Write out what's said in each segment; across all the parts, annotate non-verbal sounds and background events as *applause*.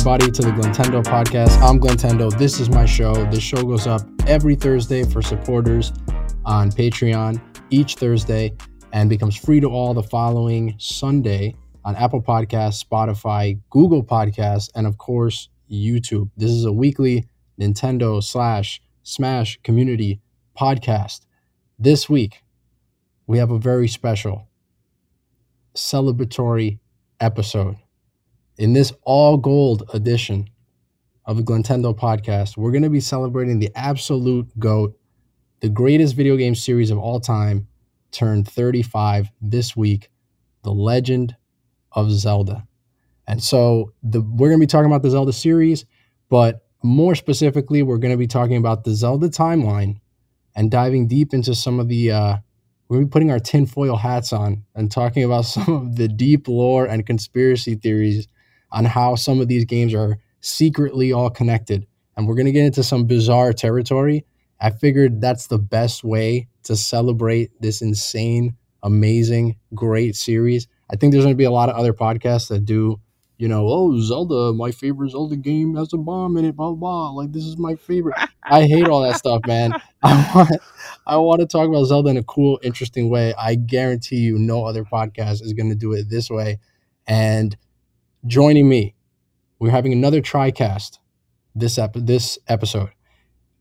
everybody, to the Glintendo podcast. I'm Glintendo. This is my show. This show goes up every Thursday for supporters on Patreon each Thursday and becomes free to all the following Sunday on Apple Podcasts, Spotify, Google Podcasts, and of course, YouTube. This is a weekly Nintendo slash Smash community podcast. This week, we have a very special celebratory episode. In this all gold edition of the Glintendo podcast, we're going to be celebrating the absolute GOAT, the greatest video game series of all time, turned 35 this week, The Legend of Zelda. And so the, we're going to be talking about the Zelda series, but more specifically, we're going to be talking about the Zelda timeline and diving deep into some of the uh, we'll be putting our tinfoil hats on and talking about *laughs* some of the deep lore and conspiracy theories on how some of these games are secretly all connected. And we're going to get into some bizarre territory. I figured that's the best way to celebrate this insane, amazing, great series. I think there's going to be a lot of other podcasts that do, you know, oh, Zelda, my favorite Zelda game has a bomb in it, blah, blah. Like, this is my favorite. I hate all that stuff, man. *laughs* I want, I want to talk about Zelda in a cool, interesting way. I guarantee you no other podcast is going to do it this way. And joining me, we're having another TriCast this, ep- this episode.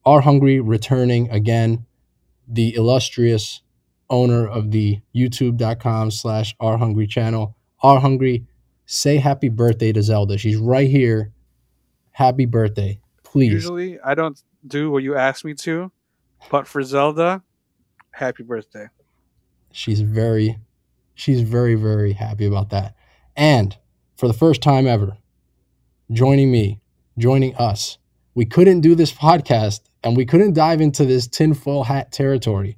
Are Hungry returning again, the illustrious owner of the youtube.com slash Are Hungry channel. Are Hungry, say happy birthday to Zelda. She's right here. Happy birthday, please. Usually, I don't do what you ask me to, but for Zelda, happy birthday. She's very, she's very, very happy about that. And for the first time ever, joining me, joining us, we couldn't do this podcast and we couldn't dive into this tinfoil hat territory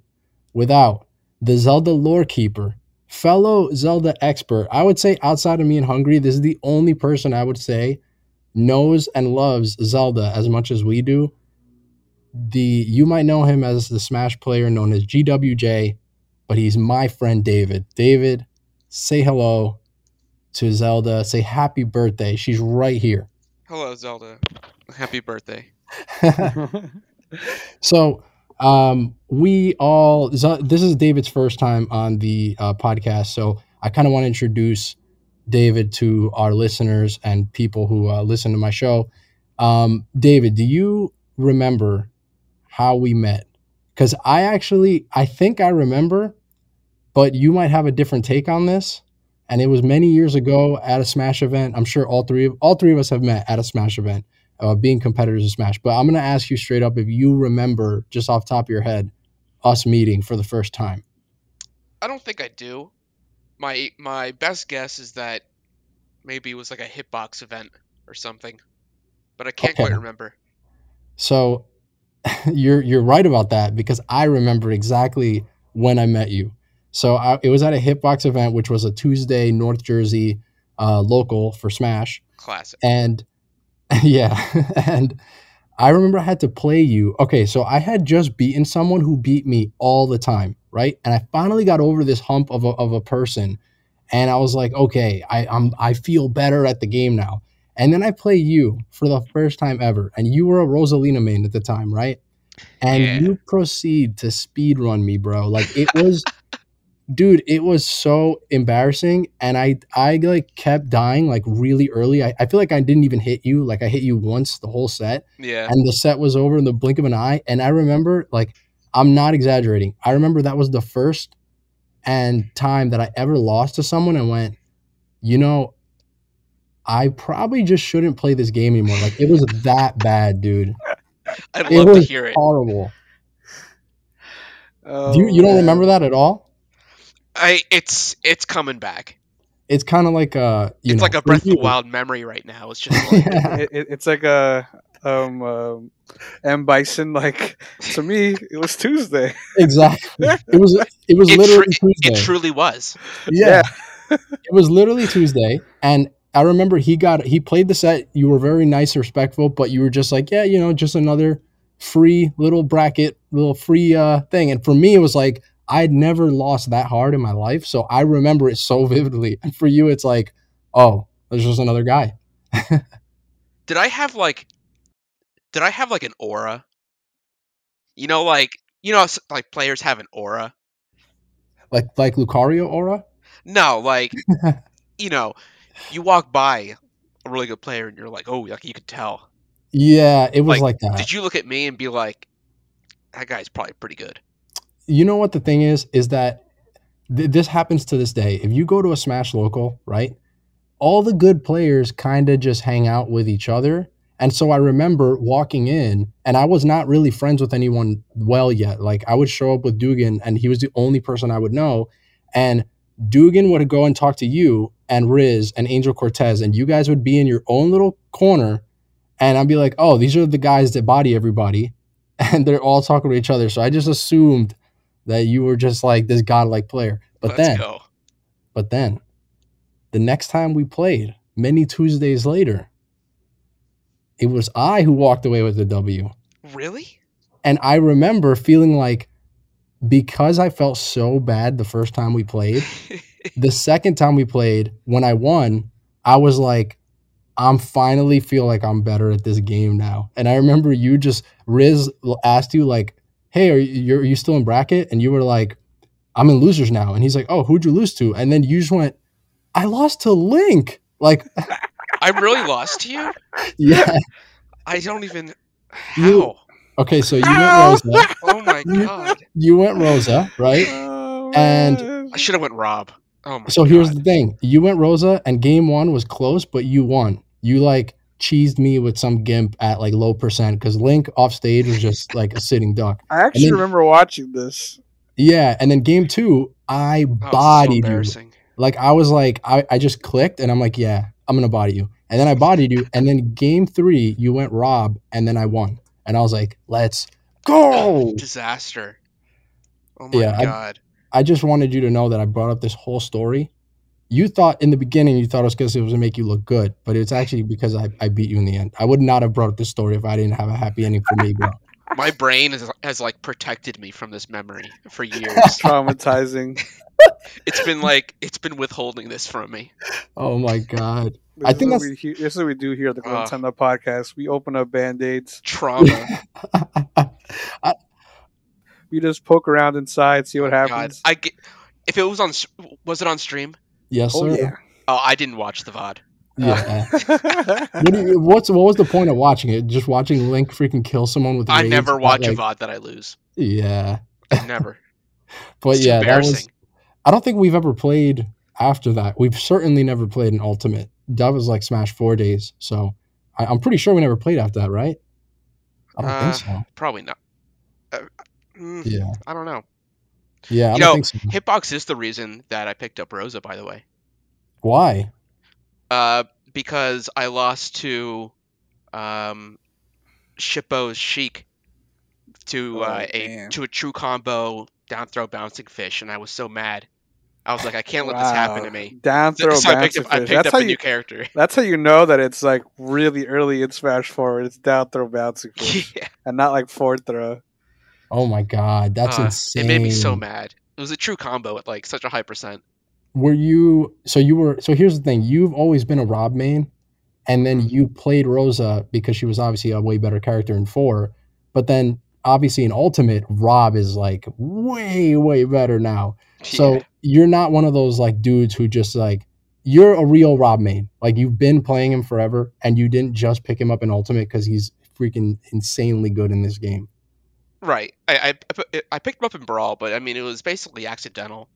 without the Zelda lore keeper, fellow Zelda expert. I would say outside of me and Hungry, this is the only person I would say knows and loves Zelda as much as we do. The you might know him as the Smash player known as GWJ, but he's my friend David. David, say hello to Zelda. Say happy birthday. She's right here. Hello, Zelda. Happy birthday. *laughs* so um, we all this is David's first time on the uh, podcast, so I kind of want to introduce David to our listeners and people who uh, listen to my show. Um, David, do you remember how we met? Because I actually I think I remember, but you might have a different take on this. And it was many years ago at a Smash event. I'm sure all three of all three of us have met at a Smash event uh, being competitors in Smash. But I'm going to ask you straight up if you remember, just off top of your head, us meeting for the first time. I don't think I do. My my best guess is that maybe it was like a hitbox event or something, but I can't okay. quite remember. So *laughs* you're you're right about that because I remember exactly when I met you. So I, it was at a hitbox event, which was a Tuesday North Jersey uh, local for Smash. Classic. And *laughs* yeah. *laughs* and I remember I had to play you. Okay, so I had just beaten someone who beat me all the time, right? And I finally got over this hump of a, of a person, and I was like, okay, I I'm I feel better at the game now. And then I play you for the first time ever, and you were a Rosalina main at the time, right? And yeah. you proceed to speed run me, bro. Like it was *laughs* dude it was so embarrassing and i i like kept dying like really early. I, I feel like i didn't even hit you. Like i hit you once the whole set yeah. and the set was over in the blink of an eye and i remember like i'm not exaggerating. I remember that was the first and time that i ever lost to someone and went you know i probably just shouldn't play this game anymore. Like it was *laughs* that bad dude. I'd love to hear it. horrible. Oh, you, you don't oh, remember that at all I it's it's coming back. It's kind of like a it's know, like a Breath of the Wild memory right now. It's just like, *laughs* yeah. it, it, it's like a um, um M Bison like to me it was Tuesday. Exactly. It was it was it literally tr- Tuesday. It truly was. Yeah. yeah. *laughs* it was literally Tuesday and I remember he got he played the set. You were very nice, respectful, but you were just like, yeah, you know, just another free little bracket, little free uh thing. And for me, it was like, I'd never lost that hard in my life. So I remember it so *laughs* vividly. And for you, it's like, oh, there's just another guy. *laughs* Did I have like did I have like an aura? You know like you know like players have an aura? Like like Lucario aura? No, like *laughs* you know, you walk by a really good player and you're like, "Oh, like you could tell." Yeah, it was like, Like, that. Did you look at me and be like, "That guy's probably pretty good"? You know what the thing is is that th- this happens to this day. If you go to a smash local right all the good players kind of just hang out with each other. And so i remember walking in and i was not really friends with anyone well yet. Like i would show up with dugan and he was the only person i would know. And dugan would go and talk to you and riz and angel cortez and you guys would be in your own little corner and i'd be like oh these are the guys that body everybody. *laughs* And they're all talking to each other. So i just assumed that you were just like this godlike player. But Let's then, go. but then, the next time we played, many Tuesdays later, it was I who walked away with the W. Really? And I remember feeling like because I felt so bad the first time we played, *laughs* the second time we played, when I won, I was like, I'm finally feel like I'm better at this game now. And I remember you just Riz asked you like, "Hey, are you you're, you still in bracket?" And you were like, "I'm in losers now." And he's like, "Oh, who'd you lose to?" And then you just went, "I lost to Link." Like, *laughs* I really lost to you? *laughs* yeah. I don't even You- Okay, so you went Rosa. *laughs* Oh my god. You went Rosa, right? Oh, And- man. I should have went Rob. Oh my So god. here's the thing: you went Rosa, and game one was close, but you won. You like cheesed me with some gimp at like low percent because Link off stage was just *laughs* like a sitting duck. I actually then- remember watching this. Yeah, and then game two, I Oh, this so bodied you. Like I was like, I, I just clicked, and I'm like, yeah, I'm gonna body you. And then I bodied you, and then game three, you went Rob, and then I won, and I was like, let's go. Disaster. Oh my Yeah, I- god. I just wanted you to know that I brought up this whole story. You thought in the beginning you thought it was because it was to make you look good, but it's actually because I, I beat you in the end. I would not have brought up this story if I didn't have a happy ending for me, bro. *laughs* My brain has, has like protected me from this memory for *laughs* years. Traumatizing. *laughs* it's been like it's been withholding this from me. Oh my god. This I think that's- we he- this is what we do here at the Uh. Nintendo podcast. We open up band aids. Trauma. We just poke around inside, see what God, happens. I get, if it was on was it on stream? Yes, oh sir. Oh, I didn't watch the VOD. Yeah. yeah. *laughs* *laughs* What, you, what's what was the point of watching it? Just watching Link freaking kill someone with I never Not watch a VOD that I lose. Yeah, *laughs* Never. but it's yeah, that was. I don't think we've ever played after that. We've certainly never played an Ultimate. That was like Smash Four days, so I, I'm pretty sure we never played after that, right? I don't Uh, think so. Probably not. Uh, mm, Yeah, I don't know. Yeah, I You know, so. Hitbox is the reason that I picked up Rosa, by the way. Why? Uh, because I lost to um, Shippo's Sheik to Oh, uh, a damn. to a true combo down throw bouncing fish, and I was so mad. I was like, I can't let this happen to me. Down So, throw so I picked bouncing up, I fish. picked That's up how a you. new character. *laughs* That's how you know that it's like really early in Smash Four. It's down throw bouncing *laughs* fish, yeah. and not like forward throw. Oh my god, that's Uh, insane. It made me so mad. It was a true combo at like such a high percent. Were you? So you were. So here's the thing: you've always been a Rob main, and then you played Rosa because she was obviously a way better character in four. But then obviously in Ultimate, Rob is like way way better now. *laughs* So you're not one of those like dudes who just like you're a real Rob main. Like you've been playing him forever, and you didn't just pick him up in Ultimate because he's freaking insanely good in this game. Right. I, I I picked him up in Brawl, but I mean it was basically accidental.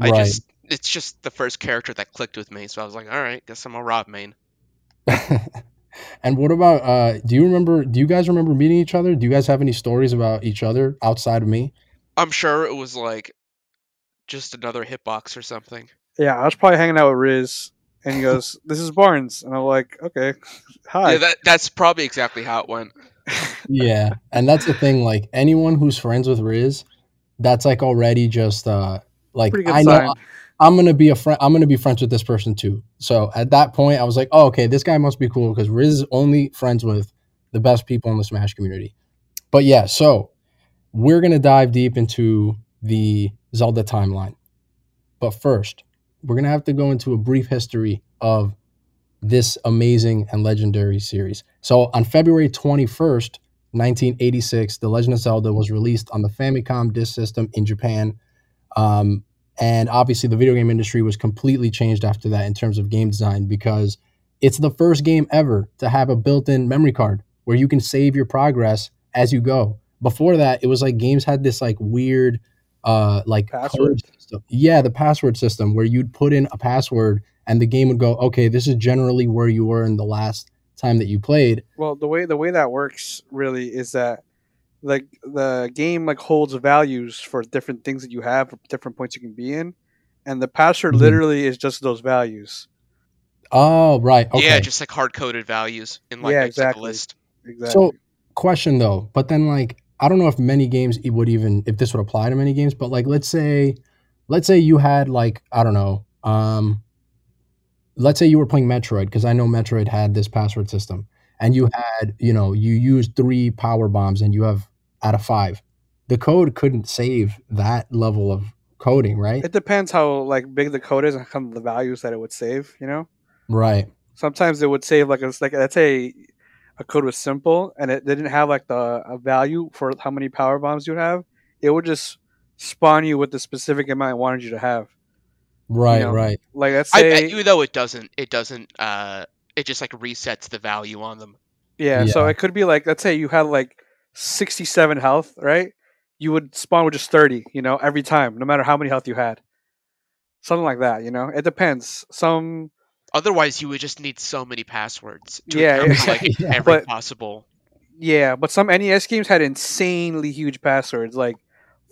I Right. just it's just the first character that clicked with me, so I was like, all right, guess I'm a Rob main. *laughs* and what about uh do you remember do you guys remember meeting each other? Do you guys have any stories about each other outside of me? I'm sure it was like just another hitbox or something. Yeah, I was probably hanging out with Riz, and he goes, "This is Barnes," and I'm like, "Okay, *laughs* hi." Yeah, that that's probably exactly how it went. Yeah. And that's the thing, like anyone who's friends with Riz, that's like already just uh like I know. I'm gonna be a friend I'm gonna be friends with this person too. So at that point I was like, oh okay, this guy must be cool because Riz is only friends with the best people in the Smash community. But yeah, so we're gonna dive deep into the Zelda timeline. But first, we're gonna have to go into a brief history of this amazing and legendary series. So on February 21st, 1986, The Legend of Zelda was released on the Famicom Disk System in Japan. Um, and obviously, the video game industry was completely changed after that in terms of game design because it's the first game ever to have a built in memory card where you can save your progress as you go. Before that, it was like games had this like weird, uh, like Password. system. Yeah, the password system where you'd put in a password and the game would go, okay, this is generally where you were in the last time that you played. Well, the way the way that works really is that like the game like holds values for different things that you have, different points you can be in, and the password Mhm. literally is just those values. Oh, right. Okay. Yeah, just like hard coded values in like, Yeah, like, exactly. a list. Exactly. So, question though but then like i don't know if many games it would even if this would apply to many games but like let's say let's say you had like i don't know um let's say you were playing metroid because i know metroid had this password system and you had you know you used three power bombs and you have out of five the code couldn't save that level of coding right it depends how like big the code is and of the values that it would save. You know, right sometimes it would save like it's like let's say a code was simple and it didn't have like the a value for how many power bombs you have. It would just spawn you with the specific amount it wanted you to have. Right know, right Like let's I say bet you though it doesn't. It doesn't. Uh, it just like resets the value on them. Yeah, so it could be like let's say you had like 67 health, right? You would spawn with just 30, you know, every time, no matter how many health you had. Something like that, you know. It depends. Some Otherwise, you would just need so many passwords. To Yeah, remember, yeah. like *laughs* Yeah. every But- possible. yeah, but some NES games had insanely huge passwords, like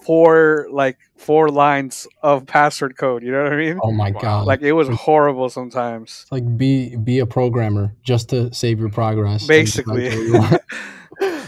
four like four lines of password code, you know what I mean? oh my god Like it was horrible sometimes. it's like be be a programmer just to save your progress Basically. decide what you want.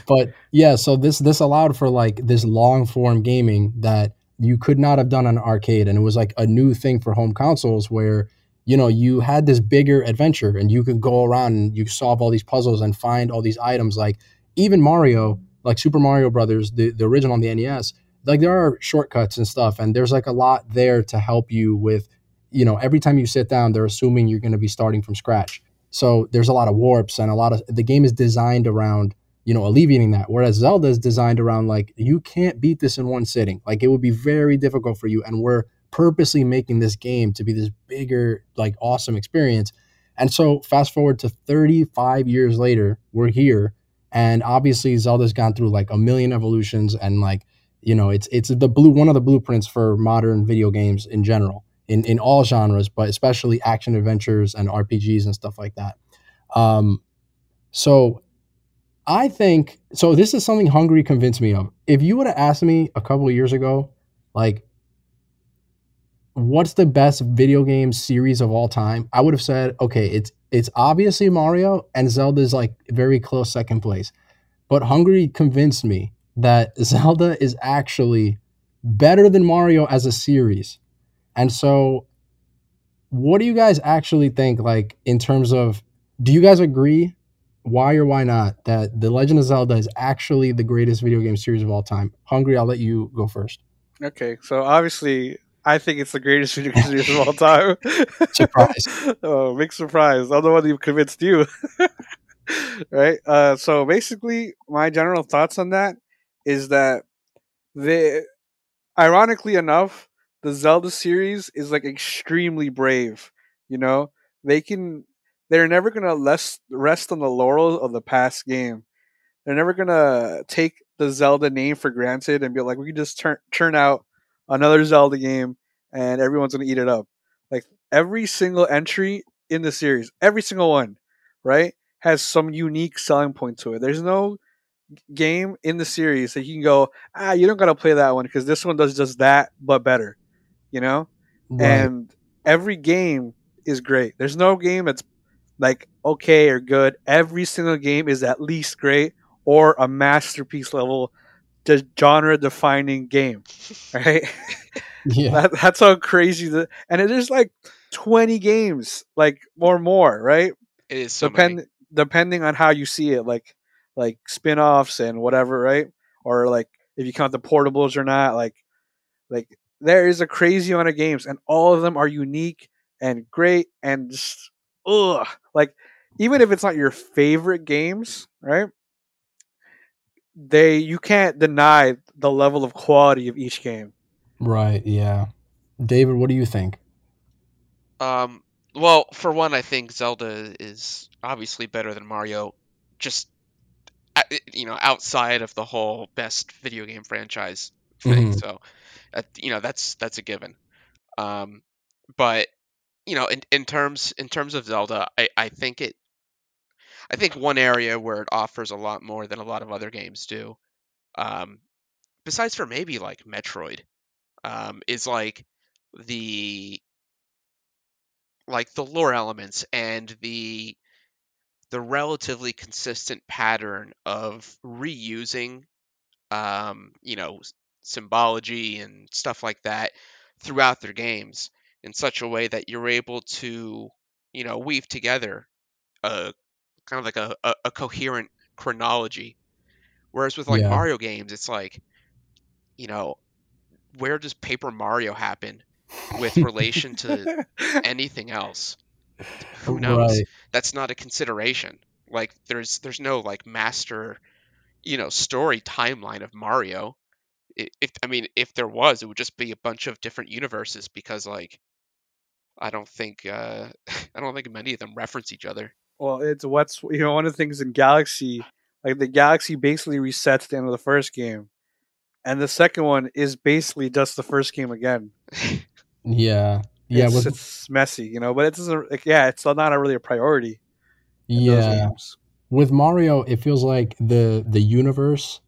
*laughs* but yeah so this this allowed for like this long form gaming that you could not have done on arcade and it was like a new thing for home consoles where you know you had this bigger adventure and you could go around and you solve all these puzzles and find all these items like even mario like super mario brothers the, the original on the nes like there are shortcuts and stuff and there's like a lot there to help you with you know every time you sit down they're assuming you're going to be starting from scratch. So there's a lot of warps and a lot of the game is designed around you know alleviating that whereas zelda is designed around like you can't beat this in one sitting. Like it would be very difficult for you and we're purposely making this game to be this bigger like awesome experience. And so fast forward to 35 years later we're here and obviously zelda's gone through like a million evolutions and like you know it's it's the blue one of the blueprints for modern video games in general in in all genres but especially action adventures and rpgs and stuff like that um so I think so. This is something Hungry convinced me of. If you would have asked me a couple of years ago, like, what's the best video game series of all time, I would have said, okay, it's it's obviously Mario and Zelda's like very close second place. But Hungry convinced me that *laughs* Zelda is actually better than Mario as a series. And so, what do you guys actually think? Like in terms of, do you guys agree why or why not that The Legend of Zelda is actually the greatest video game series of all time? Hungry, I'll let you go first. Okay, so obviously I think it's the greatest *laughs* video game series of all time. *laughs* Surprise. oh, big surprise. I'm the one who convinced you. right? Uh, so basically, my general thoughts on that is that the ironically enough, the Zelda series is like extremely brave. You know, they can they're never gonna less rest on the laurels of the past game. They're never gonna take the Zelda name for granted and be like, we can just turn churn out another Zelda game and everyone's gonna eat it up. Like every single entry in the series, every single one, right, has some unique selling point to it. There's no game in the series that you can go, ah, you don't gotta play that one because this one does just that but better. You know? Right. And every game is great. There's no game that's like okay or good. Every single game is at least great or a masterpiece level, just genre defining game. *laughs* Right? *laughs* yeah. that, that's how crazy the and it is like 20 games, like or more, right? It is so many. Depending on how you see it, like like spin-offs and whatever, right? Or like if you count the portables or not, like like there is a crazy amount of games and all of them are unique and great and just ugh, like even if it's not your favorite games, right? They you can't deny the level of quality of each game. Right. Yeah. David, what do you think? Um, well, for one, I think Zelda is obviously better than Mario, just you know, outside of the whole best video game franchise thing. Mhm. So, uh, you know, that's that's a given. Um, but you know, in in terms in terms of Zelda, I I think it. I think one area where it offers a lot more than a lot of other games do, um, besides for maybe like Metroid, um, is like the like the lore elements and the the relatively consistent pattern of reusing um, you know symbology and stuff like that throughout their games in such a way that you're able to you know weave together a kind of like a, a, a coherent chronology whereas with like Yeah. mario games it's like you know where does paper mario happen with relation to *laughs* anything else who knows Right. that's not a consideration like there's there's no like master you know story timeline of mario I- if i mean if there was it would just be a bunch of different universes because like i don't think uh *laughs* i don't think many of them reference each other Well, it's what's you know one of the things in Galaxy, like the Galaxy basically resets the end of the first game, and the second one is basically just the first game again. *laughs* Yeah. Yeah. it's, With, it's messy, you know, but it doesn't. Like, yeah, it's not a really a priority yeah. With Mario, it feels like the the universe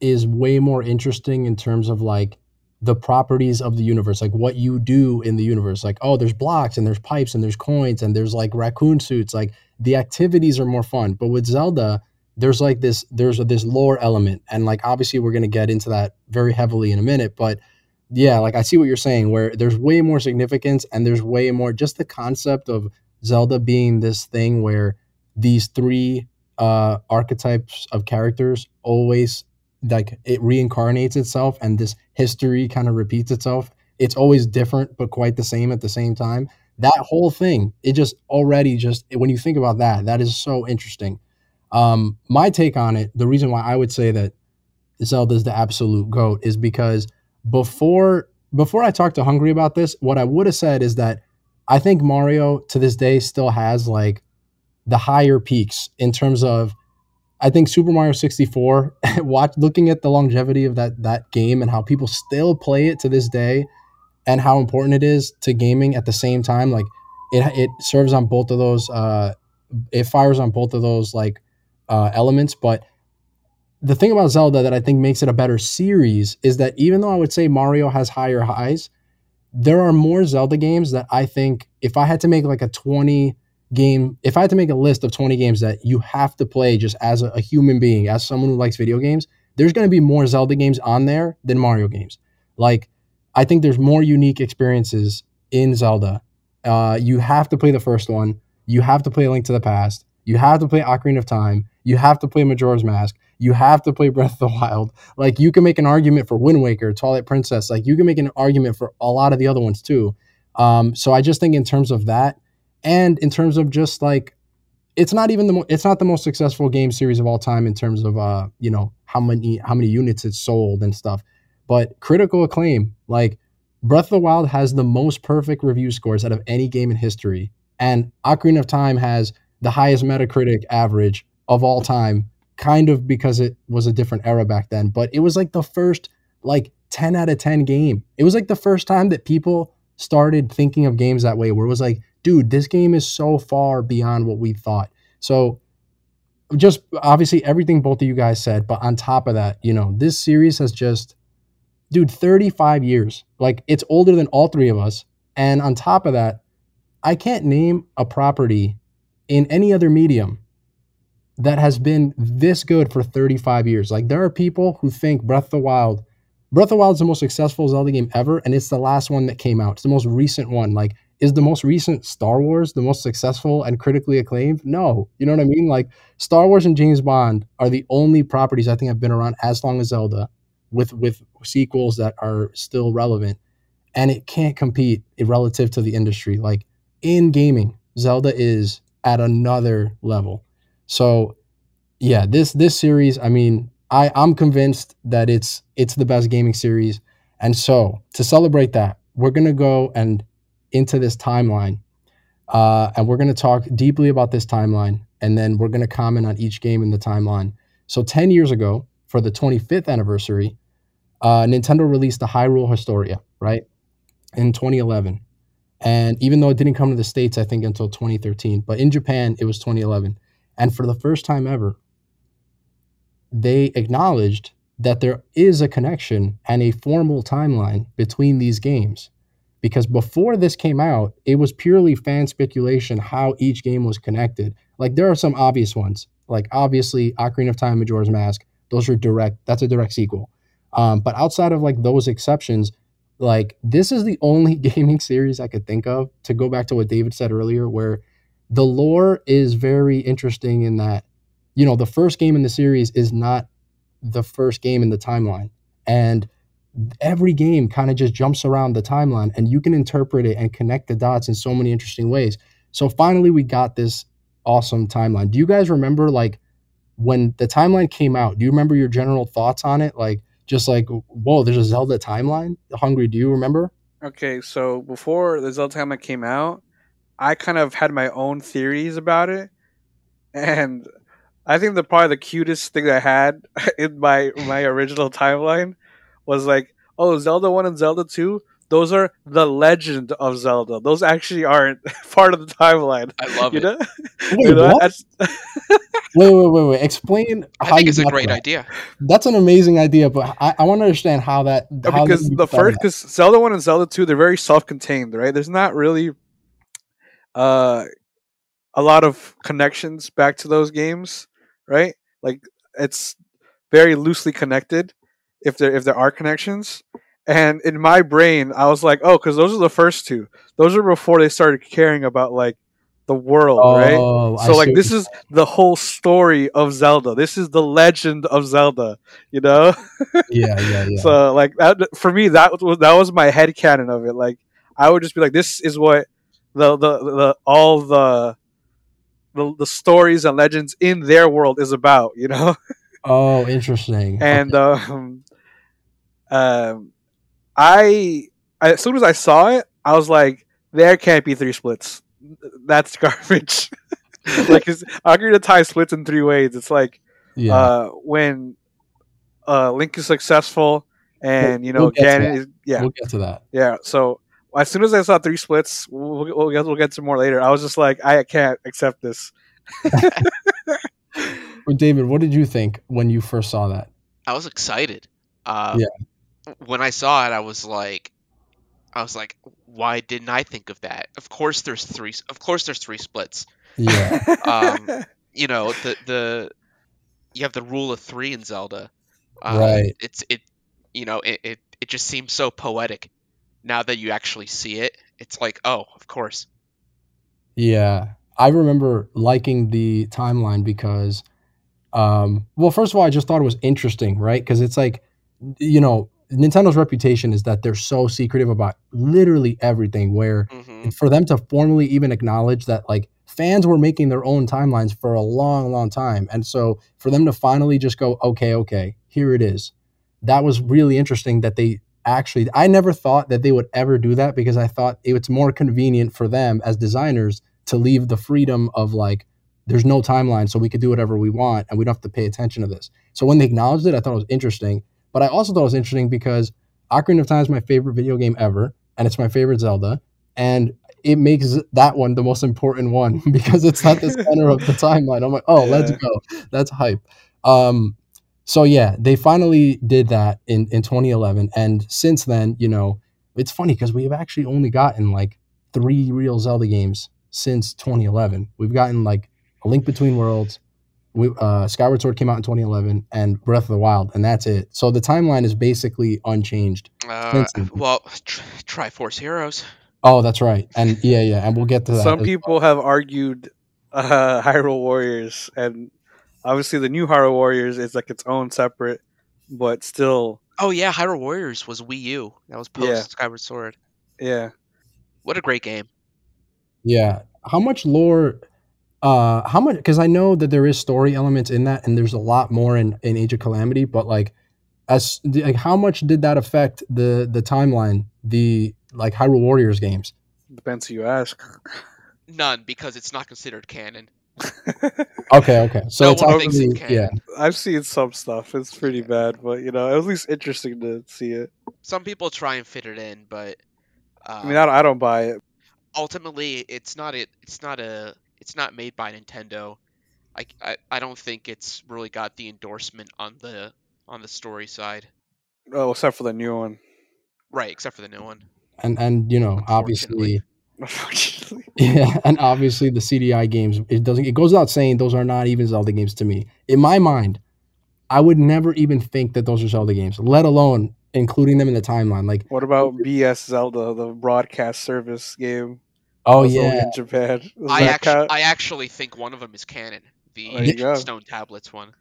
is way more interesting in terms of like the properties of the universe, like what you do in the universe. Like, oh, there's blocks and there's pipes and there's coins and there's like raccoon suits. Like the activities are more fun. But with Zelda, there's like this there's this lore element, and like obviously we're gonna get into that very heavily in a minute. But yeah, like I see what you're saying, where there's way more significance and there's way more just the concept of Zelda being this thing where these three uh archetypes of characters always like it reincarnates itself and this history kind of repeats itself. It's always different but quite the same at the same time. That whole thing it just already just when you think about that that is so interesting. Um my take on it the reason why i would say that Zelda is the absolute goat is because before before i talked to hungry about this what i would have said is that i think mario to this day still has like the higher peaks in terms of I think Super Mario 64 *laughs* watch looking at the longevity of that that game and how people still play it to this day and how important it is to gaming at the same time like it it serves on both of those uh it fires on both of those like uh elements but the thing about Zelda that I think makes it a better series is that even though I would say Mario has higher highs there are more Zelda games that I think if I had to make like a 20 game, if I had to make a list of 20 games that you have to play just as a, a human being, as someone who likes video games, there's going to be more Zelda games on there than Mario games. Like, I think there's more unique experiences in Zelda. Uh, you have to play the first one. You have to play Link to the Past. You have to play Ocarina of Time. You have to play Majora's Mask. You have to play Breath of the Wild. Like you can make an argument for Wind Waker, Twilight Princess. Like you can make an argument for a lot of the other ones too. Um, so I just think in terms of that, and in terms of just like, it's not even the mo- it's not the most successful game series of all time in terms of uh you know how many how many units it sold and stuff, but critical acclaim like Breath of the Wild has the most perfect review scores out of any game in history, and Ocarina of Time has the highest Metacritic average of all time kind of because it was a different era back then, but it was like the first like 10 out of 10 game. It was like the first time that people started thinking of games that way where it was like, dude, this game is so far beyond what we thought. So just obviously everything both of you guys said, but on top of that, you know, this series has just dude, 35 years. Like it's older than all three of us. And on top of that, I can't name a property in any other medium that has been this good for 35 years. Like there are people who think Breath of the Wild, Breath of the Wild is the most successful Zelda game ever, and it's the last one that came out. It's the most recent one. Like, is the most recent Star Wars the most successful and critically acclaimed? No. You know what I mean? Like Star Wars and James Bond are the only properties I think have been around as long as Zelda with with sequels that are still relevant. And it can't compete relative to the industry. Like in gaming, Zelda is at another level. So yeah, this this series, I mean, I I'm convinced that it's it's the best gaming series. And so to celebrate that, we're gonna go and into this timeline, uh, and we're gonna talk deeply about this timeline, and then we're gonna comment on each game in the timeline. So ten years ago, for the 25th anniversary, uh, Nintendo released the Hyrule Historia, right, in 2011. And even though it didn't come to the states, I think until 2013, but in Japan it was 2011. And for the first time ever, they acknowledged that there is a connection and a formal timeline between these games. Because before this came out, it was purely fan speculation how each game was connected. Like there are some obvious ones, like obviously Ocarina of Time, Majora's Mask. Those are direct. That's a direct sequel. Um, but outside of like those exceptions, like this is the only *laughs* gaming series I could think of to go back to what David said earlier, where the lore is very interesting in that, you know, the first game in the series is not the first game in the timeline. And every game kind of just jumps around the timeline and you can interpret it and connect the dots in so many interesting ways. So finally we got this awesome timeline. Do you guys remember like when the timeline came out, do you remember your general thoughts on it? Like just like, whoa, there's a Zelda timeline? Hungry, do you remember? Okay, so before the Zelda timeline came out, I kind of had my own theories about it, and I think the probably the cutest thing I had *laughs* in my my original timeline was like, oh, Zelda One and Zelda Two. Those are the legend of Zelda. Those actually aren't *laughs* part of the timeline. I love You it. know? *laughs* Wait, You know, what? that's- Wait, wait, wait, wait. Explain. I how think you it's a got great that. idea. That's an amazing idea, but I, I want to understand how that. How because the first because Zelda one and Zelda two they're very self contained, right? There's not really uh a lot of connections back to those games, right? Like it's very loosely connected if there if there are connections. And in my brain, I was like, oh, because those are the first two. Those are before they started caring about like the world, right? Oh, I So see like this is the whole story of Zelda. This is the legend of Zelda, you know? yeah, yeah, *laughs* yeah. So like that for me that was that was my head canon of it. Like I would just be like, this is what the the, the all the, the the stories and legends in their world is about, you know. *laughs* oh, interesting. *laughs* And um, um, I as soon as I saw it, I was like, there can't be three splits. That's *laughs* garbage. like, cause Ocarina of Time splits in three ways. It's like yeah, uh, when uh, Link is successful, and you know we'll Ganon is yeah we'll get to that. yeah. So as soon as I saw three splits, we'll, we'll get we'll get to more later. I was just like, I can't accept this. *laughs* But David, what did you think when you first saw that? I was excited. Uh, When I saw it, I was like, I was like, why didn't I think of that? Of course, there's three. Of course, there's three splits. Yeah, *laughs* Um, You know, the the you have the rule of three in Zelda. Uh, Right. It's it. You know, it, it it just seems so poetic. Now that you actually see it, it's like, oh, of course. yeah. I remember liking the timeline because, um, well, first of all, I just thought it was interesting, right? Because it's like, you know, Nintendo's reputation is that they're so secretive about literally everything. Where hmm for them to formally even acknowledge that like fans were making their own timelines for a long long time and so for them to finally just go okay okay here it is that was really interesting that they actually i never thought that they would ever do that because i thought it's more convenient for them as designers to leave the freedom of like there's no timeline so we could do whatever we want and we don't have to pay attention to this so when they acknowledged it i thought it was interesting but i also thought it was interesting because ocarina of time is my favorite video game ever and it's my favorite zelda and it makes that one the most important one *laughs* because it's at the *laughs* center of the timeline. I'm like, oh, let's go. That's hype. Um, so yeah, they finally did that in in 2011, and since then, you know, it's funny because we have actually only gotten like three real Zelda games since 2011. We've gotten like A Link Between Worlds. We, uh, Skyward Sword came out in 2011, and Breath of the Wild, and that's it. So the timeline is basically unchanged. Uh, well, tr- Triforce Heroes. Oh, that's right, and yeah, yeah, and we'll get to that. Some as people have argued uh, *laughs* Hyrule Warriors, and obviously the new Hyrule Warriors is like its own separate, but still, Oh yeah, Hyrule Warriors was Wii U. That was post Yeah. Skyward Sword. yeah. What a great game. Yeah, how much lore uh how much because i know that there is story elements in that and there's a lot more in in age of calamity but like as like how much did that affect the the timeline the like hyrule warriors games Depends who you ask. *laughs* None because it's not considered canon. *laughs* okay okay so No it's one obviously it yeah. I've seen some stuff. It's pretty bad, but you know, at least interesting to see it. Some people try and fit it in, but uh, I mean, I don't, I don't buy it. ultimately, it's not it. It's not a. It's not made by Nintendo. I, I I don't think it's really got the endorsement on the on the story side. Oh, except for the new one. Right, except for the new one. and and you know Unfortunately. *laughs* Yeah, *laughs* and obviously the CDI games. It doesn't. It goes without saying those are not even Zelda games to me. In my mind, I would never even think that those are Zelda games, let alone including them in the timeline. Like, what about BS Zelda, the broadcast service game? oh yeah, in Japan. Does I that actually count? I actually think one of them is canon. The There. Stone Tablets one,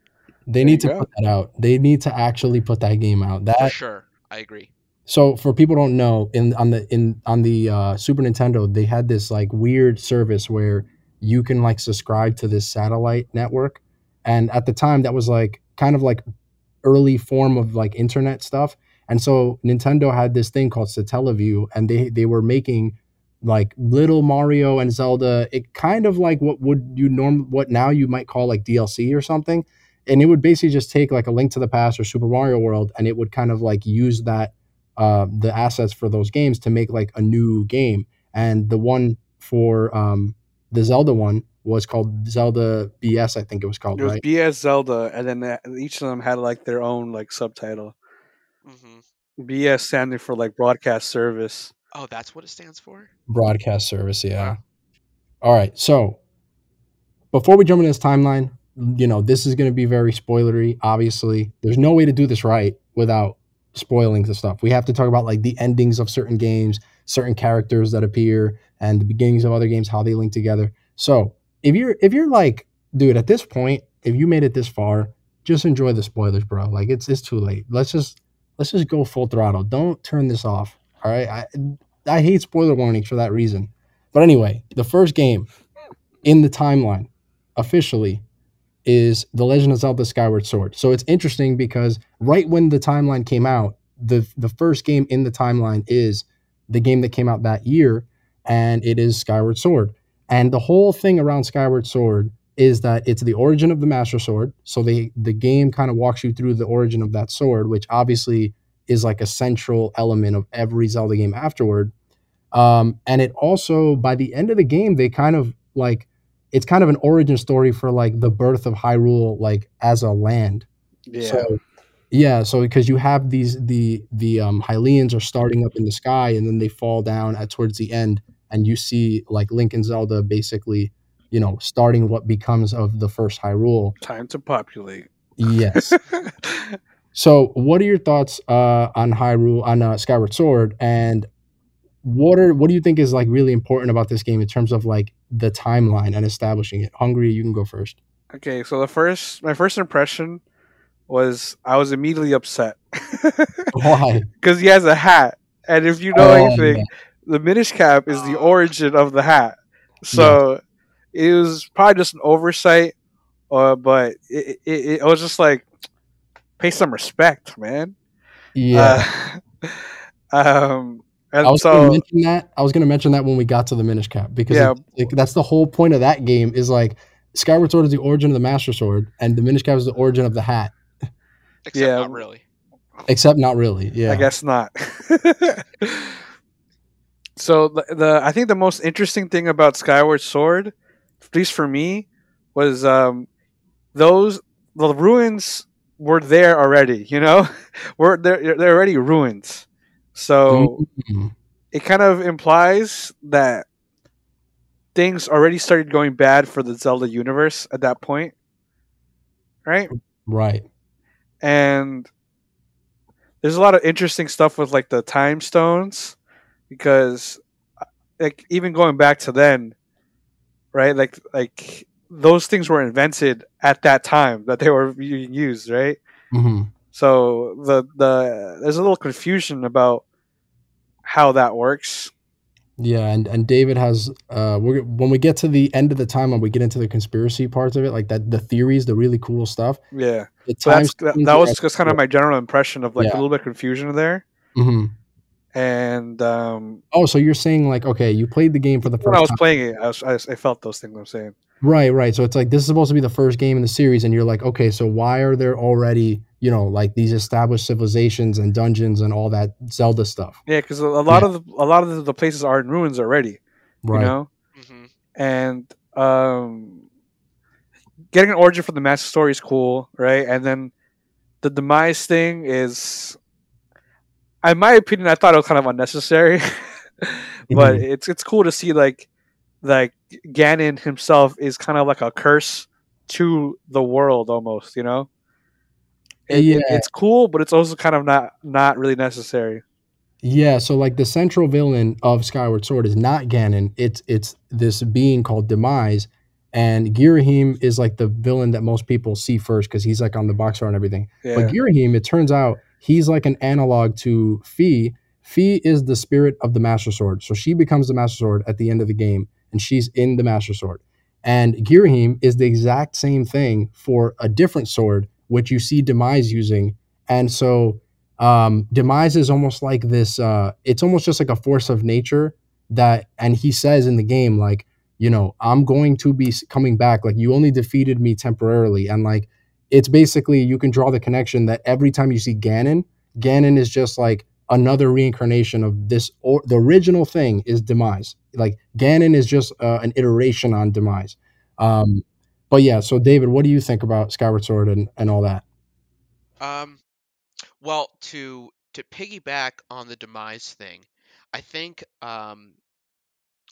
they there need to go. put that out. They need to actually put that game out. for That sure. I agree. So for people don't know, in on the in on the uh, Super Nintendo, they had this like weird service where you can like subscribe to this satellite network, and at the time that was like kind of like early form of like internet stuff. And so Nintendo had this thing called Satellaview, and they they were making like little Mario and Zelda. It kind of like what would you norm what now you might call like DLC or something. And it would basically just take like a Link to the Past or Super Mario World, and it would kind of like use that uh, the assets for those games to make like a new game. And the one for um, the Zelda one was called Zelda BS, I think it was called, It was right? BS Zelda, and then each of them had like their own like subtitle. hmm BS standing for like broadcast service. Oh, that's what it stands for. broadcast service yeah Wow. all right so before we jump into this timeline you know this is going to be very spoilery obviously there's no way to do this right without spoiling the stuff. We have to talk about like the endings of certain games certain characters that appear and the beginnings of other games how they link together. So if you're if you're like dude at this point if you made it this far just enjoy the spoilers bro. Like it's it's too late. Let's just let's just go full throttle. Don't turn this off all right? I i hate spoiler warnings for that reason. But anyway the first game in the timeline officially is The Legend of Zelda Skyward Sword. So it's interesting because right when the timeline came out, the the first game in the timeline is the game that came out that year and it is Skyward Sword. And the whole thing around Skyward Sword is that it's the origin of the Master Sword. So they the game kind of walks you through the origin of that sword, which obviously is like a central element of every Zelda game afterward. Um, and it also by the end of the game, they kind of like it's kind of an origin story for like the birth of Hyrule, like as a land. Yeah. So yeah, so because you have these the the um Hylians are starting up in the sky and then they fall down at towards the end and you see like Link and Zelda basically, you know, starting what becomes of the first Hyrule. Time to populate. Yes. *laughs* so what are your thoughts uh on Hyrule on uh, Skyward Sword and what are what do you think is like really important about this game in terms of like the timeline and establishing it? Hungry, you can go first. okay, so the first, my first impression was I was immediately upset *laughs* Why? because he has a hat, and if you know Oh, anything, yeah. the Minish cap is the origin of the hat. So it was probably just an oversight, uh, but it, it, it was just like pay some respect, man. Yeah. Uh, *laughs* um, and I was so going to mention that. I was going to mention that when we got to the Minish Cap because Yeah. it- it- that's the whole point of that game. Is like Skyward Sword is the origin of the Master Sword, and the Minish Cap is the origin of the hat. Except Yeah. not really. Except not really. Yeah. I guess not. *laughs* so the, the I think the most interesting thing about Skyward Sword, at least for me, was um, those the ruins were there already. You know, *laughs* were they're they're already ruins. So Mhm. it kind of implies that things already started going bad for the Zelda universe at that point, right? Right. and there's a lot of interesting stuff with like the time stones because like even going back to then right like like those things were invented at that time that they were being used right hmm so the the there's a little confusion about how that works Yeah, and and David has uh we're when we get to the end of the timeline, we get into the conspiracy parts of it, like that the theories, the really cool stuff. Yeah, The so that's that, that was just kind of my general impression of like Yeah. a little bit of confusion there, Mhm. and um, Oh, so you're saying like okay, you played the game for the first when I was time. playing it, I, was, I, I felt those things. I'm saying. Right, right. So it's like this is supposed to be the first game in the series, and you're like, okay, so why are there already, you know, like these established civilizations and dungeons and all that Zelda stuff? Yeah, because a, a lot of the, a lot of the, the places are in ruins already. Right. You know, hmm and um, getting an origin from the master story is cool, right? And then the demise thing is, in my opinion, I thought it was kind of unnecessary, *laughs* but Mhm. it's it's cool to see like like Ganon himself is kind of like a curse to the world almost, you know. It- Yeah. it's cool, but it's also kind of not not really necessary. Yeah, so like the central villain of Skyward Sword is not Ganon. It's it's this being called Demise, and Girahim is like the villain that most people see first because he's like on the box art and everything. Yeah, But Girahim, it turns out he's like an analog to Fi. Fi is the spirit of the Master Sword, so she becomes the Master Sword at the end of the game, and she's in the Master Sword. And Girahim is the exact same thing for a different sword, which you see Demise using. And so um demise is almost like this uh it's almost just like a force of nature that and he says in the game like you know i'm going to be coming back. Like you only defeated me temporarily. And like it's basically you can draw the connection that every time you see ganon ganon is just like another reincarnation of this or the original thing is demise. Like ganon is just uh, an iteration on demise. Um but yeah so david what do you think about skyward sword and and all that Um, well, to to piggyback on the demise thing, I think um,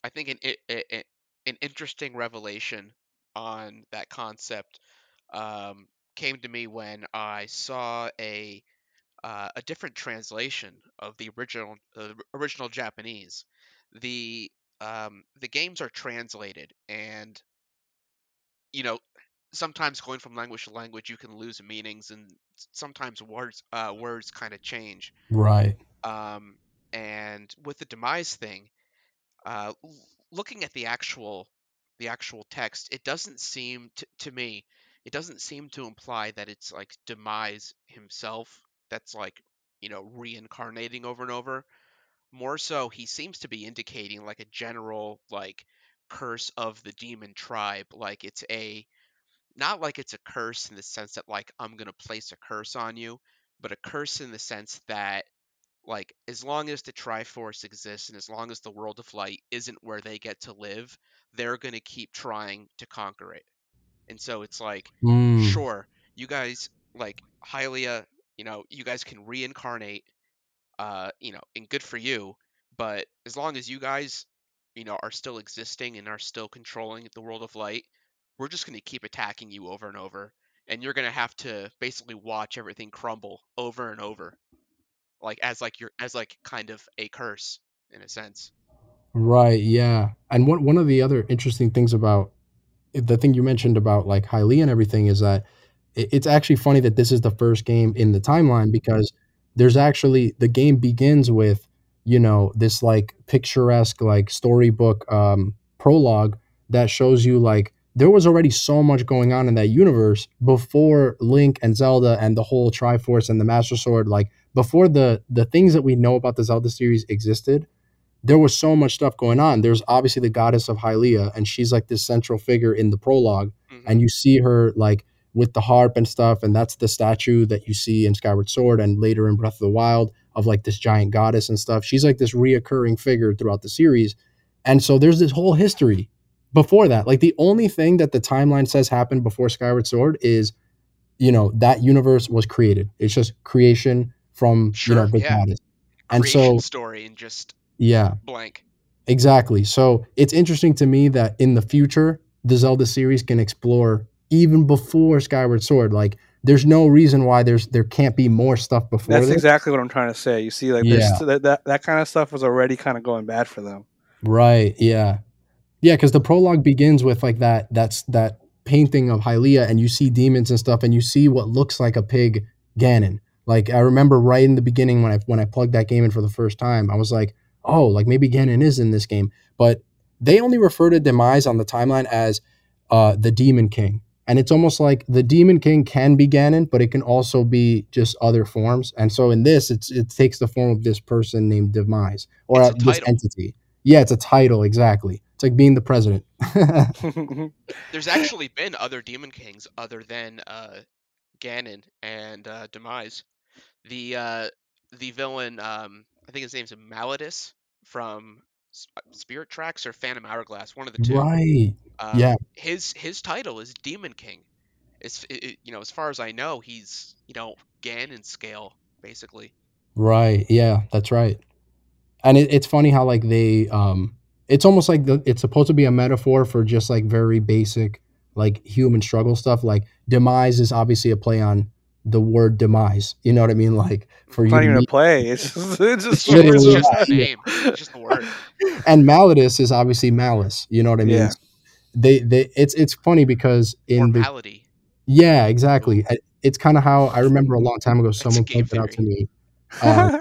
I think an i- an interesting revelation on that concept um, came to me when I saw a uh, a different translation of the original uh, original Japanese. The um, the games are translated, and you know sometimes going from language to language you can lose meanings, and sometimes words uh, words kind of change. right Um, and with the demise thing, uh, looking at the actual the actual text, it doesn't seem to, to me, it doesn't seem to imply that it's like demise himself that's like you know reincarnating over and over. More so, he seems to be indicating like a general like curse of the demon tribe, like it's a not like it's a curse in the sense that like I'm gonna place a curse on you, but a curse in the sense that like as long as the Triforce exists and as long as the world of light isn't where they get to live, they're gonna keep trying to conquer it. And so it's like, Mm. sure, you guys like Hylia, you know, you guys can reincarnate, uh, you know, and good for you. But as long as you guys, you know, are still existing and are still controlling the world of light, we're just gonna keep attacking you over and over, and you're gonna have to basically watch everything crumble over and over like as like your as like kind of a curse in a sense. Right, yeah. And one one of the other interesting things about eh, the thing you mentioned about like Hylia and everything is that it, it's actually funny that this is the first game in the timeline because there's actually the game begins with, you know, this like picturesque like storybook um prologue that shows you like there was already so much going on in that universe before Link and Zelda and the whole Triforce and the Master Sword like before the the things that we know about the Zelda series existed there was so much stuff going on. There's obviously the goddess of Hylia, and she's like this central figure in the prologue. Mhm. And you see her like with the harp and stuff, and that's the statue that you see in Skyward Sword and later in Breath of the Wild of like this giant goddess and stuff. She's like this reoccurring figure throughout the series. And so there's this whole history before that. Like the only thing that the timeline says happened before Skyward Sword is, you know, that universe was created. It's just creation from you know Sure, the yeah. goddess. And Creation so story and just yeah, blank. Exactly. So it's interesting to me that in the future, the Zelda series can explore even before Skyward Sword. Like, there's no reason why there's there can't be more stuff before That's this. exactly what I'm trying to say. You see, like Yeah. that, that that kind of stuff was already kind of going bad for them. Right. Yeah. Yeah. Because the prologue begins with like that. That's that painting of Hylia, and you see demons and stuff, and you see what looks like a pig Ganon. Like I remember right in the beginning when I when I plugged that game in for the first time, I was like, oh, like maybe Ganon is in this game. But they only refer to Demise on the timeline as uh, the Demon King. And it's almost like the Demon King can be Ganon, but it can also be just other forms. And so in this, it's it takes the form of this person named Demise or a uh, this entity. Yeah, it's a title exactly. It's like being the president. *laughs* *laughs* There's actually been other Demon Kings other than uh, Ganon and uh, Demise. The uh, the villain, um, I think his name's Malladus from S- Spirit Tracks or Phantom Hourglass, one of the two. right. Um, Yeah. His his title is Demon King. It's it, it- you know as far as I know he's you know Ganon scale basically. Right. Yeah, that's right. And it, it's funny how like they um it's almost like the, it's supposed to be a metaphor for just like very basic like human struggle stuff like demise is obviously a play on the word demise. You know what I mean? Like for It's you not to even a play. It's just, it's just, It's literally just, that, it's just the name. *laughs* It's just the word. and Malladus is obviously malice. You know what I mean? Yeah. They they it's it's funny because in the Mortality. yeah exactly it's kind of how I remember a long time ago someone game pointed out to me *laughs* uh,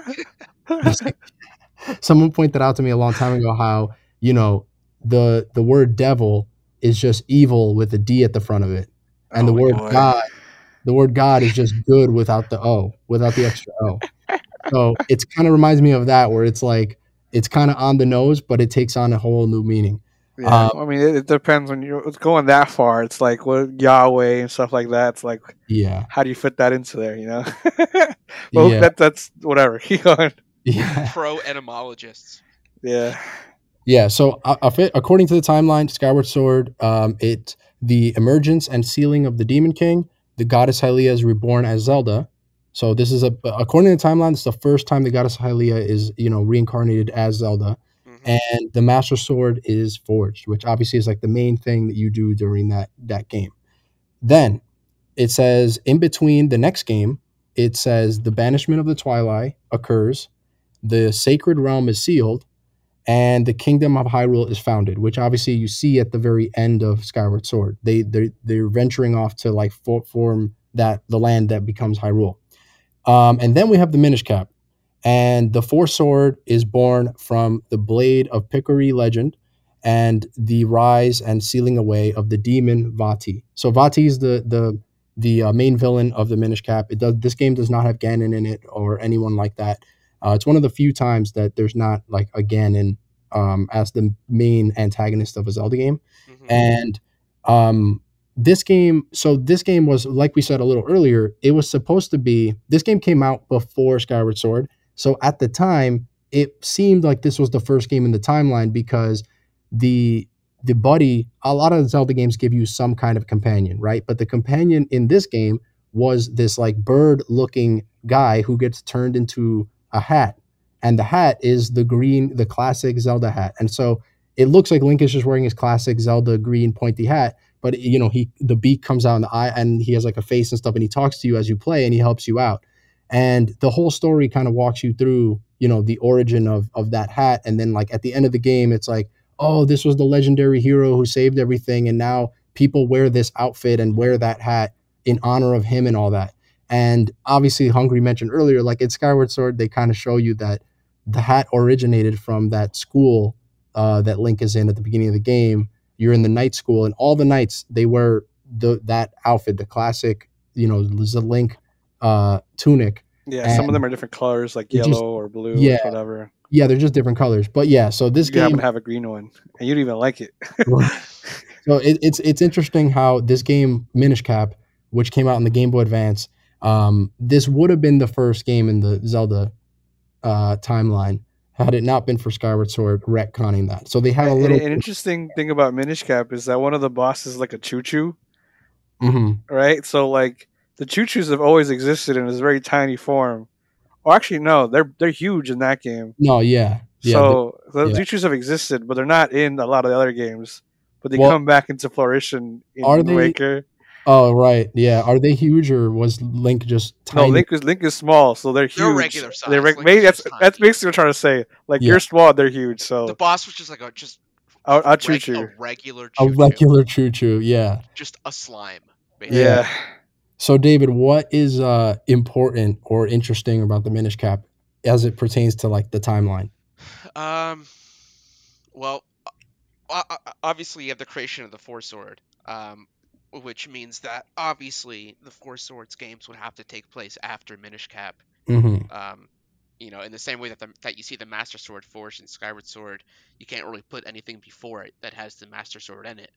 *laughs* someone pointed out to me a long time ago how you know the the word devil is just evil with a d at the front of it and the Oh, word boy. god the word god is just good without the o without the extra o so it's kind of reminds me of that where it's like it's kind of on the nose but it takes on a whole new meaning Yeah, Um, I mean, it, it depends when you're it's going that far. It's like what Yahweh and stuff like that. It's like, yeah how do you fit that into there? You know, *laughs* well, Yeah. that that's whatever. *laughs* Keep going. yeah Pro etymologists. Yeah, Yeah, so uh, fi- according to the timeline, Skyward Sword, um, it the emergence and sealing of the Demon King, the goddess Hylia is reborn as Zelda. So this is a according to the timeline, it's the first time the goddess Hylia is you know reincarnated as Zelda, Mhm. and the Master Sword is forged, which obviously is like the main thing that you do during that that game. Then it says in between the next game, it says the banishment of the Twilight occurs, the sacred realm is sealed, and the kingdom of Hyrule is founded, which obviously you see at the very end of Skyward Sword. They they they're venturing off to like for, form that the land that becomes Hyrule. Um, and then we have the Minish Cap, and the Four Sword is born from the blade of Picori legend, and the rise and sealing away of the demon Vati. So Vati is the the the uh, main villain of the Minish Cap. It does this game does not have Ganon in it or anyone like that. Uh, it's one of the few times that there's not like a Ganon um, as the main antagonist of a Zelda game. Mhm. And um, this game, so this game was like we said a little earlier. It was supposed to be. This game came out before Skyward Sword, so at the time it seemed like this was the first game in the timeline because the the buddy. A lot of Zelda games give you some kind of companion, right? But the companion in this game was this like bird looking guy who gets turned into a hat. And the hat is the green the classic zelda hat. And so it looks like link is just wearing his classic zelda green pointy hat but you know he the beak comes out in the eye and he has like a face and stuff and he talks to you as you play and he helps you out. And the whole story kind of walks you through you know the origin of of that hat. And then like at the end of the game it's like oh this was the legendary hero who saved everything and now people wear this outfit and wear that hat in honor of him and all that and obviously, Hungry mentioned earlier, like in Skyward Sword, they kind of show you that the hat originated from that school uh, that Link is in at the beginning of the game. You're in the knight school, and all the knights they wear the that outfit, the classic, you know, the Link uh, tunic. yeah. some of them are different colors, like yellow just- or blue, yeah. or whatever. Yeah, they're just different colors. But yeah, so this you happen game, to have a green one, and you don't even like it. *laughs* so it, it's it's interesting how this game Minish Cap, which came out in the Game Boy Advance, um, this would have been the first game in the Zelda uh, timeline had it not been for Skyward Sword retconning that. So they have a little. An interesting thing about Minish Cap is that one of the bosses is like a choo choo, Mhm. right? So like the choo choos have always existed in this very tiny form. Or actually, no, they're they're huge in that game. No, yeah, yeah. so the yeah. choo choos have existed, but they're not in a lot of the other games. But they Well, come back into flourition in are Wind Waker. Oh, right, yeah. Are they huge or was Link just tiny? No, Link is Link is small, so they're huge. They're regular size. They're reg- maybe that's just that's basically what I'm trying to say. Like Yeah. you're small, they're huge. So The boss was just like a just I'll, I'll choo choo. a regular a choo a regular choo choo, yeah. just a slime. Basically. Yeah. So, David, what is uh, important or interesting about the Minish Cap as it pertains to like the timeline? Um, well, o- o- obviously you have the creation of the Four Sword, um, which means that obviously the Four Swords games would have to take place after Minish Cap. hmm Um, you know, in the same way that the, that you see the Master Sword forged and Skyward Sword, you can't really put anything before it that has the Master Sword in it.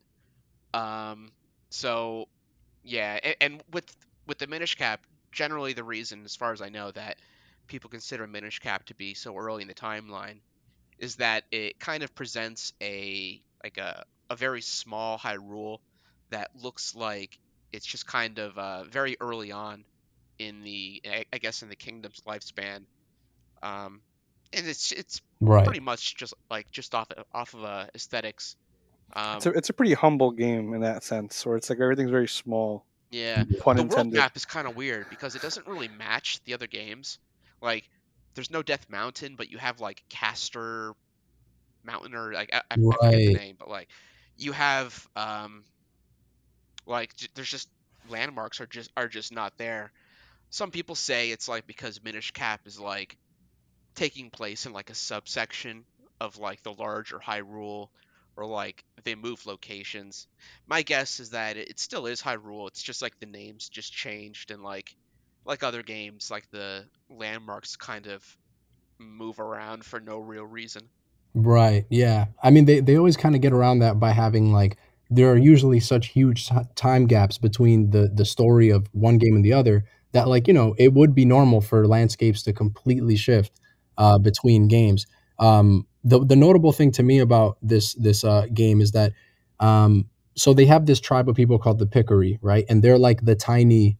Um, so yeah, and, and with with the Minish Cap, generally the reason, as far as I know, that people consider Minish Cap to be so early in the timeline is that it kind of presents a like a a very small Hyrule that looks like it's just kind of uh, very early on in the I, I guess in the kingdom's lifespan, um, and it's it's Right. pretty much just like just off off of uh, aesthetics. Um, It's a, it's a pretty humble game in that sense, where it's like everything's very small. yeah, Pun the world map is kind of weird because it doesn't really match the other games. Like, there's no Death Mountain, but you have like Castor Mountain or like I, I I forget the name, but like you have um like there's just landmarks are just are just not there. Some people say it's like because Minish Cap is like taking place in like a subsection of like the larger Hyrule or like they move locations. My guess is that it, still is Hyrule. It's just like the names just changed and like like other games, like the landmarks kind of move around for no real reason. Right. Yeah. I mean, they, they always kind of get around that by having like there are usually such huge time gaps between the the story of one game and the other that like you know it would be normal for landscapes to completely shift uh, between games. Um, the the notable thing to me about this this uh, game is that um, so they have this tribe of people called the Picori, right? And they're like the tiny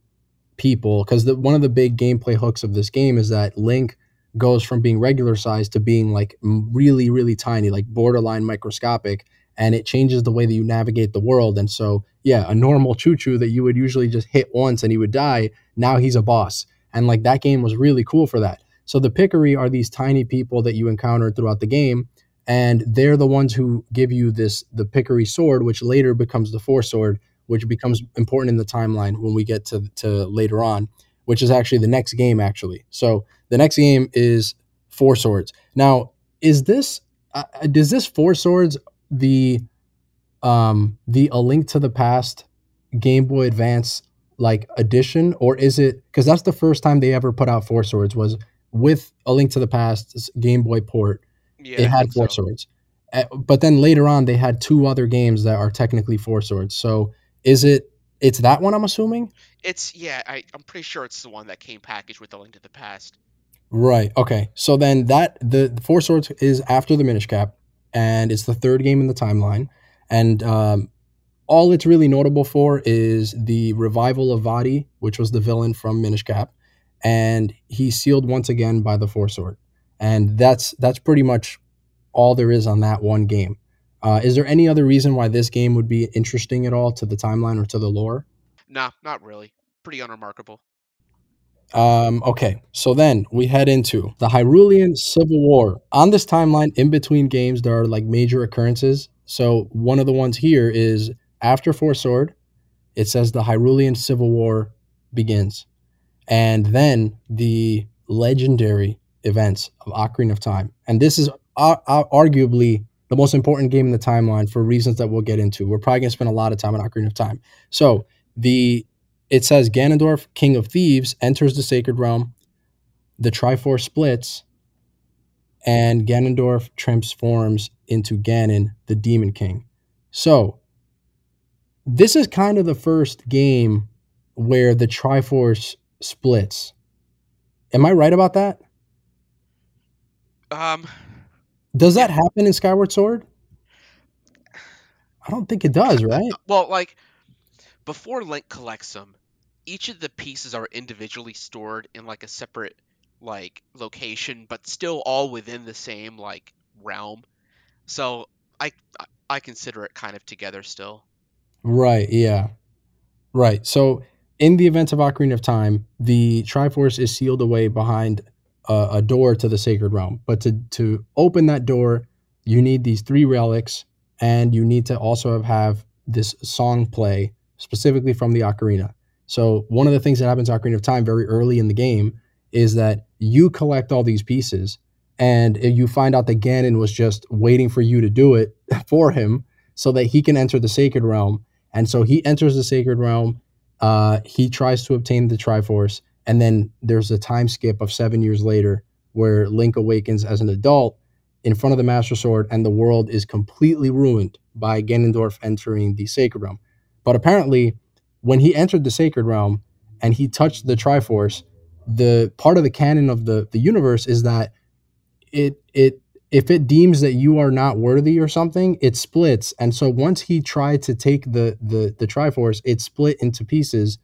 people because one of the big gameplay hooks of this game is that Link goes from being regular size to being like really really tiny like borderline microscopic and it changes the way that you navigate the world. And so yeah a normal choo choo that you would usually just hit once and he would die now he's a boss. And like that game was really cool for that. So the Picori are these tiny people that you encounter throughout the game and they're the ones who give you this the Picori sword which later becomes the four sword which becomes important in the timeline when we get to to later on which is actually the next game actually. So the next game is Four Swords. Now, is this uh, does this Four Swords the um the A Link to the Past Game Boy Advance like edition or is it cuz that's the first time they ever put out Four Swords was with A Link to the Past Game Boy port. Yeah, it had Four so. Swords. Uh, but then later on they had two other games that are technically Four Swords. So is it it's that one I'm assuming? It's yeah, I, I'm pretty sure it's the one that came packaged with the Link to the Past. Right. Okay. So then that the, the Four Swords is after the Minish Cap, and it's the third game in the timeline. And um, all it's really notable for is the revival of Vati, which was the villain from Minish Cap, and he's sealed once again by the Four Sword. And that's that's pretty much all there is on that one game. Uh, is there any other reason why this game would be interesting at all to the timeline or to the lore? Nah, not really. Pretty unremarkable. Um, okay, so then we head into the Hyrulean Civil War. On this timeline, in between games, there are like major occurrences. So one of the ones here is after Four Sword, it says the Hyrulean Civil War begins. And then the legendary events of Ocarina of Time. And this is ar- ar- arguably the most important game in the timeline for reasons that we'll get into. We're probably going to spend a lot of time on Ocarina of Time. So the it says Ganondorf, King of Thieves, enters the Sacred Realm. The Triforce splits, and Ganondorf transforms into Ganon, the Demon King. So, this is kind of the first game where the Triforce splits. Am I right about that? Um, Does that happen in Skyward Sword? I don't think it does, right? well, like before Link collects them, each of the pieces are individually stored in like a separate like location, but still all within the same like realm. So I I- consider it kind of together still. Right, yeah. Right. So, in the events of Ocarina of Time, the Triforce is sealed away behind a, a door to the Sacred Realm. But to, to open that door, you need these three relics, and you need to also have, have this song play specifically from the Ocarina. So, one of the things that happens in Ocarina of Time very early in the game is that you collect all these pieces, and you find out that Ganon was just waiting for you to do it *laughs* for him so that he can enter the sacred realm. And so he enters the sacred realm. Uh, he tries to obtain the Triforce, and then there's a time skip of seven years later where Link awakens as an adult in front of the Master Sword, and the world is completely ruined by Ganondorf entering the sacred realm. But apparently, when he entered the sacred realm and he touched the Triforce, the part of the canon of the the universe is that it it if it deems that you are not worthy or something, it splits. And so once he tried to take the the the Triforce, it split into pieces,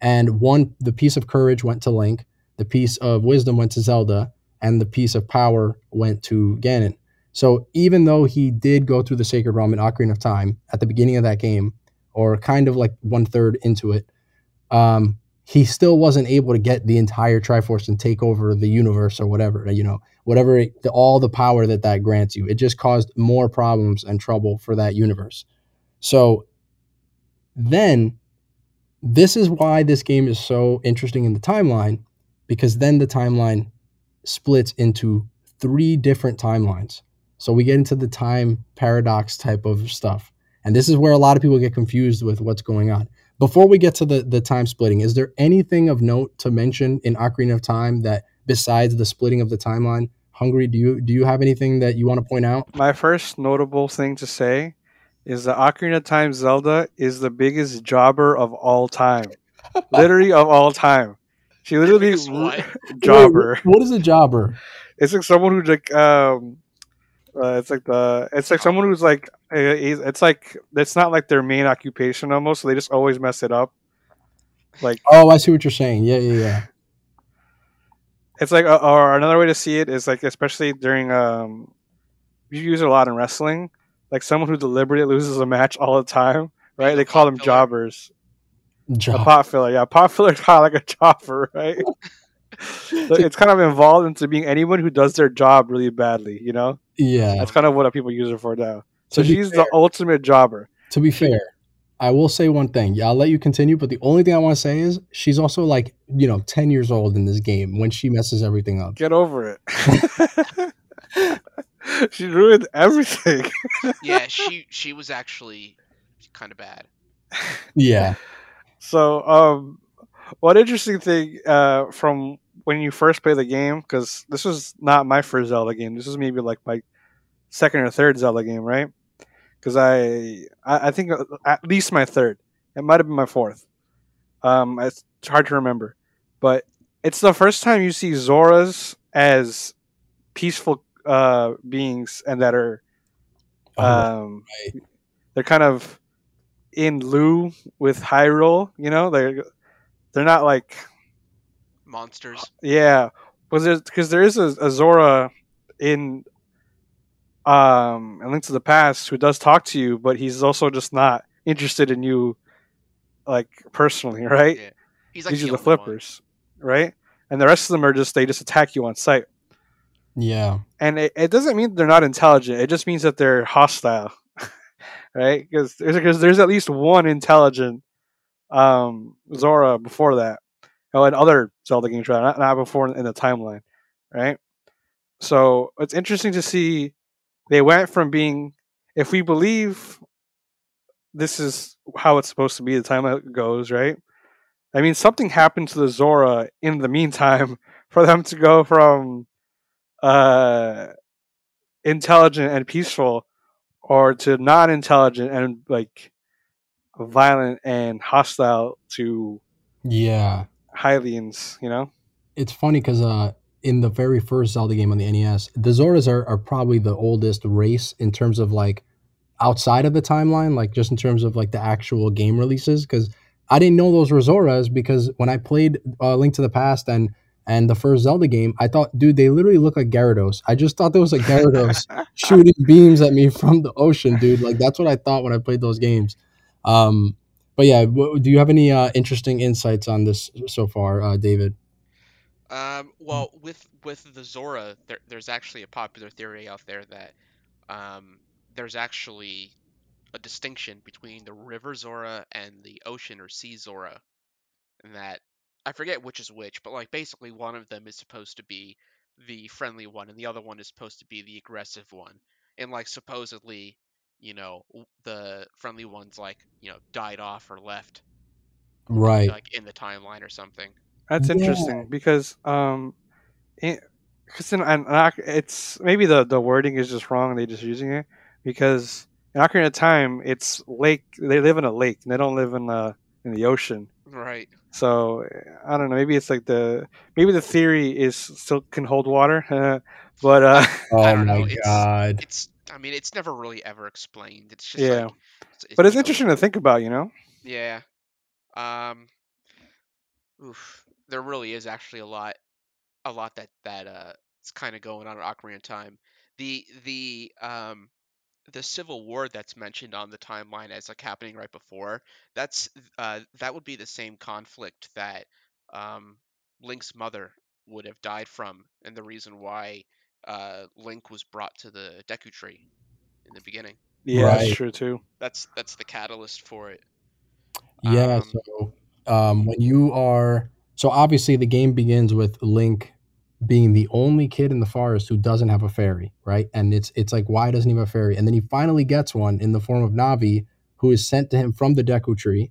and one the piece of courage went to Link, the piece of wisdom went to Zelda, and the piece of power went to Ganon. So even though he did go through the Sacred Realm in Ocarina of Time at the beginning of that game, or kind of like one third into it, um, he still wasn't able to get the entire Triforce and take over the universe or whatever. You know, whatever it, the, all the power that that grants you. It just caused more problems and trouble for that universe. So then, this is why this game is so interesting in the timeline, because then the timeline splits into three different timelines. So we get into the time paradox type of stuff. And this is where a lot of people get confused with what's going on. Before we get to the, the time splitting, is there anything of note to mention in Ocarina of Time that besides the splitting of the timeline? Hungry, do you do you have anything that you want to point out? My first notable thing to say is that Ocarina of Time Zelda is the biggest jobber of all time. *laughs* literally of all time. She literally *laughs* jobber. Wait, what is a jobber? It's like someone who like um uh, it's like the it's like someone who's like it's like it's not like their main occupation almost. So they just always mess it up. Like oh, I see what you're saying. Yeah, yeah, yeah. It's like uh, or another way to see it is like especially during um you use it a lot in wrestling. Like someone who deliberately loses a match all the time, right? They call them jobbers. Job. A pot filler, yeah. Pot filler kind of like a *laughs* jobber, right? So it's kind of involved into being anyone who does their job really badly, you know? Yeah. That's kind of what people use her for now. So she's fair, the ultimate jobber. To be fair, I will say one thing. Yeah, I'll let you continue, but the only thing I want to say is she's also like, you know, 10 years old in this game when she messes everything up. Get over it. *laughs* she ruined everything. yeah, she she was actually kind of bad. Yeah. *laughs* So, um one interesting thing uh from when you first play the game because this was not my first Zelda game. This was maybe like my second or third Zelda game, right? Because I, I, I think uh, at least my third. It might have been my fourth. Um, it's hard to remember, but it's the first time you see Zoras as peaceful uh, beings and that are, oh, um, right. they're kind of in lieu with Hyrule. You know, they're they're not like monsters. Yeah, was there because there is a, a Zora in um and Link to the Past who does talk to you, but he's also just not interested in you, like personally, *laughs* right? Yeah. He's like These the are the flippers, one. right? And the rest of them are just they just attack you on sight. Yeah, and it, it doesn't mean they're not intelligent. It just means that they're hostile, *laughs* right? Because there's there's at least one intelligent um Zora before that oh, and other Zelda games, right? Not, not before in the timeline, right? So it's interesting to see they went from being, if we believe this is how it's supposed to be, the time goes, right? I mean, something happened to the Zora in the meantime *laughs* for them to go from uh, intelligent and peaceful or to non intelligent and like violent and hostile to yeah Hylians, you know? It's funny because uh, in the very first Zelda game on the NES, the Zoras are, are probably the oldest race in terms of like outside of the timeline, like just in terms of like the actual game releases. Because I didn't know those were Zoras because when I played uh, Link to the Past and and the first Zelda game, I thought, dude, they literally look like Gyarados. I just thought there was like Gyarados *laughs* shooting beams at me from the ocean, dude. Like that's what I thought when I played those games. Um, but yeah, do you have any uh, interesting insights on this so far, uh, David? Um, well, with with the Zora, there, there's actually a popular theory out there that um, there's actually a distinction between the river Zora and the ocean or sea Zora, and that I forget which is which, but like basically one of them is supposed to be the friendly one, and the other one is supposed to be the aggressive one. And like supposedly, you know, the friendly one's like you know died off or left, Right. like in the timeline or something. That's Yeah. interesting because um, because in, an Oc- it's maybe the the wording is just wrong. they're just using it because in Ocarina of Time, it's lake. They live in a lake. And they don't live in the in the ocean. Right. So I don't know. Maybe it's like the maybe the theory is still can hold water, *laughs* but uh, Oh my know, it's- god. It's. I mean, it's never really ever explained. It's just Yeah. like. It's, but it's you know, interesting to think about. You know. Yeah. Um. Oof. There really is actually a lot, a lot that that uh is kind of going on in Ocarina of Time. The the um the civil war that's mentioned on the timeline as like happening right before that's uh that would be the same conflict that um Link's mother would have died from and the reason why uh Link was brought to the Deku Tree in the beginning. Yeah, Right. that's true too. That's that's the catalyst for it. Yeah, Um, so um, when you are so obviously the game begins with Link being the only kid in the forest who doesn't have a fairy, right? And it's it's like why doesn't he have a fairy? And then he finally gets one in the form of Navi, who is sent to him from the Deku Tree.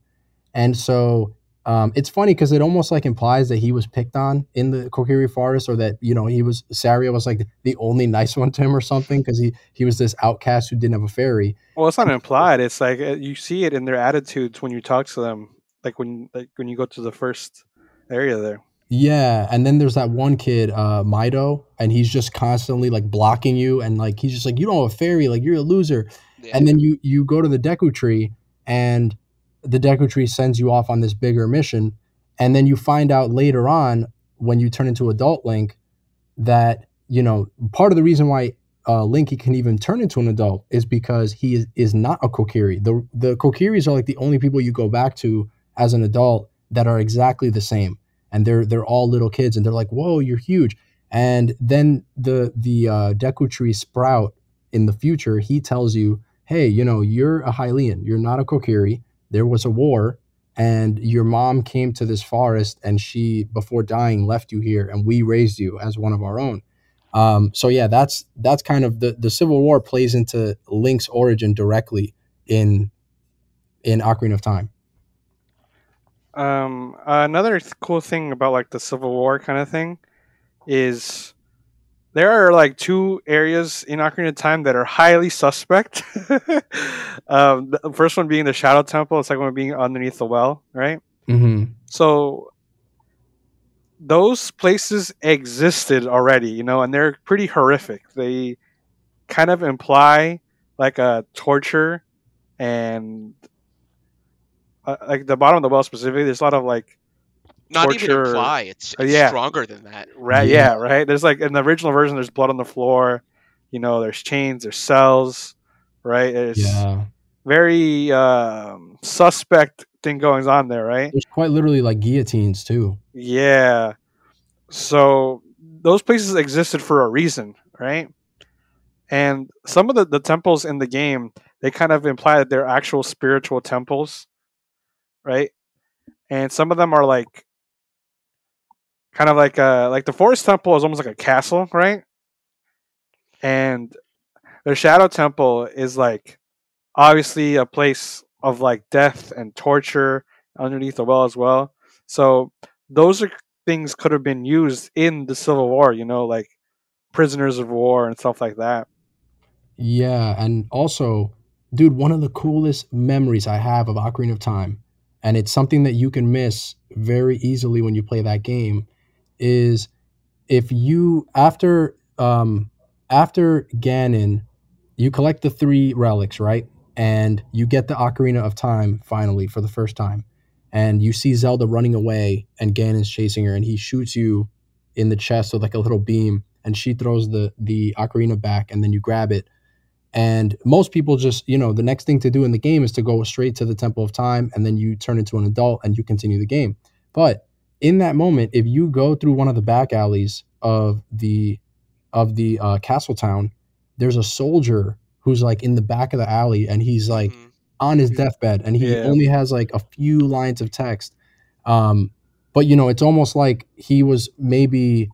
And so um, it's funny because it almost like implies that he was picked on in the Kokiri forest, or that you know he was Saria was like the only nice one to him or something because he he was this outcast who didn't have a fairy. Well, it's not implied. It's like uh, you see it in their attitudes when you talk to them. Like when like when you go to the first area there. Yeah, and then there's that one kid, uh, Mido, and he's just constantly like blocking you, and like he's just like, you don't have a fairy, like you're a loser. yeah. And then you you go to the Deku Tree, and the Deku Tree sends you off on this bigger mission, and then you find out later on when you turn into adult Link that you know part of the reason why uh, Linky can even turn into an adult is because he is, is not a Kokiri. The the Kokiris are like the only people you go back to as an adult that are exactly the same, and they're they're all little kids, and they're like, "Whoa, you're huge!" And then the the uh, Deku Tree sprout in the future, he tells you, "Hey, you know, you're a Hylian. You're not a Kokiri. There was a war." And your mom came to this forest, and she, before dying, left you here, and we raised you as one of our own. Um, so yeah, that's that's kind of the the Civil War plays into Link's origin directly in in Ocarina of Time. Um, another th- cool thing about like the Civil War kind of thing is there are like two areas in Ocarina of Time that are highly suspect. *laughs* um, the first one being the Shadow Temple, the second one being underneath the well, right? Mm-hmm. So those places existed already, you know, and they're pretty horrific. They kind of imply like a torture and uh, like the bottom of the well specifically. There's a lot of like Not even torture- imply. It's, Uh, it's yeah. stronger than that. right, Yeah. yeah. right. There's like in the original version, there's blood on the floor. You know, there's chains, there's cells, right? There's Yeah, very um, suspect thing going on there, right? there's quite literally like guillotines too. Yeah. So those places existed for a reason, right? And some of the, the temples in the game, they kind of imply that they're actual spiritual temples, right? And some of them are like kind of like uh like the forest temple is almost like a castle, right? And the shadow temple is like obviously a place of like death and torture underneath the well as well. So those are things could have been used in the Civil War, you know, like prisoners of war and stuff like that. Yeah, and also, dude, one of the coolest memories I have of Ocarina of Time, and it's something that you can miss very easily when you play that game, is if you after um after Ganon, you collect the three relics, right? And you get the Ocarina of Time finally for the first time. And you see Zelda running away and Ganon's chasing her and he shoots you in the chest with like a little beam and she throws the the ocarina back and then you grab it and most people just you know the next thing to do in the game is to go straight to the temple of time and then you turn into an adult and you continue the game but in that moment if you go through one of the back alleys of the of the uh, castle town there's a soldier who's like in the back of the alley and he's like Mhm. on his deathbed and he Yeah. only has like a few lines of text um but you know it's almost like he was maybe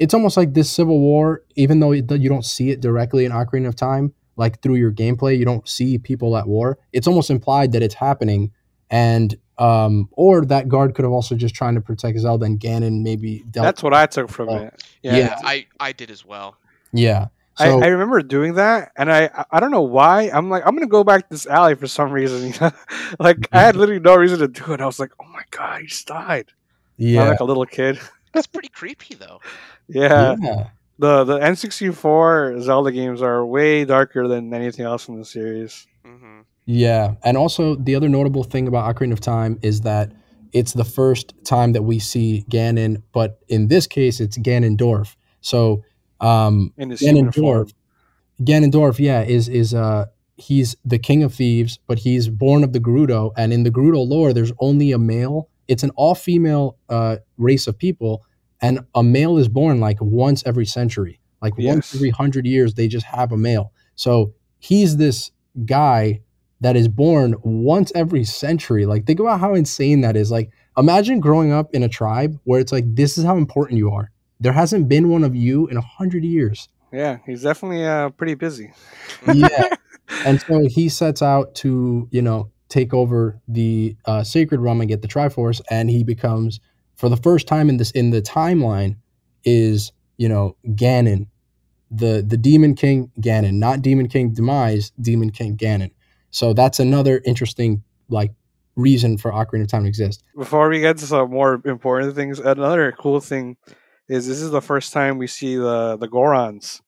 it's almost like this civil war, even though it, you don't see it directly in Ocarina of Time, like through your gameplay, you don't see people at war. It's almost implied that it's happening, and um, or that guard could have also just trying to protect Zelda and Ganon maybe. Dealt That's what I took from Oh. it. Yeah, Yeah. I I did as well. yeah. I, So I remember doing that, and I I- I don't know why. I'm like I'm gonna go back to this alley for some reason. *laughs* Like I had literally no reason to do it. I was like, oh my god, he just died. I'm yeah, like a little kid. *laughs* That's pretty creepy though. Yeah, yeah, the the N64 Zelda games are way darker than anything else in the series. hmm yeah. And also the other notable thing about Ocarina of Time is that it's the first time that we see Ganon, but in this case, it's Ganondorf. So um. Ganondorf, Ganondorf, yeah, is is uh he's the king of thieves, but he's born of the Gerudo, and in the Gerudo lore, there's only a male. It's an all female uh, race of people, and a male is born like once every century, like once every hundred years. They just have a male. So he's this guy that is born once every century. Like think about how insane that is. Like imagine growing up in a tribe where it's like this is how important you are. There hasn't been one of you in a hundred years. Yeah, he's definitely uh, pretty busy. Yeah. *laughs* and so he sets out to you know take over the uh, sacred realm and get the triforce and he becomes for the first time in this in the timeline is you know ganon the the demon king ganon not demon king demise demon king ganon so that's another interesting like reason for ocarina of time to exist Before we get to some more important things, another cool thing is this is the first time we see the the Gorons,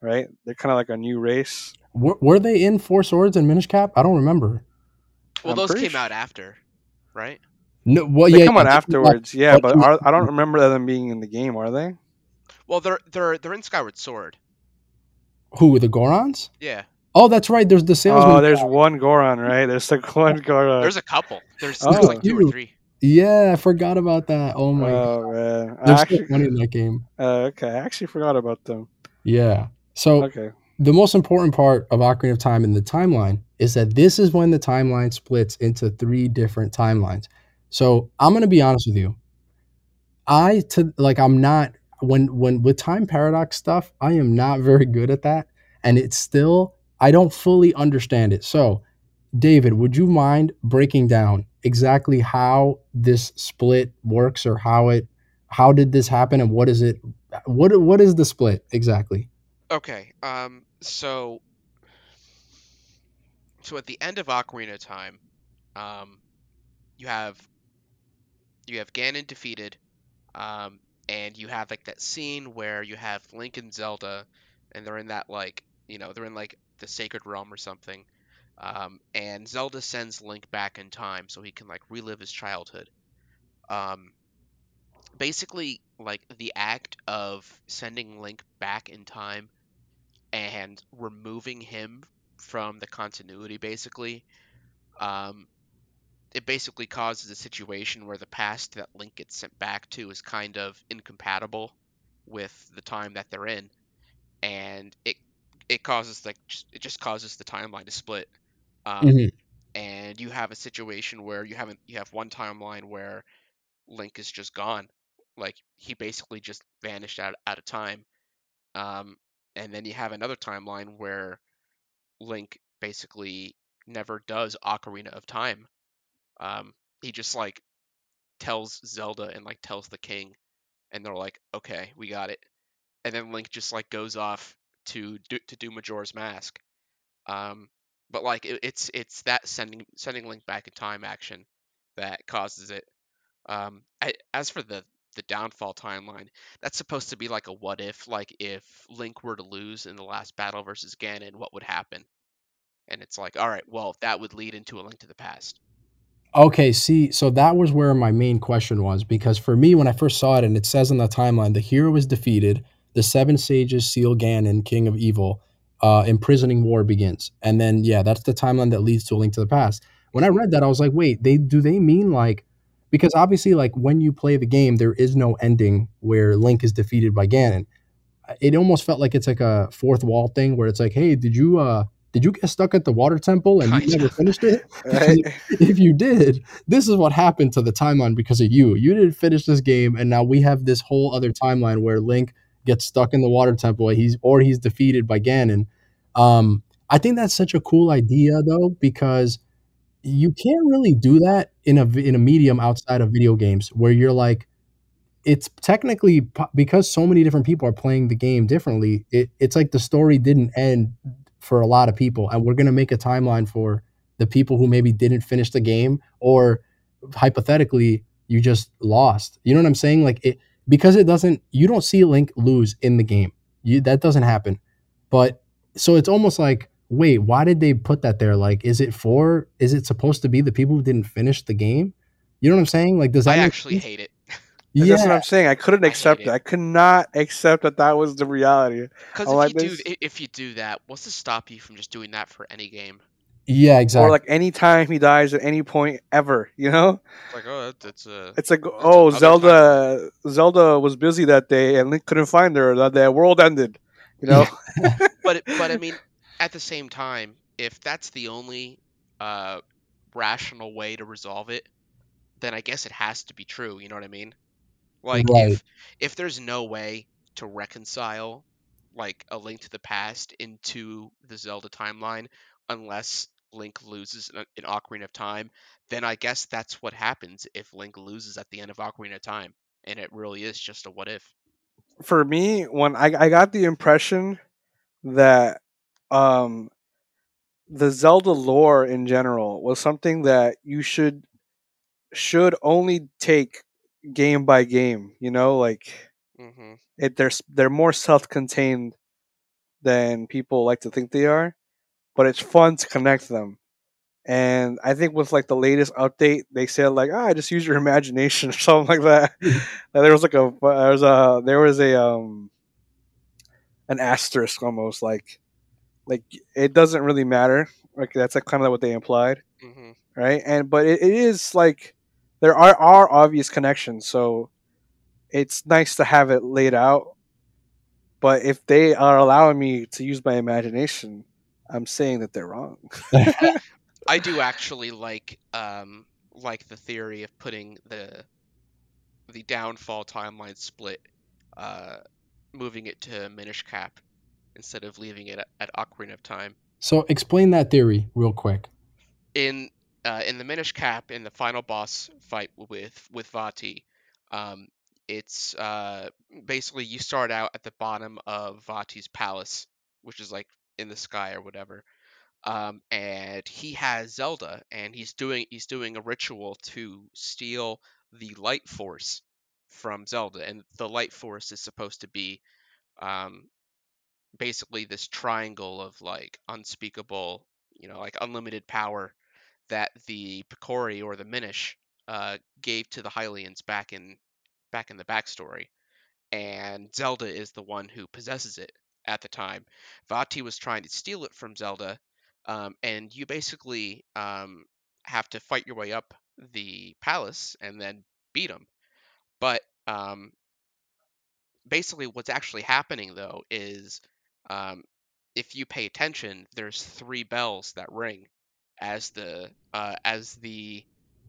right? They're kind of like a new race. were, were they in four swords and minish cap i don't remember Well, I'm those came su- out after, right? no well They yeah come out yeah, afterwards, yeah, but- but are, I don't remember them being in the game. Are they? Well, they're they're they're in Skyward Sword. who the gorons Yeah, oh that's right there's the salesman Oh, there's one Goron, right? There's like *laughs* one Goron. there's a couple. There's, Oh, there's like two or three. Yeah, I forgot about that. Oh my god. Oh man, I They're so actually, in that game. uh, okay, I actually forgot about them. Yeah. So Okay, the most important part of Ocarina of Time in the timeline is that this is when the timeline splits into three different timelines. So I'm gonna be honest with you. I to like I'm not when when with time paradox stuff, I am not *laughs* very good at that. And it's still I don't fully understand it. So David, would you mind breaking down exactly how this split works or how it how did this happen and what is it what what is the split exactly? Okay. Um. So. So at the end of Ocarina Time, um, you have you have Ganon defeated, um, and you have like that scene where you have Link and Zelda, and they're in that like you know they're in like the Sacred Realm or something, um, and Zelda sends Link back in time so he can like relive his childhood. Um, basically, like the act of sending Link back in time and removing him from the continuity basically um, it basically causes a situation where the past that link gets sent back to is kind of incompatible with the time that they're in and it it causes like just, it just causes the timeline to split um, Mhm. and you have a situation where you haven't you have one timeline where link is just gone like he basically just vanished out, out of time um, and then you have another timeline where Link basically never does Ocarina of Time. Um, he just like tells Zelda and like tells the king, and they're like, "Okay, we got it." And then Link just like goes off to do to do Majora's Mask. Um, but like it, it's it's that sending sending Link back in time action that causes it. Um, I, as for the the downfall timeline, that's supposed to be like a what if, like if Link were to lose in the last battle versus Ganon, what would happen? And it's like, all right, well, that would lead into a link to the past. Okay, see, so that was where my main question was because for me, when I first saw it, and it says in the timeline, the hero is defeated, the seven sages seal Ganon, king of evil, uh, imprisoning war begins, and then yeah, that's the timeline that leads to a link to the past. When I read that, I was like, wait, they do they mean like because obviously, like when you play the game, there is no ending where Link is defeated by Ganon. It almost felt like it's like a fourth wall thing where it's like, hey, did you uh did you get stuck at the water temple and you *laughs* never finished it? *laughs* Right? *laughs* if you did, this is what happened to the timeline because of you. You didn't finish this game, and now we have this whole other timeline where Link gets stuck in the water temple. He's or he's defeated by Ganon. Um, I think that's such a cool idea though because you can't really do that in a in a medium outside of video games where you're like it's technically because so many different people are playing the game differently it, it's like the story didn't end for a lot of people and we're going to make a timeline for the people who maybe didn't finish the game or hypothetically you just lost you know what i'm saying like it because it doesn't you don't see link lose in the game you, that doesn't happen but so it's almost like wait, why did they put that there? Like, is it for? Is it supposed to be the people who didn't finish the game? You know what I'm saying? Like, does that? I actually sense? hate it. yeah. *laughs* That's what I'm saying. I couldn't accept I it. it. I could not accept that that was the reality. Because if like you do, if you do that, what's to stop you from just doing that for any game? Yeah, exactly. Or like any time he dies at any point ever, you know? It's like oh, that's a. It's like oh, Zelda. Time. Zelda was busy that day and Link couldn't find her. That the world ended. You know. *laughs* but but I mean, at the same time, if that's the only uh, rational way to resolve it, then I guess it has to be true. You know what I mean? Like right. if if there's no way to reconcile like a link to the past into the Zelda timeline unless Link loses in Ocarina of Time, then I guess that's what happens if Link loses at the end of Ocarina of Time, and it really is just a what if. For me, when I, I got the impression that um, the Zelda lore in general was something that you should should only take game by game. You know, like mm-hmm. it. They're they're more self contained than people like to think they are, but it's fun to connect them. And I think with like the latest update, they said like, ah, just use your *laughs* imagination or something like that. *laughs* *laughs* there was like a there was a there was a um an asterisk almost like like it doesn't really matter. Like that's like kind of what they implied, mm-hmm. right? And but it, it is like there are are obvious connections, so it's nice to have it laid out. But if they are allowing me to use my imagination, I'm saying that they're wrong. *laughs* I do actually like um, like the theory of putting the the downfall timeline split, uh, moving it to Minish Cap instead of leaving it at, at Ocarina of Time. So explain that theory real quick. In uh, in the Minish Cap, in the final boss fight with with Vaati, um, it's uh, basically you start out at the bottom of Vati's palace, which is like in the sky or whatever. Um, and he has Zelda, and he's doing he's doing a ritual to steal the Light Force from Zelda, and the Light Force is supposed to be um, basically this triangle of like unspeakable, you know, like unlimited power that the Picori or the Minish uh, gave to the Hylians back in back in the backstory, and Zelda is the one who possesses it at the time. Vati was trying to steal it from Zelda, um, and you basically um, have to fight your way up the palace and then beat him. But um, basically, what's actually happening though is um, if you pay attention, there's three bells that ring as the uh, as the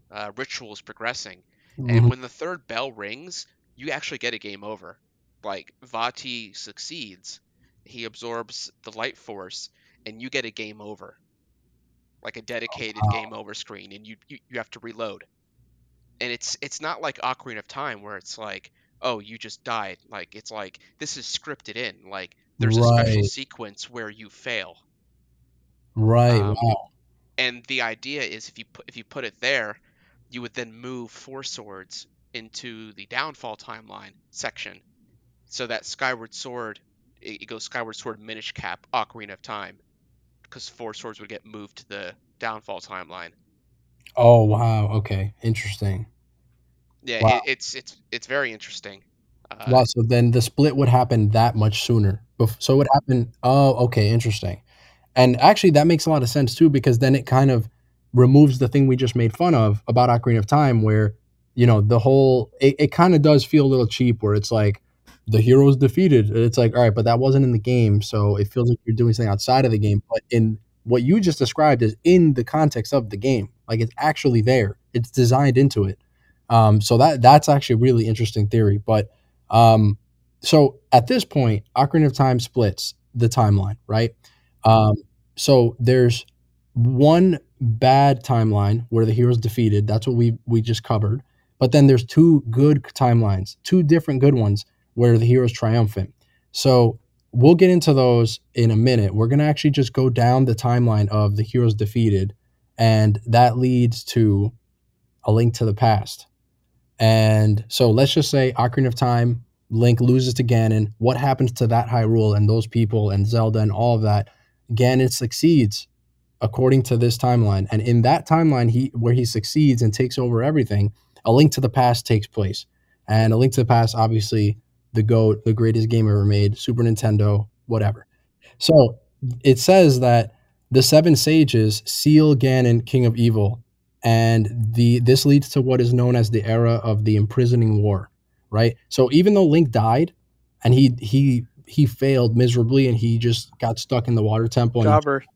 uh, ritual is progressing, mm-hmm. and when the third bell rings, you actually get a game over. Like Vati succeeds, he absorbs the light force, and you get a game over, like a dedicated oh, wow. game over screen, and you, you you have to reload. And it's it's not like Ocarina of Time where it's like, oh, you just died. Like it's like this is scripted in. Like there's right. a special sequence where you fail. Right. Um, wow. And the idea is if you put if you put it there, you would then move four swords into the downfall timeline section, so that Skyward Sword it, it goes Skyward Sword Minish Cap Ocarina of Time, because four swords would get moved to the downfall timeline. Oh wow! Okay, interesting. Yeah, wow. it, it's it's it's very interesting. Uh, wow. So then the split would happen that much sooner. So it would happen. Oh, okay, interesting. And actually, that makes a lot of sense too, because then it kind of removes the thing we just made fun of about Ocarina of Time, where you know the whole it, it kind of does feel a little cheap, where it's like the hero's defeated. It's like, all right, but that wasn't in the game, so it feels like you're doing something outside of the game. But in what you just described is in the context of the game, like it's actually there. It's designed into it. Um, so that that's actually a really interesting theory. But um, so at this point, Ocarina of Time splits the timeline, right? Um, so there's one bad timeline where the hero's defeated. That's what we we just covered. But then there's two good timelines, two different good ones where the hero's triumphant. So we'll get into those in a minute. We're gonna actually just go down the timeline of the hero's defeated, and that leads to a link to the past. And so let's just say Ocarina of Time, Link loses to Ganon. What happens to that Hyrule and those people and Zelda and all of that? Ganon succeeds according to this timeline. And in that timeline, he where he succeeds and takes over everything, a link to the past takes place. And a link to the past, obviously, the GOAT, the greatest game ever made, Super Nintendo, whatever. So it says that the seven sages seal Ganon, king of evil, and the this leads to what is known as the era of the imprisoning war, right? So even though Link died and he he he failed miserably and he just got stuck in the water temple Jobber, and,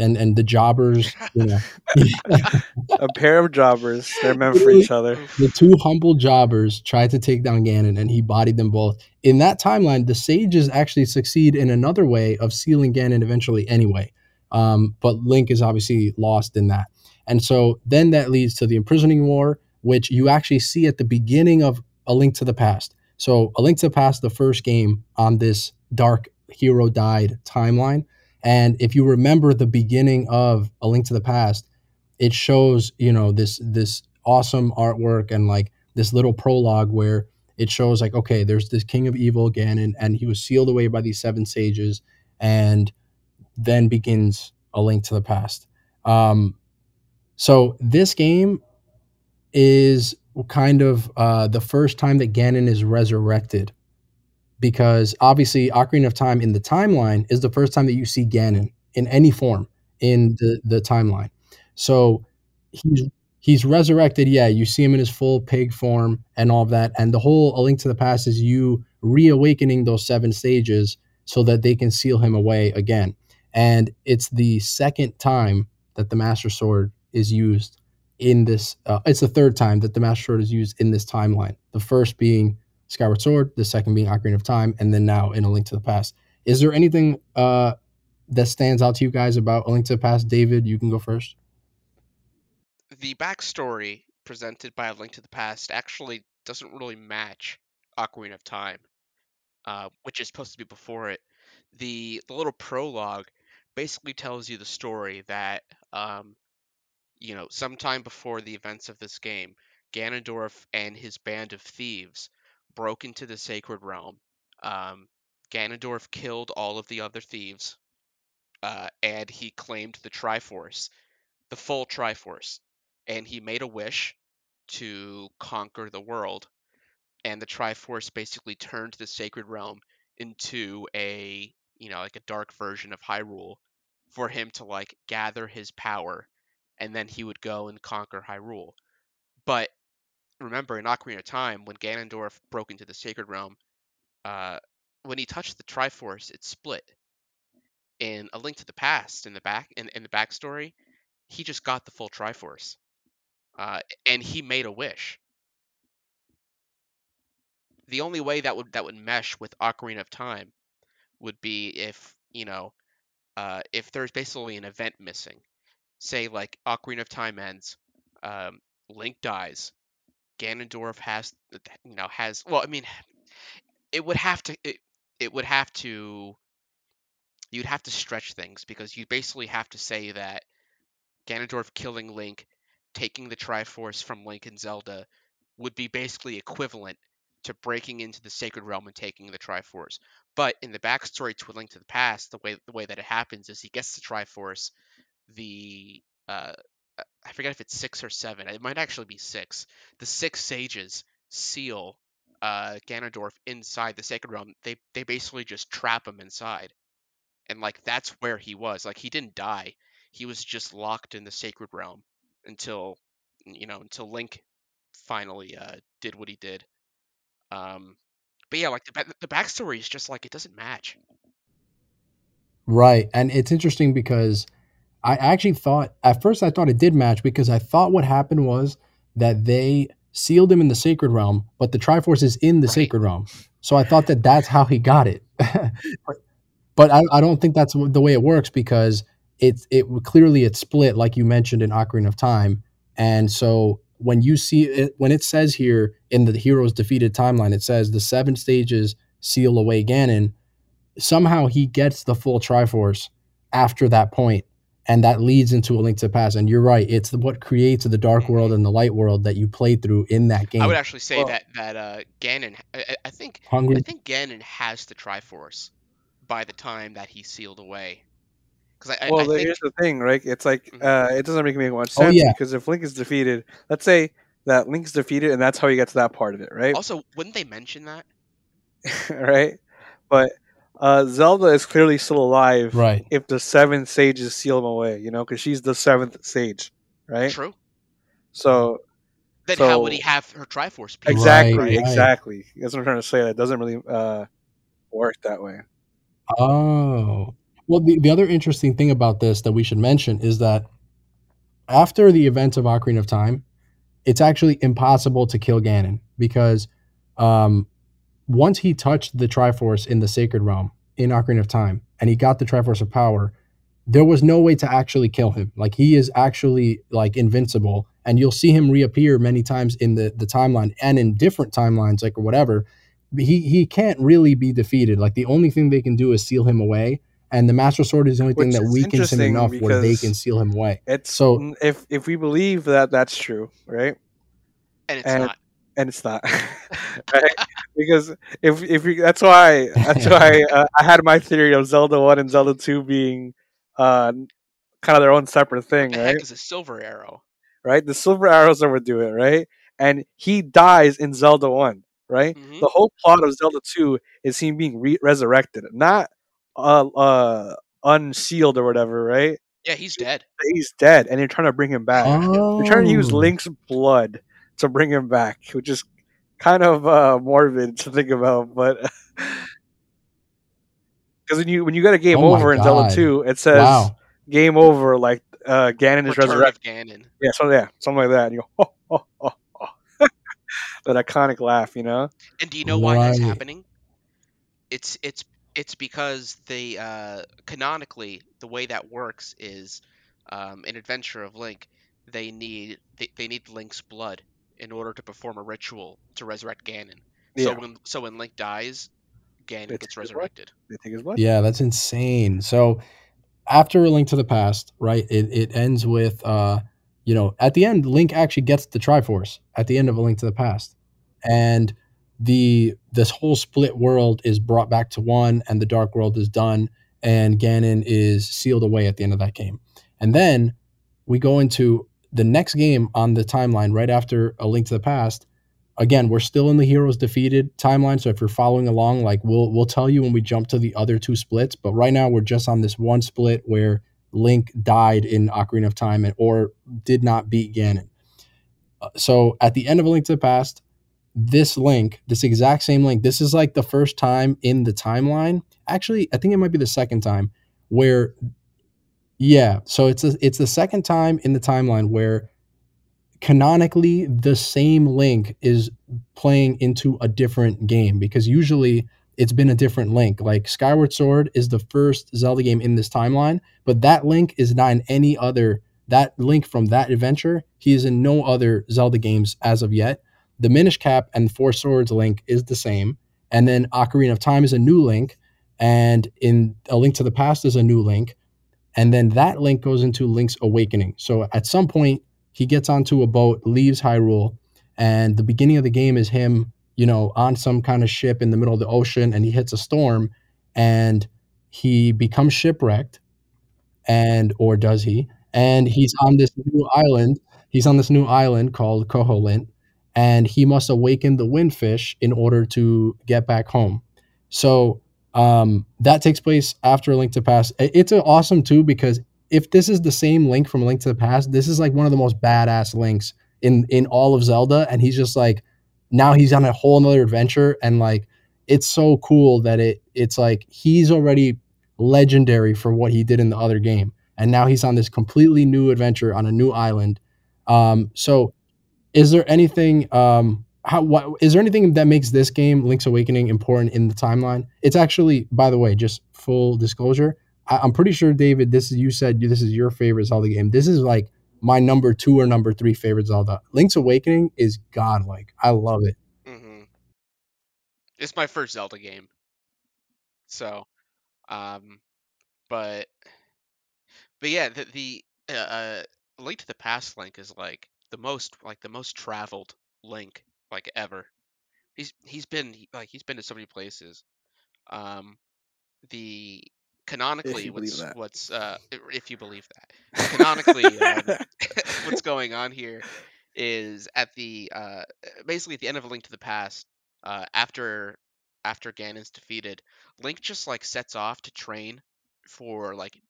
and and the jobbers, you know, *laughs* a pair of jobbers. They're meant for each other. the two humble jobbers tried to take down Ganon and he bodied them both. In that timeline, the sages actually succeed in another way of sealing Ganon eventually anyway. Um, but Link is obviously lost in that. And so then that leads to the imprisoning war, which you actually see at the beginning of A Link to the Past. So A Link to the Past, the first game on this dark hero died timeline. And if you remember the beginning of A Link to the Past, it shows, you know, this this awesome artwork and like this little prologue where it shows like, okay, there's this king of evil, Ganon, and he was sealed away by these seven sages, and then begins A Link to the Past. Um, so this game is kind of uh, the first time that Ganon is resurrected, because obviously Ocarina of Time in the timeline is the first time that you see Ganon in any form in the the timeline. So he's he's resurrected. Yeah, you see him in his full pig form and all of that, and the whole A Link to the Past is you reawakening those seven stages so that they can seal him away again. And it's the second time that the Master Sword is used in this. Uh, it's the third time that the Master Sword is used in this timeline. The first being Skyward Sword, the second being Ocarina of Time, and then now in A Link to the Past. Is there anything uh, that stands out to you guys about A Link to the Past? David, you can go first. The backstory presented by A Link to the Past actually doesn't really match Ocarina of Time, uh, which is supposed to be before it. The the little prologue basically tells you the story that um, you know, sometime before the events of this game, Ganondorf and his band of thieves broke into the Sacred Realm. Um, Ganondorf killed all of the other thieves, uh, and he claimed the Triforce, the full Triforce, and he made a wish to conquer the world. And the Triforce basically turned the Sacred Realm into a, you know, like a dark version of Hyrule for him to like gather his power and then he would go and conquer Hyrule. But remember, in Ocarina of Time, when Ganondorf broke into the Sacred Realm, uh, when he touched the Triforce, it split. In A Link to the Past, in the back in, in the backstory, he just got the full Triforce, uh, and he made a wish. The only way that would that would mesh with Ocarina of Time would be if you know uh, if there's basically an event missing say like Ocarina of Time ends, um, Link dies, Ganondorf has you know has well I mean *sighs* it would have to it, it would have to you'd have to stretch things because you basically have to say that Ganondorf killing Link, taking the Triforce from Link and Zelda would be basically equivalent to breaking into the Sacred Realm and taking the Triforce. But in the backstory to A Link to the Past, the way the way that it happens is he gets the Triforce, the uh, I forget if it's six or seven. It might actually be six. The six sages seal uh, Ganondorf inside the Sacred Realm. They they basically just trap him inside, and like that's where he was. Like he didn't die. He was just locked in the Sacred Realm until you know until Link finally uh, did what he did. Um, but yeah, like the the backstory is just like it doesn't match. Right, and it's interesting because I actually thought at first I thought it did match because I thought what happened was that they sealed him in the sacred realm, but the Triforce is in the Right. sacred realm. So I thought that that's how he got it. *laughs* but I, I don't think that's the way it works because it's it clearly it's split like you mentioned in Ocarina of Time, and so when you see it when it says here in the heroes defeated timeline, it says the seven stages seal away Ganon. Somehow he gets the full Triforce after that point, and that leads into a link to the past. And you're right; it's what creates the dark Mhm. world and the light world that you play through in that game. I would actually say Well- that that uh, Ganon. I, I- I think Hungry, I think Ganon has the Triforce by the time that he's sealed away. Because I, I, well, I the- think here's the thing, right? It's like Mhm. uh, it doesn't make make much Oh, sense yeah. because if Link is defeated, let's say that Link's defeated, and that's how you get to that part of it, right? also wouldn't they mention that? *laughs* right? But uh, Zelda is clearly still alive right? if the seven sages seal him away, you know, because she's the seventh sage, right? True. So Then how would he have her Triforce? piece? exactly, right. exactly. That's what I'm trying to say. That doesn't really uh, work that way. Oh. Well, the, the other interesting thing about this that we should mention is that after the events of Ocarina of Time, it's actually impossible to kill Ganon because um, once he touched the Triforce in the Sacred Realm in Ocarina of Time and he got the Triforce of Power, there was no way to actually kill him. Like he is actually like invincible, and you'll see him reappear many times in the the timeline and in different timelines, like or whatever. He he can't really be defeated. Like the only thing they can do is seal him away, and the Master Sword is the only thing that weakens him enough where they can seal him away. It's So- so if if we believe that that's true, right? And it's And- not. And it's not *laughs* right? because if if you that's why that's why *laughs* uh, I had my theory of Zelda one and Zelda two being uh kind of their own separate thing, right? is a silver arrow? Right, the silver arrows overdo it, right? And he dies in Zelda one, right? Mhm. The whole plot of Zelda two is him being re- resurrected, not uh uh unsealed or whatever, right? Yeah, he's dead. He's dead, and they're trying to bring him back. Oh, They're trying to use Link's blood to bring him back, which is kind of uh, morbid to think about. But *laughs* because when you when you get a game Oh over in Zelda Two, it says Wow. game over, like uh, Ganon is Return resurrected. Ganon. Yeah, so yeah, something like that. And you go, oh, oh, oh, oh. that iconic laugh, you know? And do you know why that's happening? It's it's it's because they uh, canonically the way that works is um, in Adventure of Link they need they, they need Link's blood in order to perform a ritual to resurrect Ganon. So when so when Link dies, Ganon It's gets resurrected. They take his blood. Yeah, that's insane. So after a link to the past, right? It it ends with uh, you know, at the end, Link actually gets the Triforce at the end of a link to the past. And the this whole split world is brought back to one and the dark world is done and Ganon is sealed away at the end of that game. And then we go into the next game on the timeline right after a link to the past again we're still in the heroes defeated timeline so if you're following along like we'll we'll tell you when we jump to the other two splits but right now we're just on this one split where link died in ocarina of time and or did not beat ganon. Uh, so at the end of a link to the past this link this exact same link this is like the first time in the timeline. Actually i think it might be the second time where yeah so it's a, it's the second time in the timeline where canonically the same link is playing into a different game because usually it's been a different link. Like Skyward Sword is the first Zelda game in this timeline, but that link is not in any other that link from that adventure. He is in no other Zelda games as of yet. The Minish Cap and Four Swords link is the same, and then Ocarina of Time is a new link, and in A Link to the Past is a new link, and then that link goes into Link's Awakening. So at some point he gets onto a boat, leaves Hyrule, and the beginning of the game is him, you know, on some kind of ship in the middle of the ocean, and he hits a storm, and he becomes shipwrecked, and or does he? And he's on this new island. He's on this new island called Koholint, and he must awaken the windfish in order to get back home. So um, that takes place after link to past. It's awesome too because if this is the same link from link to the past, this is like one of the most badass links in in all of Zelda, and he's just like now he's on a whole nother adventure, and like it's so cool that it it's like he's already legendary for what he did in the other game, and now he's on this completely new adventure on a new island. Um, so is there anything um how what is there anything that makes this game Link's Awakening important in the timeline? It's actually, by the way, just full disclosure, I, I'm pretty sure David, this is you said this is your favorite Zelda game. This is like my number two or number three favorite Zelda. Link's Awakening is godlike. I love it. hmm It's my first Zelda game, so, um, but but yeah, the the uh, uh, Link to the Past Link is like the most like the most traveled Link like ever. He's he's been like he's been to so many places. Um, the canonically what's what's uh if you believe that *laughs* canonically um, *laughs* *laughs* what's going on here is at the uh basically at the end of a link to the past uh after after ganon's defeated link just like sets off to train for like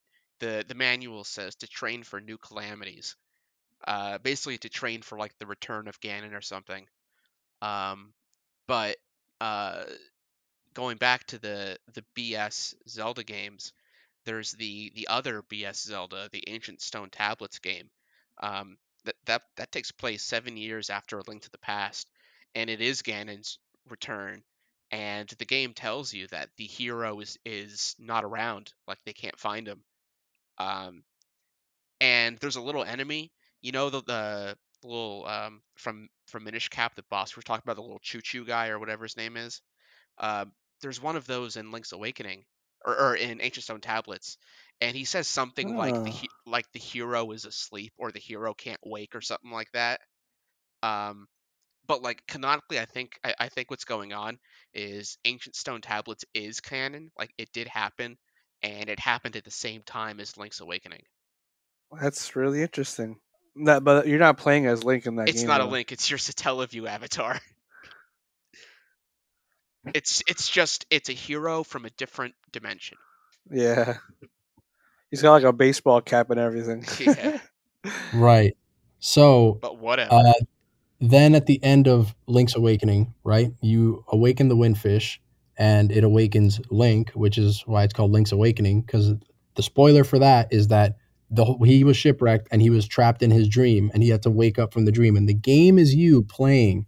the the manual says to train for new calamities uh basically to train for like the return of ganon or something um but uh going back to the the BS Zelda games, there's the the other BS Zelda, the Ancient Stone Tablets game. Um, that that that takes place seven years after A Link to the Past, and it is Ganon's return. And the game tells you that the hero is is not around, like they can't find him. Um, and there's a little enemy, you know the the little um from from Minish Cap, the boss we are talking about, the little choo choo guy or whatever his name is uh, there's one of those in Link's Awakening or, or in Ancient Stone Tablets, and he says something like the like the hero is asleep or the hero can't wake or something like that. Um, but like canonically, I think I, I think what's going on is Ancient Stone Tablets is canon, like it did happen, and it happened at the same time as Link's Awakening. That's really interesting. That, but you're not playing as Link in that It's game. not a. Link; it's your Satellaview avatar. It's it's just it's a hero from a different dimension. Yeah. He's got like a baseball cap and everything. Yeah. *laughs* Right. So But whatever. uh, then at the end of Link's Awakening, right, you awaken the Windfish, and it awakens Link, which is why it's called Link's Awakening. Because the spoiler for that is that the whole- he was shipwrecked and he was trapped in his dream, and he had to wake up from the dream. And the game is you playing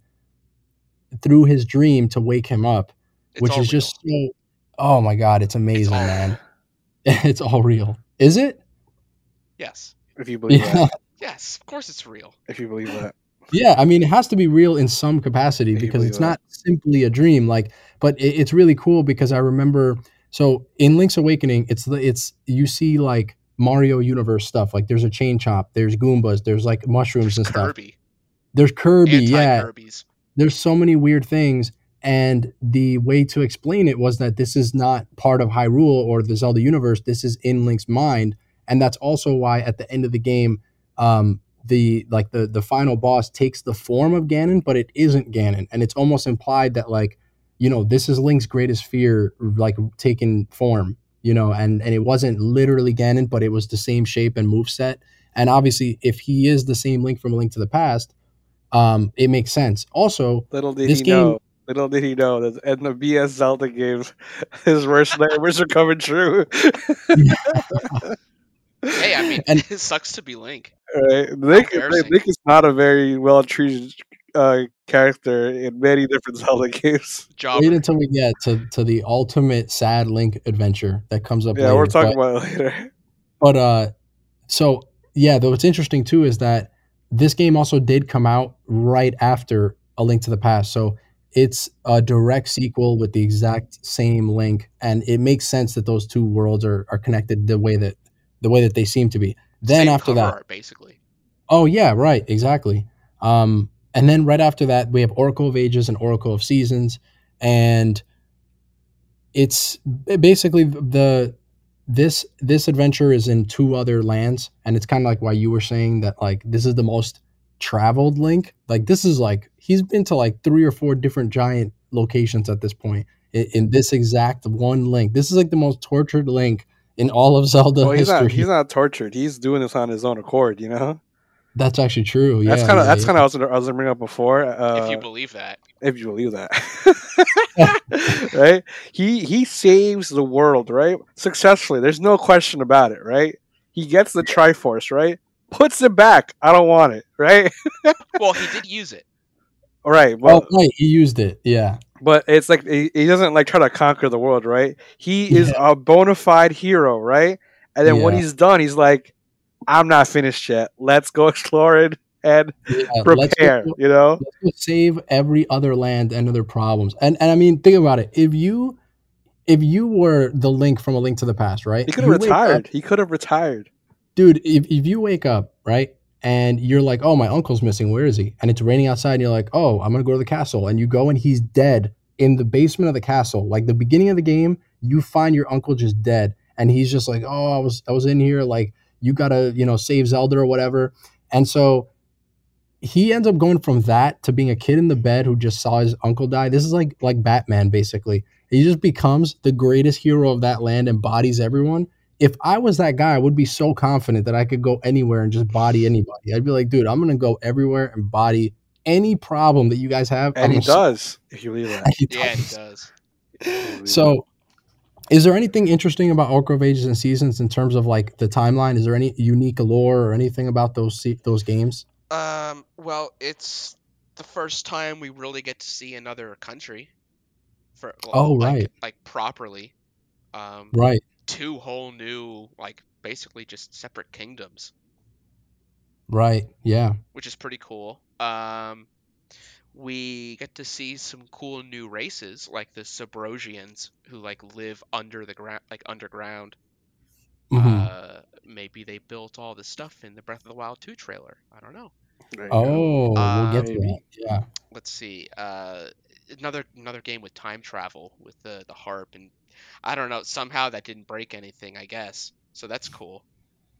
through his dream to wake him up, It's which is real. just so. Oh my god, it's amazing, all man! *laughs* it's all real. Is it? yes, if you believe Yeah. that. *laughs* yes. Of course, it's real. If you believe that. Yeah, I mean, it has to be real in some capacity Yeah, you because it's that. not simply a dream. Like, but it, it's really cool because I remember. So in Link's Awakening, it's the it's you see like Mario Universe stuff. Like, there's a chain chomp, there's Goombas, there's like mushrooms There's and stuff. Kirby, There's Kirby, yeah. There's so many weird things, and the way to explain it was that this is not part of Hyrule or the Zelda universe. This is in Link's mind, and that's also why at the end of the game, um, the like the the final boss takes the form of Ganon, but it isn't Ganon, and it's almost implied that like you know this is Link's greatest fear, like taking form, you know, and and it wasn't literally Ganon, but it was the same shape and move set, and obviously if he is the same Link from A Link to the Past, um, it makes sense. Also, Little did This he game- know. Little did he know that in the BS Zelda games, *laughs* his worst nightmares are coming true. *laughs* Hey, I mean, And- it sucks to be Link. right? Link, embarrassing. Link is not a very well treated uh, character in many different *laughs* Zelda games. wait until we get to, to the ultimate sad Link adventure that comes up Yeah, later. we're talking but, about it later. *laughs* but uh, so yeah, though what's interesting too is that this game also did come out right after A Link to the Past, so it's a direct sequel with the exact same Link, and it makes sense that those two worlds are, are connected the way that the way that they seem to be. Then Same after cover that, art, basically. Oh yeah, right, exactly. Um, and then right after that, we have Oracle of Ages and Oracle of Seasons, and it's basically the this this adventure is in two other lands, and it's kind of like why you were saying that like this is the most traveled Link. Like this is like he's been to like three or four different giant locations at this point in, in this exact one Link. This is like the most tortured Link in all of *laughs* Zelda well, he's history. not. He's not tortured. He's doing this on his own accord. You know. That's actually true. Yeah, that's kind of. yeah, that's yeah. kind of. I was gonna- I was gonna bring up before. Uh, if you believe that. if you believe that *laughs* right he he saves the world right successfully there's no question about it right he gets the triforce right puts it back. I don't want it. Right. *laughs* Well, he did use it. All right. Well, Well, right, he used it. Yeah. but it's like he, he doesn't like try to conquer the world. Right. He is a bona fide hero. Right. And then when he's done, he's like, "I'm not finished yet. Let's go *laughs* explore it and yeah let's prepare." go- You know. save every other land and other problems. And and I mean, think about it. If you if you were the link from a link to the past, right? He could have wake up- retired. He could have retired. dude. If if you wake up, right, and you're like, oh, my uncle's missing. Where is he? And it's raining outside, and you're like, oh, I'm gonna go to the castle, and you go and he's dead in the basement of the castle. Like the beginning of the game, you find your uncle just dead, and he's just like, oh, I was I was in here, like you gotta you know save Zelda or whatever, and so he ends up going from that to being a kid in the bed who just saw his uncle die. This is like like Batman basically. He just becomes the greatest hero of that land and bodies everyone. If I was that guy, I would be so confident that I could go anywhere and just body anybody. I'd be like, dude, I'm gonna go everywhere and body any problem that you guys have. And I'm he gonna does. If you leave that. *laughs* it." He Yeah, he does. does. So, is there anything interesting about Oracle of Ages and Seasons in terms of like the timeline? Is there any unique lore or anything about those se- those games? Um, well, it's the first time we really get to see another country. For Oh, like, right. like properly. Um, Right. two whole new, like basically just separate kingdoms, Right. Yeah. which is pretty cool. Um, we get to see some cool new races like the Subrosians who like live under the ground, like underground. Mhm. Uh, maybe they built all the stuff in the Breath of the Wild 2 trailer. I don't know. There you go. Oh, we'll Uh, get to that. Yeah. let's see uh another another game with time travel with the the harp and i don't know somehow that didn't break anything i guess so that's cool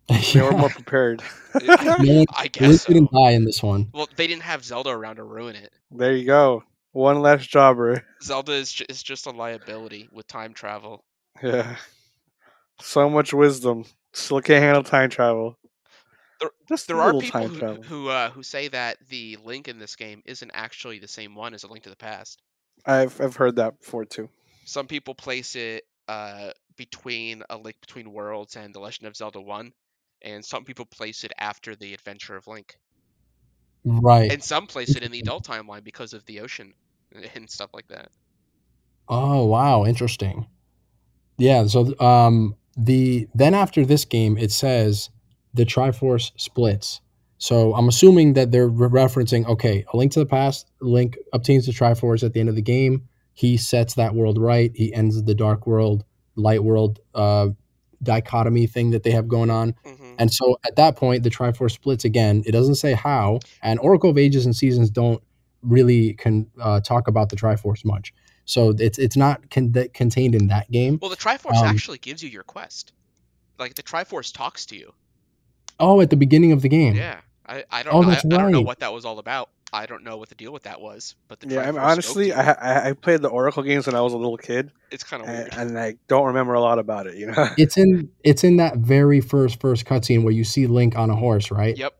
They were more prepared. *laughs* No one- i Link guess so. didn't die in this one. well they didn't have zelda around to ruin it there you go. One less jobber. zelda is, ju- is just a liability with time travel Yeah. So much wisdom. Still can't handle time travel. There- Just there are people who travel. who, uh, who say that the link in this game isn't actually the same one as a link to the past I've I've heard that before too. some people place it uh between a link between worlds and the legend of zelda 1 and some people place it after the adventure of link Right. and some place it in the adult timeline because of the ocean *laughs* and stuff like that. Oh wow, interesting. Yeah, so um the then after this game it says the Triforce splits. So I'm assuming that they're re- referencing okay, a link to the past, Link obtains the Triforce at the end of the game. He sets that world right. He ends the dark world, light world uh dichotomy thing that they have going on. hmm And so at that point, the Triforce splits again. It doesn't say how, and Oracle of Ages and Seasons don't really can uh, talk about the Triforce much. So it's it's not con- contained in that game. Well, the Triforce Um, actually gives you your quest. Like the Triforce talks to you. Oh, at the beginning of the game. Yeah, I, I don't Oh, know. I, that's I don't know what that was all about. I don't know what the deal with that was. But the Yeah, I mean, honestly, I, I I played the Oracle games when I was a little kid, it's kind of weird. and I don't remember a lot about it. You know. *laughs* It's in it's in that very first first cutscene where you see Link on a horse, right? Yep.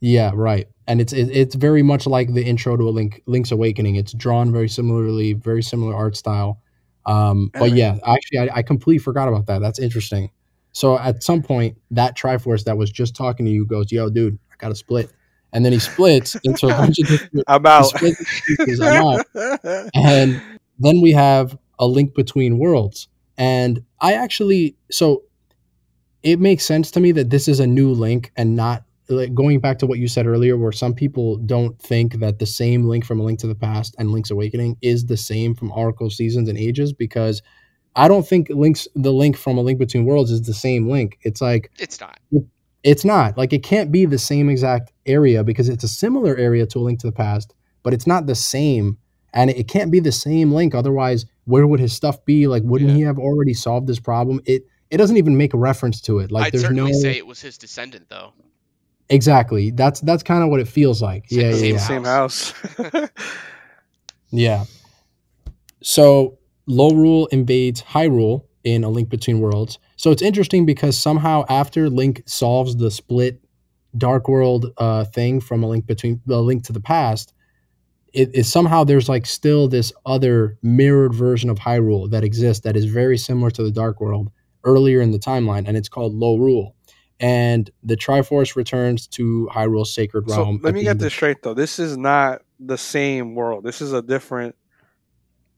Yeah, right. And it's it, it's very much like the intro to a Link Link's Awakening. It's drawn very similarly, very similar art style. Um, but Anyway. yeah, actually, I, I completely forgot about that. That's interesting. So at some point, that Triforce that was just talking to you goes, "Yo, dude, I got to split," and then he splits *laughs* into a bunch of different. I'm out. pieces, I'm out. *laughs* And then we have a link between worlds. And I actually, so it makes sense to me that this is a new link and not like going back to what you said earlier, where some people don't think that the same link from A Link to the Past and Link's Awakening is the same from Oracle Seasons and Ages, because I don't think links the link from A Link Between Worlds is the same link. It's like It's not. It's not like it can't be the same exact area because it's a similar area to a link to the past but it's not the same and it can't be the same link otherwise where would his stuff be like wouldn't Yeah. he have already solved this problem it it doesn't even make a reference to it like I'd there's certainly no say it was his descendant, though. exactly that's that's kind of what it feels like Same- yeah yeah, same yeah. Same house. Yeah. So Lorule invades Hyrule in a link between worlds. So it's interesting because somehow after Link solves the split dark world uh, thing from a link between the link to the past, it is somehow there's like still this other mirrored version of Hyrule that exists that is very similar to the Dark World earlier in the timeline, and it's called Lorule. and the Triforce returns to Hyrule's sacred realm. So let me get this straight though. This is not the same world. This is a different.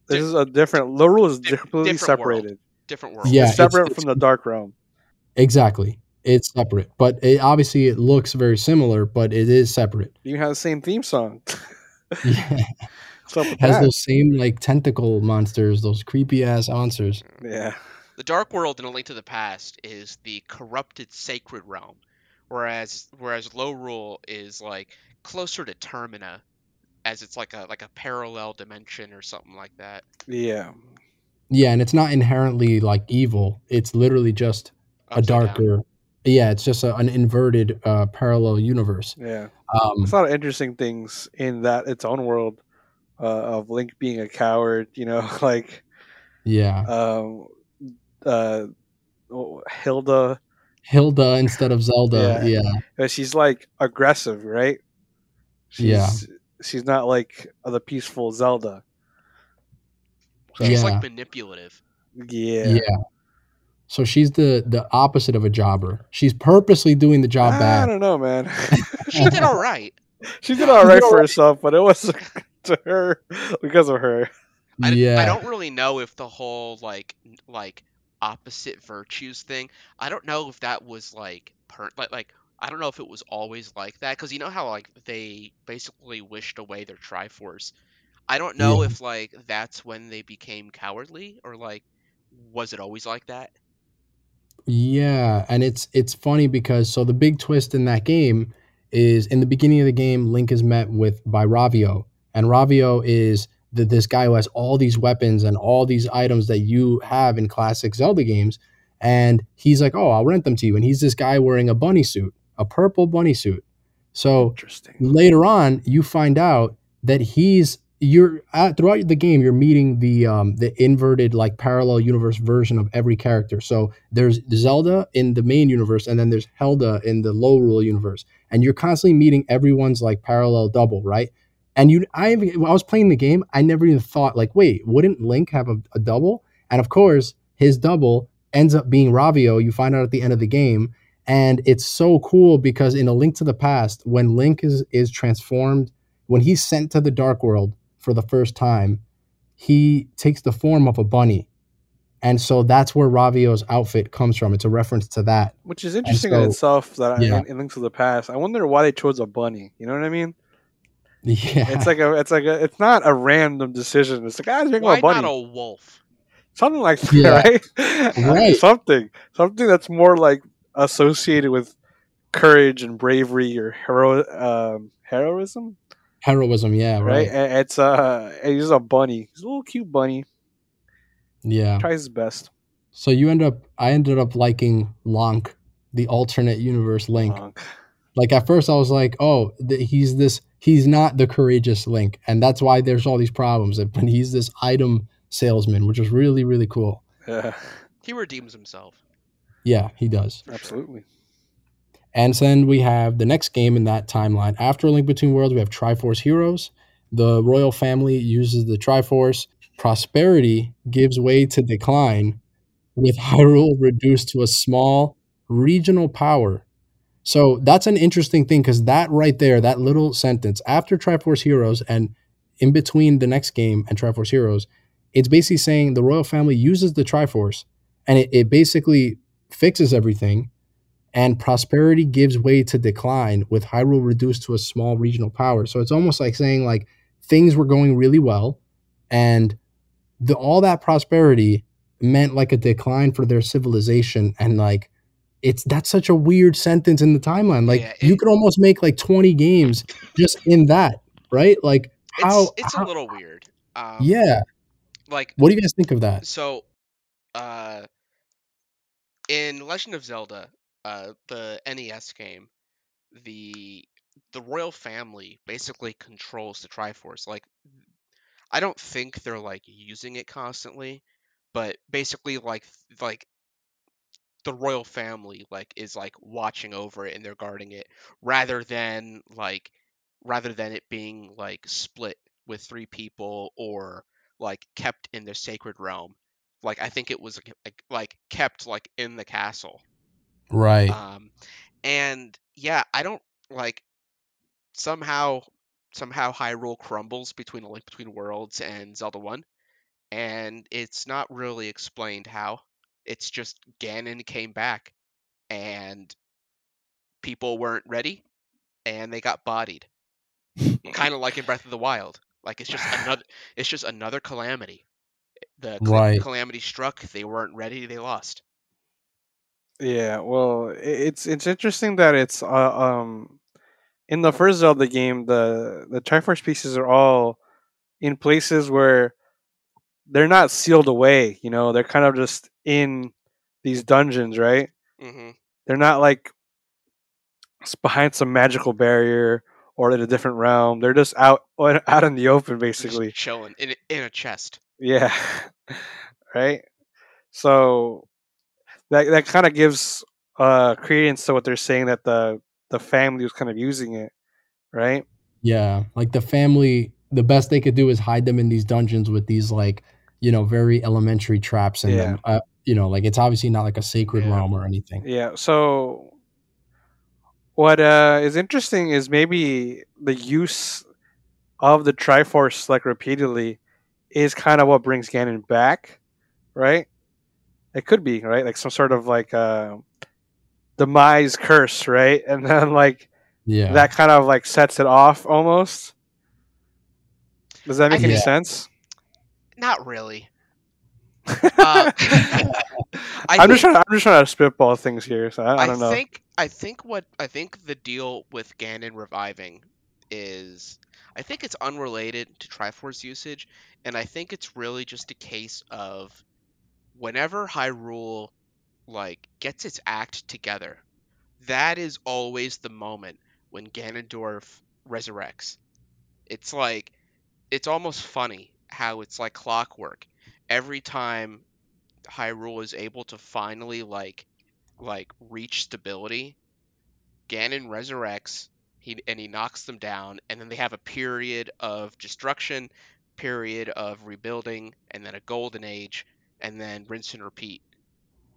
This Di- is a different. Lorule is Di- completely different world. Separated. Different world. Yeah, it's it's- separate it's- from the dark realm. Exactly. It's separate, but it, obviously it looks very similar, but it is separate. You have the same theme song. *laughs* Yeah, What's up with has that? those same like tentacle monsters, those creepy ass monsters. Yeah. The Dark World in A Link to the Past is the corrupted sacred realm, whereas whereas Lorule is like closer to Termina, as it's like a like a parallel dimension or something like that. Yeah. Yeah, and it's not inherently like evil. It's literally just a Upside down. darker. Yeah, it's just a, an inverted uh, parallel universe. Yeah. Um, There's a lot of interesting things in that its own world uh, of Link being a coward. You know, *laughs* like yeah, um, uh, Hilda. Hilda instead of Zelda. Yeah. Yeah, uh, She's like aggressive, right? She's, Yeah. She's not like the peaceful Zelda. She's Yeah. like manipulative. Yeah. yeah. So she's the the opposite of a jobber. She's purposely doing the job I bad. I don't know, man. *laughs* She did all right. *laughs* she did all right did for alright. herself, but it was *laughs* to her because of her. I, d- yeah, I don't really know if the whole like like opposite virtues thing. I don't know if that was like per like like I don't know if it was always like that because you know how like they basically wished away their Triforce. I don't know Yeah. if like that's when they became cowardly or like was it always like that? Yeah, and it's it's funny because so the big twist in that game is in the beginning of the game, Link is met with by Ravio, and Ravio is the, this guy who has all these weapons and all these items that you have in classic Zelda games, and he's like, "Oh, I'll rent them to you," and he's this guy wearing a bunny suit, a purple bunny suit. So later on you find out that he's you're at, throughout the game you're meeting the um the inverted like parallel universe version of every character. So there's zelda in the main universe and then there's Hilda in the Lorule universe. And you're constantly meeting everyone's like parallel double right? And you i when i was playing the game i never even thought like wait wouldn't link have a, a double? And of course his double ends up being ravio you find out at the end of the game. And it's so cool because in a link to the past when link is is transformed when he's sent to the dark world for the first time he takes the form of a bunny and so that's where ravio's outfit comes from it's a reference to that Which is interesting in itself that yeah. I, in, in Links to the Past. I wonder why they chose a bunny. You know what I mean? yeah It's like a, it's like a, it's not a random decision. It's like, ah, let's make Why a bunny. not a wolf? Something like that, Yeah. right? Right. *laughs* something, something that's more like associated with courage and bravery or hero, um, heroism, heroism yeah right? right, It's uh, he's a bunny. He's a little cute bunny. yeah Tries his best. so you end up i ended up liking lonk the alternate universe link Honk. like at first i was like oh th- he's this he's not the courageous link and that's why there's all these problems *laughs* but he's this item salesman which is really really cool Yeah, He redeems himself. yeah he does absolutely. And then we have the next game in that timeline. After link between worlds we have triforce heroes. The royal family uses the triforce. Prosperity gives way to decline with *laughs* hyrule reduced to a small regional power. So that's an interesting thing because that right there, that little sentence after Triforce Heroes and in between the next game and Triforce Heroes, it's basically saying the royal family uses the Triforce and it, it basically fixes everything and prosperity gives way to decline with Hyrule reduced to a small regional power. So it's almost like saying like things were going really well and the all that prosperity meant like a decline for their civilization and like it's that's such a weird sentence in the timeline. Like Yeah, you could almost make like 20 games just in that, right? Like how, it's it's how- a little weird. Um, yeah. Like What do you guys think of that? so, uh, in Legend of Zelda, uh, the NES game, the the royal family basically controls the Triforce. Like, I don't think they're like using it constantly, but basically, like like the royal family like is like watching over it and they're guarding it rather than like rather than it being like split with three people or like kept in the sacred realm like i think it was like like, like kept like in the castle Right. Um, and yeah, I don't like somehow somehow Hyrule crumbles between a Link Between Worlds and Zelda One, and it's not really explained how. It's just Ganon came back, and people weren't ready, and they got bodied, *laughs* kind of like in Breath of the Wild. Like it's just another it's just another calamity. The cla- Right. calamity struck, they weren't ready, they lost. Yeah, well, it's it's interesting that it's uh, um in the first Zelda game, the the Triforce pieces are all in places where they're not sealed away. You know, they're kind of just in these dungeons, right? hmm They're not like behind some magical barrier or in a different realm. They're just out out in the open, basically. Just chilling in in a chest. Yeah. *laughs* right? So that that kind of gives uh credence to what they're saying that the the family was kind of using it, right? Yeah, like the family, the best they could do is hide them in these dungeons with these like, you know, very elementary traps in them. Uh, you know, like it's obviously not like a sacred Yeah. realm or anything. Yeah. So what uh is interesting is maybe the use of the Triforce like repeatedly is kind of what brings Ganon back, right? It could be, right? Like some sort of like uh demise curse, right? *laughs* And then like Yeah. that kind of like sets it off almost. Does that make can- any Yeah. sense? Not really. *laughs* Uh, *laughs* I I'm just think- trying. I'm just trying to spitball things here. So I, I I don't know. think I think what I think the deal with Ganon reviving is I think it's unrelated to Triforce usage, and I think it's really just a case of whenever Hyrule like gets its act together, that is always the moment when Ganondorf resurrects. It's like it's almost funny how it's like clockwork. Every time Hyrule is able to finally like like reach stability, Ganon resurrects, he and he knocks them down, and then they have a period of destruction, period of rebuilding, and then a golden age, and then rinse and repeat.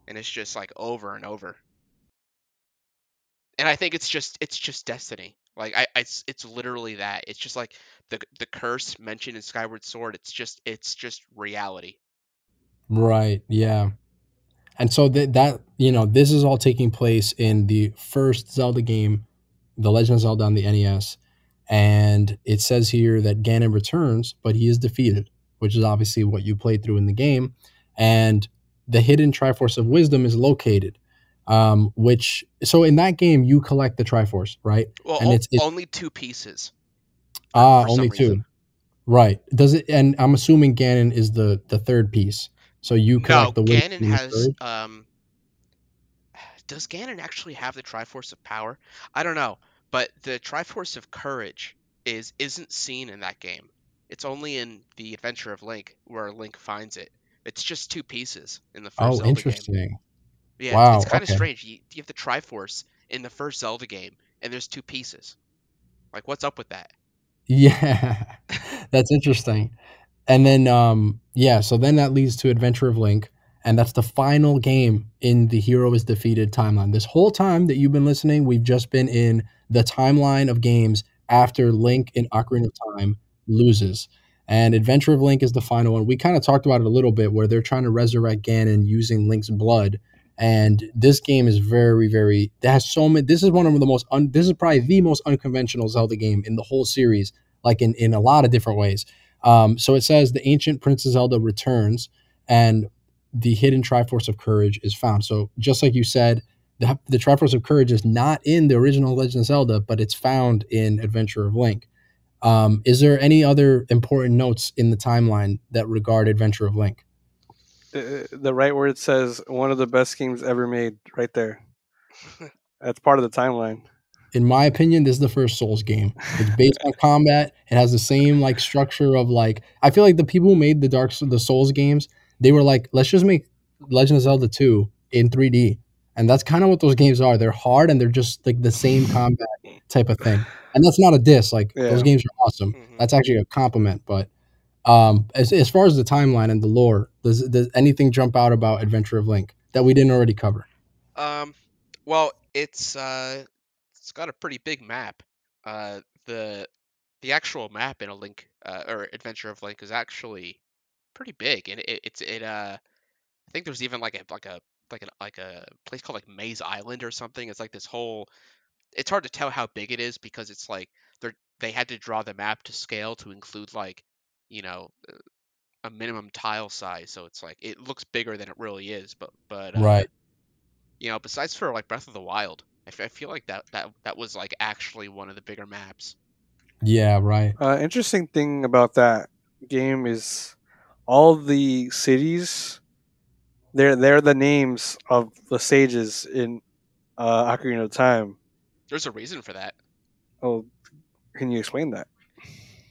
And it's just like over and over. And I think it's just it's just destiny. Like I, it's, it's literally that. It's just like the the curse mentioned in Skyward Sword. It's just it's just reality. Right. Yeah. And so that that you know this is all taking place in the first Zelda game, The Legend of Zelda on the NES, and it says here that Ganon returns, but he is defeated, which is obviously what you played through in the game, and the hidden Triforce of Wisdom is located. Um, which so in that game you collect the Triforce, right? Well, And it's- it's- only two pieces. Ah, only two. reason. Right. Does it? And I'm assuming Ganon is the the third piece. So you No, collect the wisdom Ganon has. Um, does Ganon actually have the Triforce of Power? I don't know, but the Triforce of Courage is isn't seen in that game. It's only in the Adventure of Link where Link finds it. It's just two pieces in the first Oh, Zelda game. interesting. Yeah, Wow, it's, it's kind of okay. strange. You, you have the Triforce in the first Zelda game, and there's two pieces. Like, what's up with that? Yeah, *laughs* that's interesting. And then, um, yeah, so then that leads to Adventure of Link, and that's the final game in the Hero is Defeated timeline. This whole time that you've been listening, we've just been in the timeline of games after Link in Ocarina of Time loses. And Adventure of Link is the final one. We kind of talked about it a little bit where they're trying to resurrect Ganon using Link's blood. And this game is very, very. It has so many. This is one of the most. Un, this is probably the most unconventional Zelda game in the whole series, like in in a lot of different ways. Um, so it says the ancient Princess Zelda returns, and the hidden Triforce of Courage is found. So just like you said, the, the Triforce of Courage is not in the original Legend of Zelda, but it's found in Adventure of Link. Um, is there any other important notes in the timeline that regard Adventure of Link? Uh, the right word says one of the best games ever made, right there. *laughs* That's part of the timeline. In my opinion, this is the first Souls game. It's based on combat. It has the same like structure of like. I feel like the people who made the Dark the Souls games, they were like, let's just make Legend of Zelda two in 3D, and that's kind of what those games are. They're hard and they're just like the same combat type of thing. And that's not a diss. Like Yeah. those games are awesome. Mhm. That's actually a compliment. But um, as as far as the timeline and the lore, does does anything jump out about Adventure of Link that we didn't already cover? Um, Well, it's uh, it's got a pretty big map. Uh, the the actual map in a Link uh, or Adventure of Link is actually pretty big, and it, it's it uh, I think there's even like a like a like a like a place called like Maze Island or something. It's like this whole. It's hard to tell how big it is because it's like they're they had to draw the map to scale to include like you know uh, a minimum tile size, so it's like it looks bigger than it really is. But but uh, Right. you know, besides for like Breath of the Wild, I, f- I feel like that that that was like actually one of the bigger maps. Yeah, right. Uh, interesting thing about that game is all the cities. They're they're the names of the sages in uh, Ocarina of Time. There's a reason for that. Oh, can you explain that?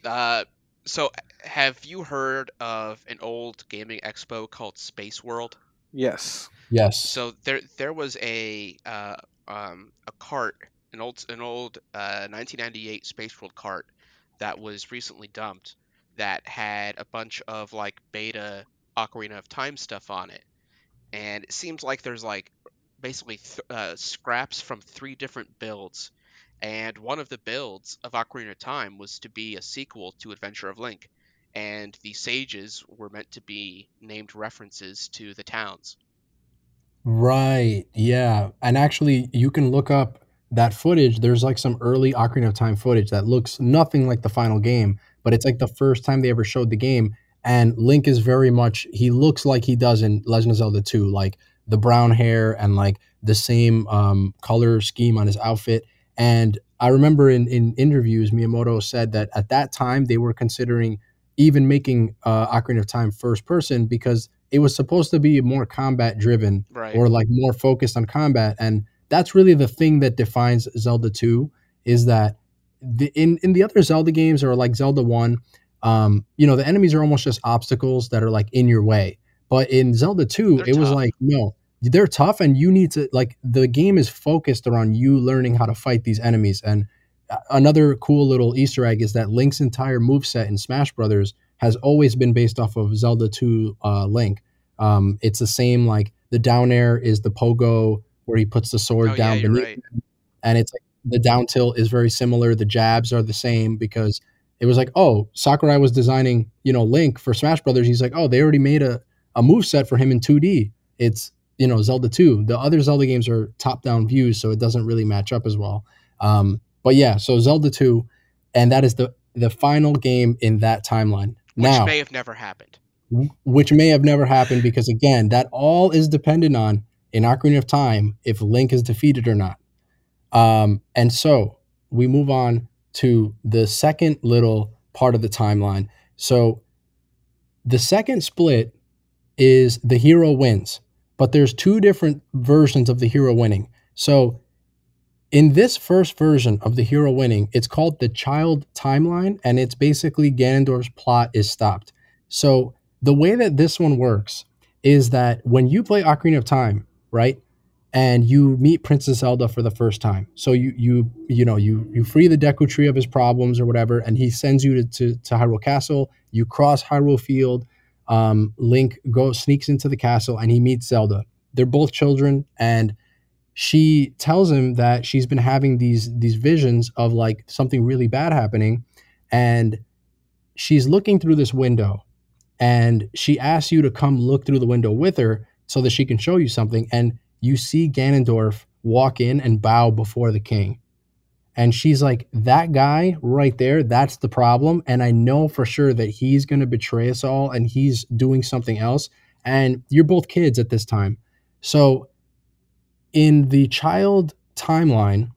Uh, so have you heard of an old gaming expo called Space World? Yes. Yes. So there there was a uh, um, a cart, an old an old uh, 1998 Space World cart that was recently dumped that had a bunch of like beta Ocarina of Time stuff on it, and it seems like there's like basically uh, scraps from three different builds, and one of the builds of Ocarina of Time was to be a sequel to Adventure of Link, and the sages were meant to be named references to the towns. Right. Yeah. And actually, you can look up that footage. There's like some early Ocarina of Time footage that looks nothing like the final game, but it's like the first time they ever showed the game. And Link is very much, he looks like he does in Legend of Zelda 2, like the brown hair and like the same um, color scheme on his outfit. And I remember in, in interviews, Miyamoto said that at that time they were considering even making uh, Ocarina of Time first person because it was supposed to be more combat driven Right. or like more focused on combat and that's really the thing that defines zelda 2 is that the, in, in the other zelda games or like zelda 1 um, you know the enemies are almost just obstacles that are like in your way but in zelda 2 They're it was like no they're tough and you need to like the game is focused around you learning how to fight these enemies. And uh, another cool little easter egg is that link's entire move set in smash brothers has always been based off of zelda 2 uh, link. Um, it's the same like the down air is the pogo where he puts the sword oh down beneath right. and it's like the down tilt is very similar. The jabs are the same because it was like oh sakurai was designing you know link for smash brothers. He's like oh they already made a, a move set for him in 2d it's you know zelda 2 the other zelda games are top down views so it doesn't really match up as well um, but yeah so zelda 2 and that is the the final game in that timeline Which now may have never happened. which may have never happened because again, that all is dependent on in Ocarina of Time if Link is defeated or not. Um, and so we move on to the second little part of the timeline. So the second split is the hero wins, but there's two different versions of the hero winning. So in this first version of the hero winning, it's called the child timeline, and it's basically Ganondorf's plot is stopped. So the way that this one works is that when you play Ocarina of Time, right, and you meet Princess Zelda for the first time, so you you you know you you free the Deku Tree of his problems or whatever, and he sends you to to, to Hyrule Castle. You cross Hyrule Field. Um, Link goes sneaks into the castle and he meets Zelda. They're both children, and she tells him that she's been having these these visions of like something really bad happening, and she's looking through this window and she asks you to come look through the window with her so that she can show you something and you see Ganondorf walk in and bow before the king and she's like that guy right there that's the problem and i know for sure that he's going to betray us all and he's doing something else and you're both kids at this time so in the child timeline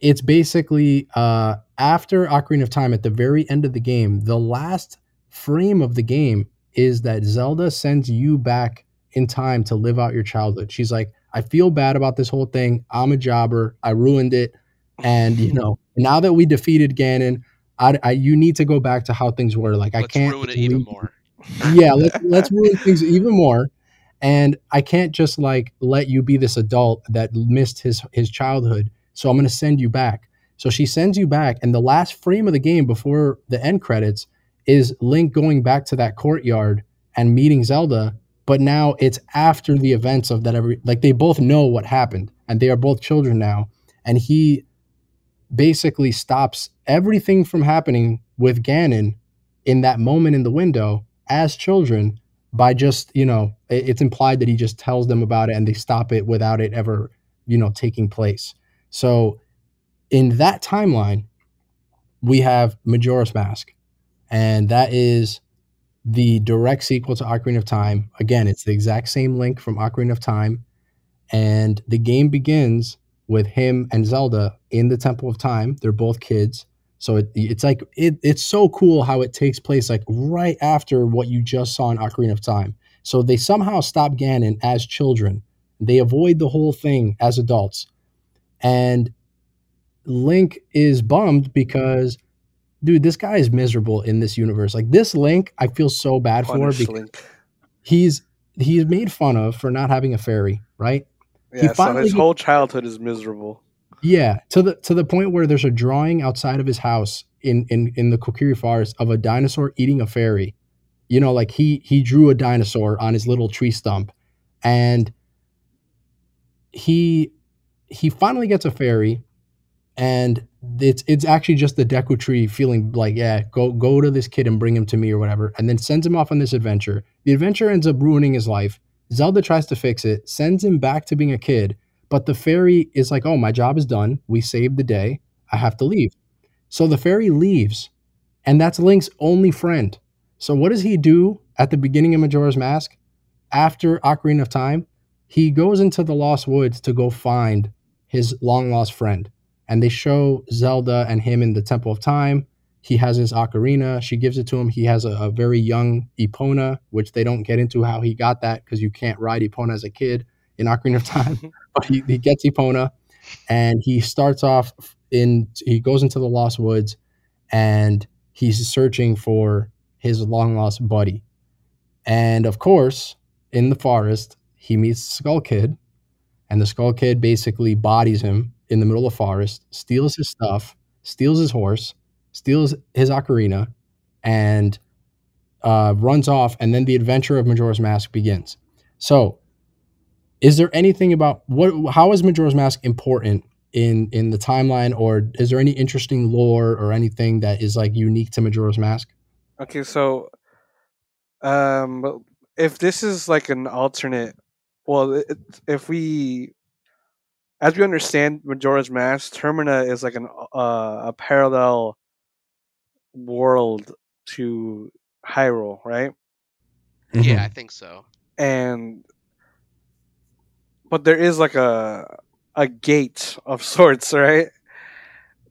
it's basically uh, after Ocarina of Time at the very end of the game, the last frame of the game is that Zelda sends you back in time to live out your childhood. She's like, I feel bad about this whole thing. I'm a jobber. I ruined it. And, you know, now that we defeated Ganon, I, I you need to go back to how things were. Like, I Let's can't ruin it even more. *laughs* yeah let's, let's ruin things even more and i can't just like let you be this adult that missed his his childhood so i'm going to send you back so she sends you back and the last frame of the game before the end credits is link going back to that courtyard and meeting zelda but now it's after the events of that every like they both know what happened and they are both children now. And he basically stops everything from happening with Ganon in that moment in the window as children by just, you know, it's implied that he just tells them about it and they stop it without it ever, you know, taking place. So in that timeline, we have Majora's Mask, and that is the direct sequel to Ocarina of Time. Again, it's the exact same link from Ocarina of Time, and the game begins with him and Zelda in the Temple of Time. They're both kids. So it, it's like it, it's so cool how it takes place like right after what you just saw in Ocarina of Time. So they somehow stop Ganon as children. They avoid the whole thing as adults. And Link is bummed because dude, this guy is miserable in this universe. Like this Link, I feel so bad Punish for because Link. he's he's made fun of for not having a fairy, right? Yeah, so his whole childhood is miserable. Yeah, to the to the point where there's a drawing outside of his house in in in the Kokiri forest of a dinosaur eating a fairy. You know, like he he drew a dinosaur on his little tree stump, and he he finally gets a fairy, and it's it's actually just the Deku tree feeling like yeah go go to this kid and bring him to me or whatever, and then sends him off on this adventure. The adventure ends up ruining his life. Zelda tries to fix it, sends him back to being a kid, but the fairy is like, oh, my job is done. We saved the day. I have to leave. So the fairy leaves, and that's Link's only friend. So what does he do at the beginning of Majora's Mask? After Ocarina of Time, he goes into the Lost Woods to go find his long lost friend. And they show Zelda and him in the Temple of Time. He has his ocarina. She gives it to him. He has a, a very young Epona, which they don't get into how he got that because you can't ride Epona as a kid in Ocarina of Time. *laughs* but he, he gets Epona and he starts off in, he goes into the Lost Woods and he's searching for his long lost buddy. And of course, in the forest, he meets Skull Kid, and the Skull Kid basically bodies him in the middle of the forest, steals his stuff, steals his horse, steals his ocarina, and uh, runs off. And then the adventure of Majora's Mask begins. So, is there anything about what? How is Majora's Mask important in in the timeline, or is there any interesting lore or anything that is like unique to Majora's Mask? Okay, so um, if this is like an alternate, well, it, if we, as we understand Majora's Mask, Termina is like an uh, a parallel world to Hyrule, right? Mm-hmm. Yeah, I think so. And but there is like a a gate of *laughs* sorts, right?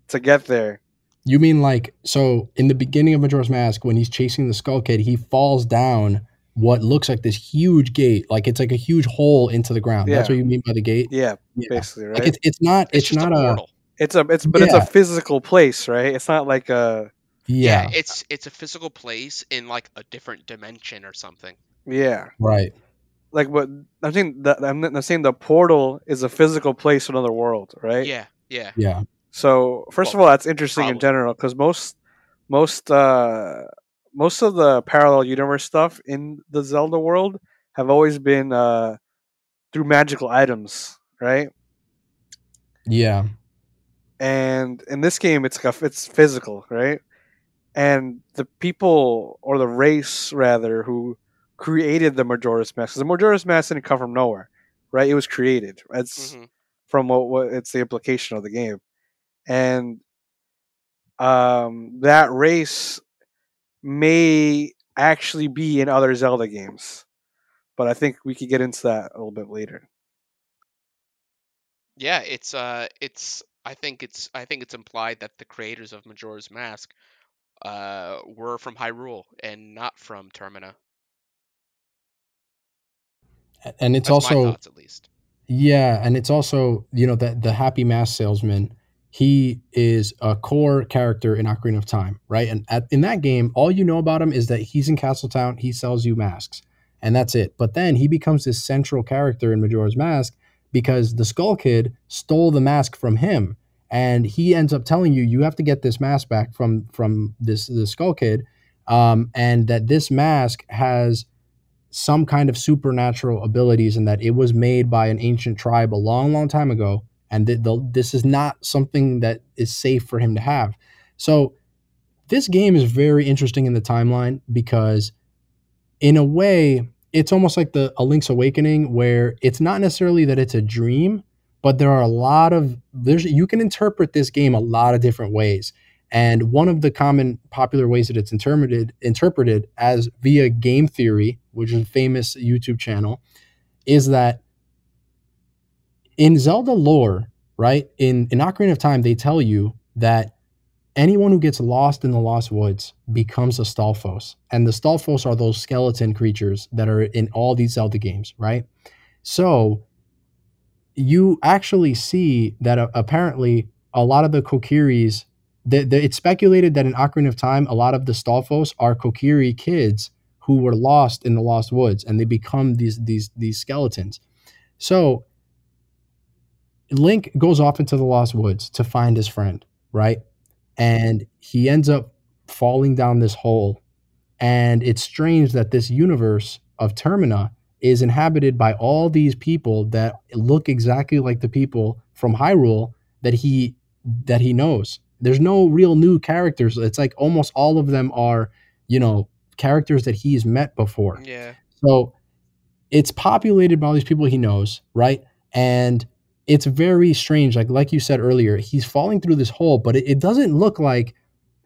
To get there. You mean like so in the beginning of Majora's Mask when he's chasing the Skull Kid, he falls down what looks like this huge gate, like it's like a huge hole into the ground. That's what you mean by the gate. Yeah, Yeah. basically, right? Like it's it's not It's, it's, just not a a, it's a it's but it's a physical place, right? It's not like a yeah, it's it's a physical place in like a different dimension or something. yeah. right. Like what I'm saying that I'm not I'm saying the portal is a physical place to another world, right? Yeah, yeah. Yeah. So first of all, that's interesting in general because most most uh most of the parallel universe stuff in the Zelda world have always been uh through magical items, right? Yeah. and in this game it's like a, it's physical right and the people or the race rather who created the majora's mask the majora's mask didn't come from nowhere right? It was created. It's Mhm. from what, what it's the implication of the game. And um that race may actually be in other zelda games but i think we could get into that a little bit later. Yeah, it's uh it's I think it's I think it's implied that the creators of Majora's Mask uh were from Hyrule and not from Termina. And it's That's my also thoughts at least. Yeah, and it's also you know that the happy mask salesman. He is a core character in Ocarina of Time, right? And at, in that game, all you know about him is that he's in Castletown. He sells you masks, and that's it. But then he becomes this central character in Majora's Mask because the Skull Kid stole the mask from him, and he ends up telling you you have to get this mask back from from this the Skull Kid, um, and that this mask has some kind of supernatural abilities and that it was made by an ancient tribe a long, long time ago, and that the, this is not something that is safe for him to have. So this game is very interesting in the timeline because, in a way, it's almost like the a Link's Awakening, where it's not necessarily that it's a dream, but there are a lot of there's you can interpret this game a lot of different ways. And one of the common popular ways that it's interpreted interpreted as via game theory, which is a famous YouTube channel, is that in Zelda lore, right? In in Ocarina of Time, they tell you that anyone who gets lost in the Lost Woods becomes a Stalfos. And the Stalfos are those skeleton creatures that are in all these Zelda games, right? So you actually see that uh, apparently a lot of the Kokiris, the, the, it's speculated that in Ocarina of Time, a lot of the Stalfos are Kokiri kids who were lost in the Lost Woods, and they become these these these skeletons. So Link goes off into the Lost Woods to find his friend, right? And he ends up falling down this hole. And it's strange that this universe of Termina is inhabited by all these people that look exactly like the people from Hyrule that he that he knows. There's no real new characters. It's like almost all of them are, you know, characters that he's met before. Yeah. So it's populated by all these people he knows, right? And it's very strange. Like like you said earlier, he's falling through this hole, but it, it doesn't look like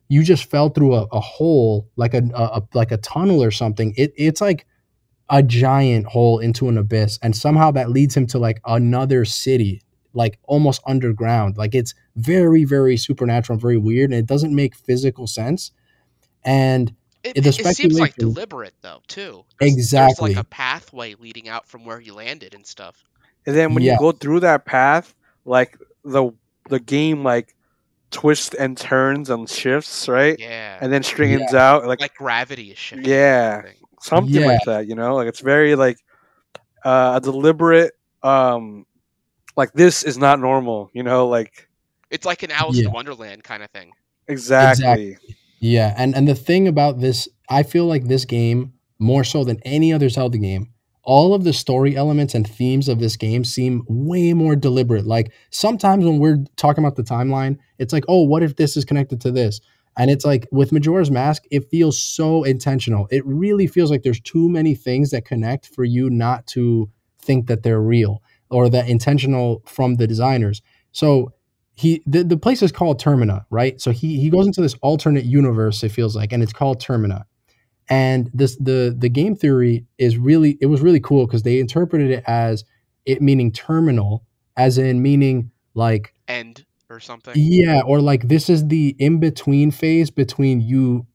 you just fell through a, a hole, like a, a, like a tunnel or something. It it's like a giant hole into an abyss, and somehow that leads him to like another city, like almost underground. Like it's very very supernatural, and very weird, and it doesn't make physical sense. And It, The it seems like deliberate though too. There's- Exactly. There's like a pathway leading out from where he landed and stuff. And then when Yeah. you go through that path, like the the game like twists and turns and shifts, right? Yeah. And then straightens out like, like gravity is shifting. Yeah. Something Yeah. like that, you know? Like it's very like uh, a deliberate um like this is not normal, you know, like It's like an Alice Yeah. in Wonderland kind of thing. exactly. Yeah, and and the thing about this, I feel like this game more so than any other Zelda game, all of the story elements and themes of this game seem way more deliberate. Like sometimes when we're talking about the timeline, it's like, "Oh, what if this is connected to this?" And it's like with Majora's Mask, it feels so intentional. It really feels like there's too many things that connect for you not to think that they're real or that intentional from the designers. So he the, the place is called Termina, right? So he he goes into this alternate universe, it feels like, and it's called Termina. And this the the game theory is really it was really cool because they interpreted it as it meaning terminal, as in meaning like End or something. yeah, or like this is the in between phase between you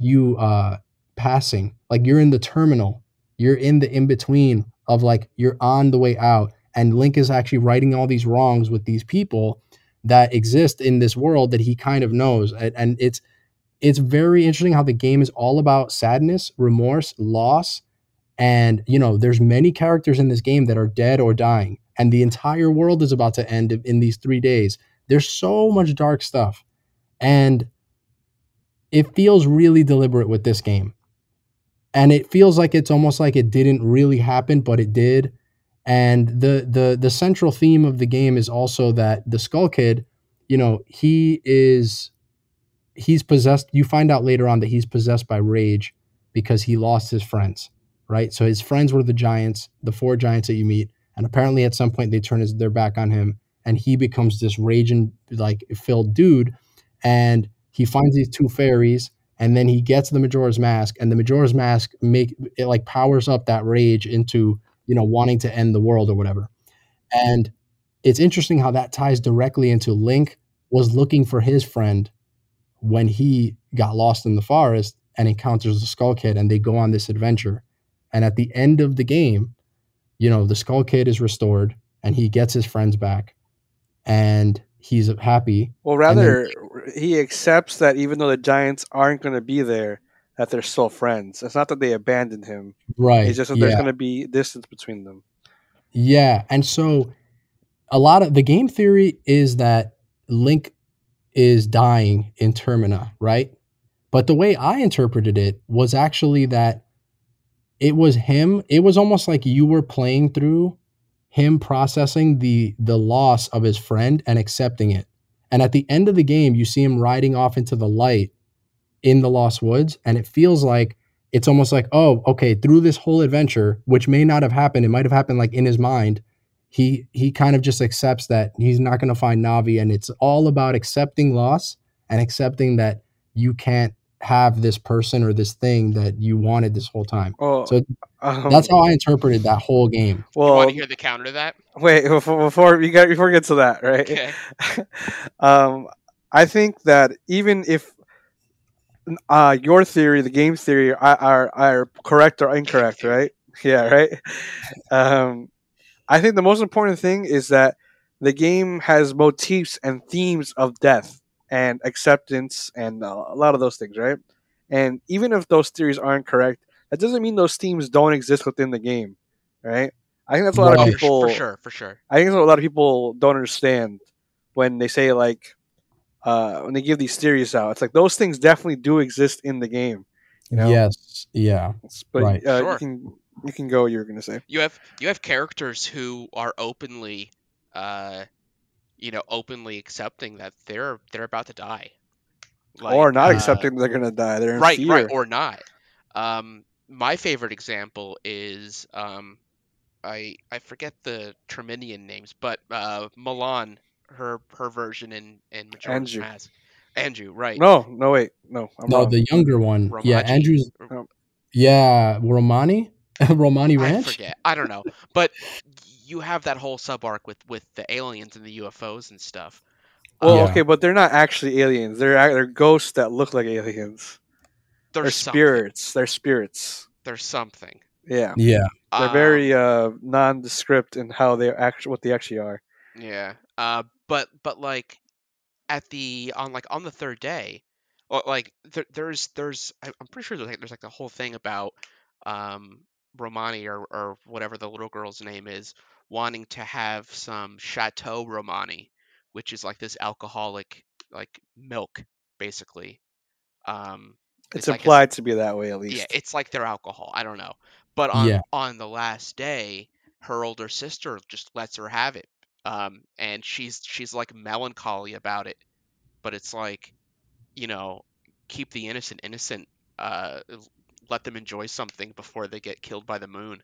you uh passing. Like you're in the terminal. You're in the in between of like you're on the way out and Link is actually righting all these wrongs with these people that exist in this world that he kind of knows. And, and it's it's very interesting how the game is all about sadness, remorse, loss, and you know, there's many characters in this game that are dead or dying and the entire world is about to end in these 3 days there's so much dark stuff. And it feels really deliberate with this game. And it feels like it's almost like it didn't really happen, but it did. And the the the central theme of the game is also that the Skull Kid, you know, he is he's possessed. You find out later on that he's possessed by rage because he lost his friends, right? So his friends were the giants, the four giants that you meet, and apparently at some point they turn his, their back on him and he becomes this raging like filled dude and he finds these two fairies and then he gets the majora's mask and the majora's mask make it like powers up that rage into you know wanting to end the world or whatever. And it's interesting how that ties directly into link was looking for his friend when he got lost in the forest and encounters the skull kid and they go on this adventure. And at the end of the game you know the skull kid is restored and he gets his friends back and he's happy. Well, And then- rather, he accepts that even though the Giants aren't going to be there, that they're still friends. It's not that they abandoned him. Right. It's just that there's going to be distance between them. Yeah. And so a lot of the game theory is that Link is dying in Termina, right? But the way I interpreted it was actually that it was him. It was almost like you were playing through him processing the the loss of his friend and accepting it. And at the end of the game, you see him riding off into the light in the Lost Woods, and it feels like it's almost like, oh, okay, through this whole adventure, which may not have happened, it might have happened like in his mind. He he kind of just accepts that he's not going to find Navi, and it's all about accepting loss and accepting that you can't have this person or this thing that you wanted this whole time. Well, So um, that's how I interpreted that whole game. you want Well, to hear the counter to that? wait *laughs* before before you got before we get to that, right? Okay. *laughs* um, I think that even if uh, your theory, the game theory, are, are are correct or incorrect, *laughs* right? Yeah, right. Um, I think the most important thing is that the game has motifs and themes of death and acceptance and uh, a lot of those things, right? And even if those theories aren't correct, that doesn't mean those themes don't exist within the game, right? I think that's a lot Right. of For, people. for sure, for sure. I think that's what a lot of people don't understand when they say like uh, when they give these theories out. It's like those things definitely do exist in the game. You know? Yes, yeah, It's- But Right. uh, Sure. you can you can go. You were gonna say. You have you have characters who are openly, uh, you know, openly accepting that they're they're about to die, or not uh, accepting they're gonna die. They're in right, fear. right, or not. Um, my favorite example is um, I I forget the Terminian names, but uh, Malon, her her version in in Majora's Andrew. Mask. Andrew, right? no, no, wait, no. I'm no, wrong. the younger one. Yeah, Romaji? Andrew's. Oh. Yeah, Romani, *laughs* Romani Ranch. I forget. I don't know, but you have that whole sub arc with with the aliens and the UFOs and stuff. well, Yeah. okay, but they're not actually aliens. They're they're ghosts that look like aliens. They're There's something. spirits. They're spirits. They're something. Yeah, Yeah, they're Um, very uh, nondescript in how they actually what they actually are. Yeah. Uh, but but like at the on like on the third day, well, like there, there's there's I- I'm pretty sure there's like there's like the whole thing about um Romani or or whatever the little girl's name is wanting to have some Chateau Romani, which is like this alcoholic like milk basically. Um, It's, like a- implied to be that way at least. yeah, it's like their alcohol. I don't know. But on Yeah. on the last day, her older sister just lets her have it. Um, and she's she's like melancholy about it. But it's like, you know, keep the innocent innocent. Uh, let them enjoy something before they get killed by the moon.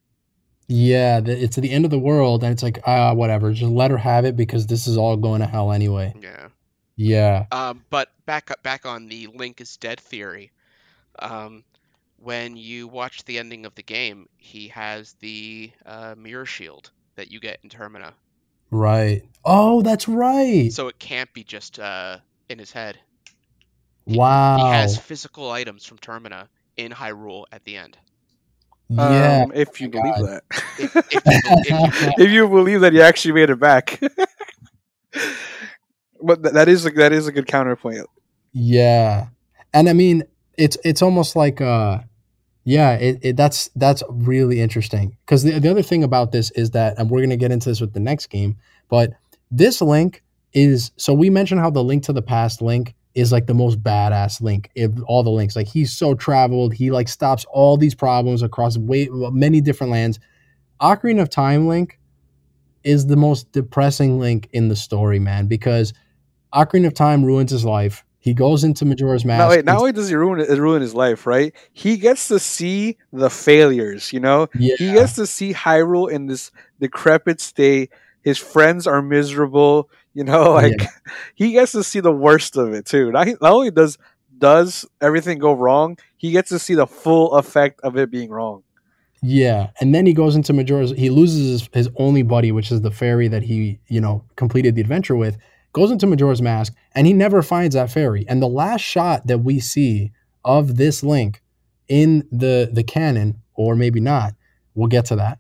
Yeah. The, it's the end of the world, and it's like, ah, whatever. Just let her have it because this is all going to hell anyway. Yeah. Yeah, Um, but back up back on the Link is dead theory. Um, when you watch the ending of the game, he has the uh, mirror shield that you get in Termina. right. Oh, that's right. So it can't be just uh, in his head. wow. He has physical items from Termina in Hyrule at the end. Yeah. Um, if you my believe God. that. If, if, you, if you, if you believe that he actually made it back. *laughs* but th- that is a, that is a good counterpoint. Yeah. And I mean, it's it's almost like uh yeah, it, it that's that's really interesting. Cuz the, the other thing about this is that and we're going to get into this with the next game, but this link is so we mentioned how the link to the past link is like the most badass link of all the links. Like he's so traveled, he like stops all these problems across way many different lands. Ocarina of Time link is the most depressing link in the story, man, because Ocarina of Time ruins his life. He goes into Majora's Mask. Not, wait, not only does he ruin it, ruin his life, right? He gets to see the failures. You know, yeah, he gets to see Hyrule in this decrepit state. His friends are miserable. You know, *laughs* like he gets to see the worst of it too. Not, not only does does everything go wrong, he gets to see the full effect of it being wrong. yeah. And then he goes into Majora's. He loses his, his only buddy, which is the fairy that he, you know, completed the adventure with. Goes into Majora's Mask, and he never finds that fairy. And the last shot that we see of this link in the the canon, or maybe not, we'll get to that.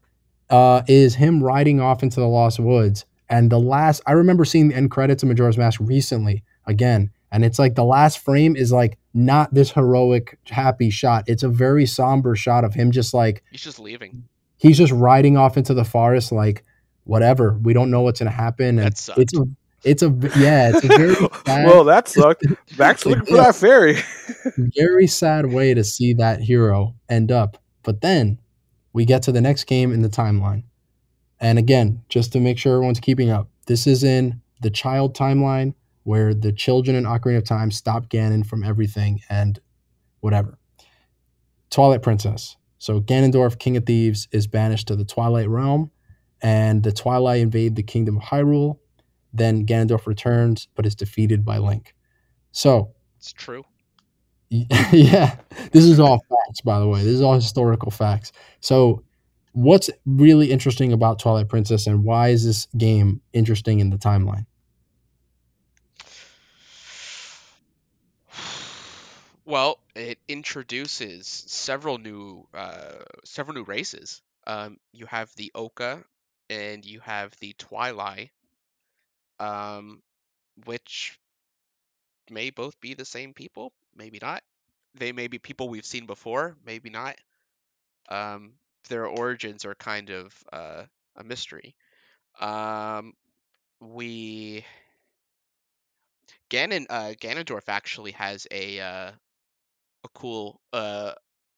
Uh, is him riding off into the Lost Woods. And the last, I remember seeing the end credits of Majora's Mask recently again, and it's like the last frame is like not this heroic, happy shot. It's a very somber shot of him just like he's just leaving. he's just riding off into the forest, like whatever. We don't know what's gonna happen, and That sucked. it's a, it's a yeah, it's a very *laughs* sad, well, that sucked. Back to looking for that fairy. *laughs* very sad way to see that hero end up. But then we get to the next game in the timeline. And again, just to make sure everyone's keeping up, this is in the child timeline where the children in Ocarina of Time stop Ganon from everything and whatever. Twilight Princess. So Ganondorf, King of Thieves, is banished to the Twilight Realm, and the Twilight invade the Kingdom of Hyrule. Then Ganondorf returns, but is defeated by Link. So, It's true. *laughs* yeah, this is all facts, by the way. This is all historical facts. So, what's really interesting about Twilight Princess, and why is this game interesting in the timeline? Well, it introduces several new uh, several new races. Um, you have the Oocca and you have the Twilight, um, which may both be the same people, maybe not. They may be people we've seen before, maybe not. Um, their origins are kind of uh, a mystery. Um, we Ganon uh, Ganondorf actually has a uh, a cool uh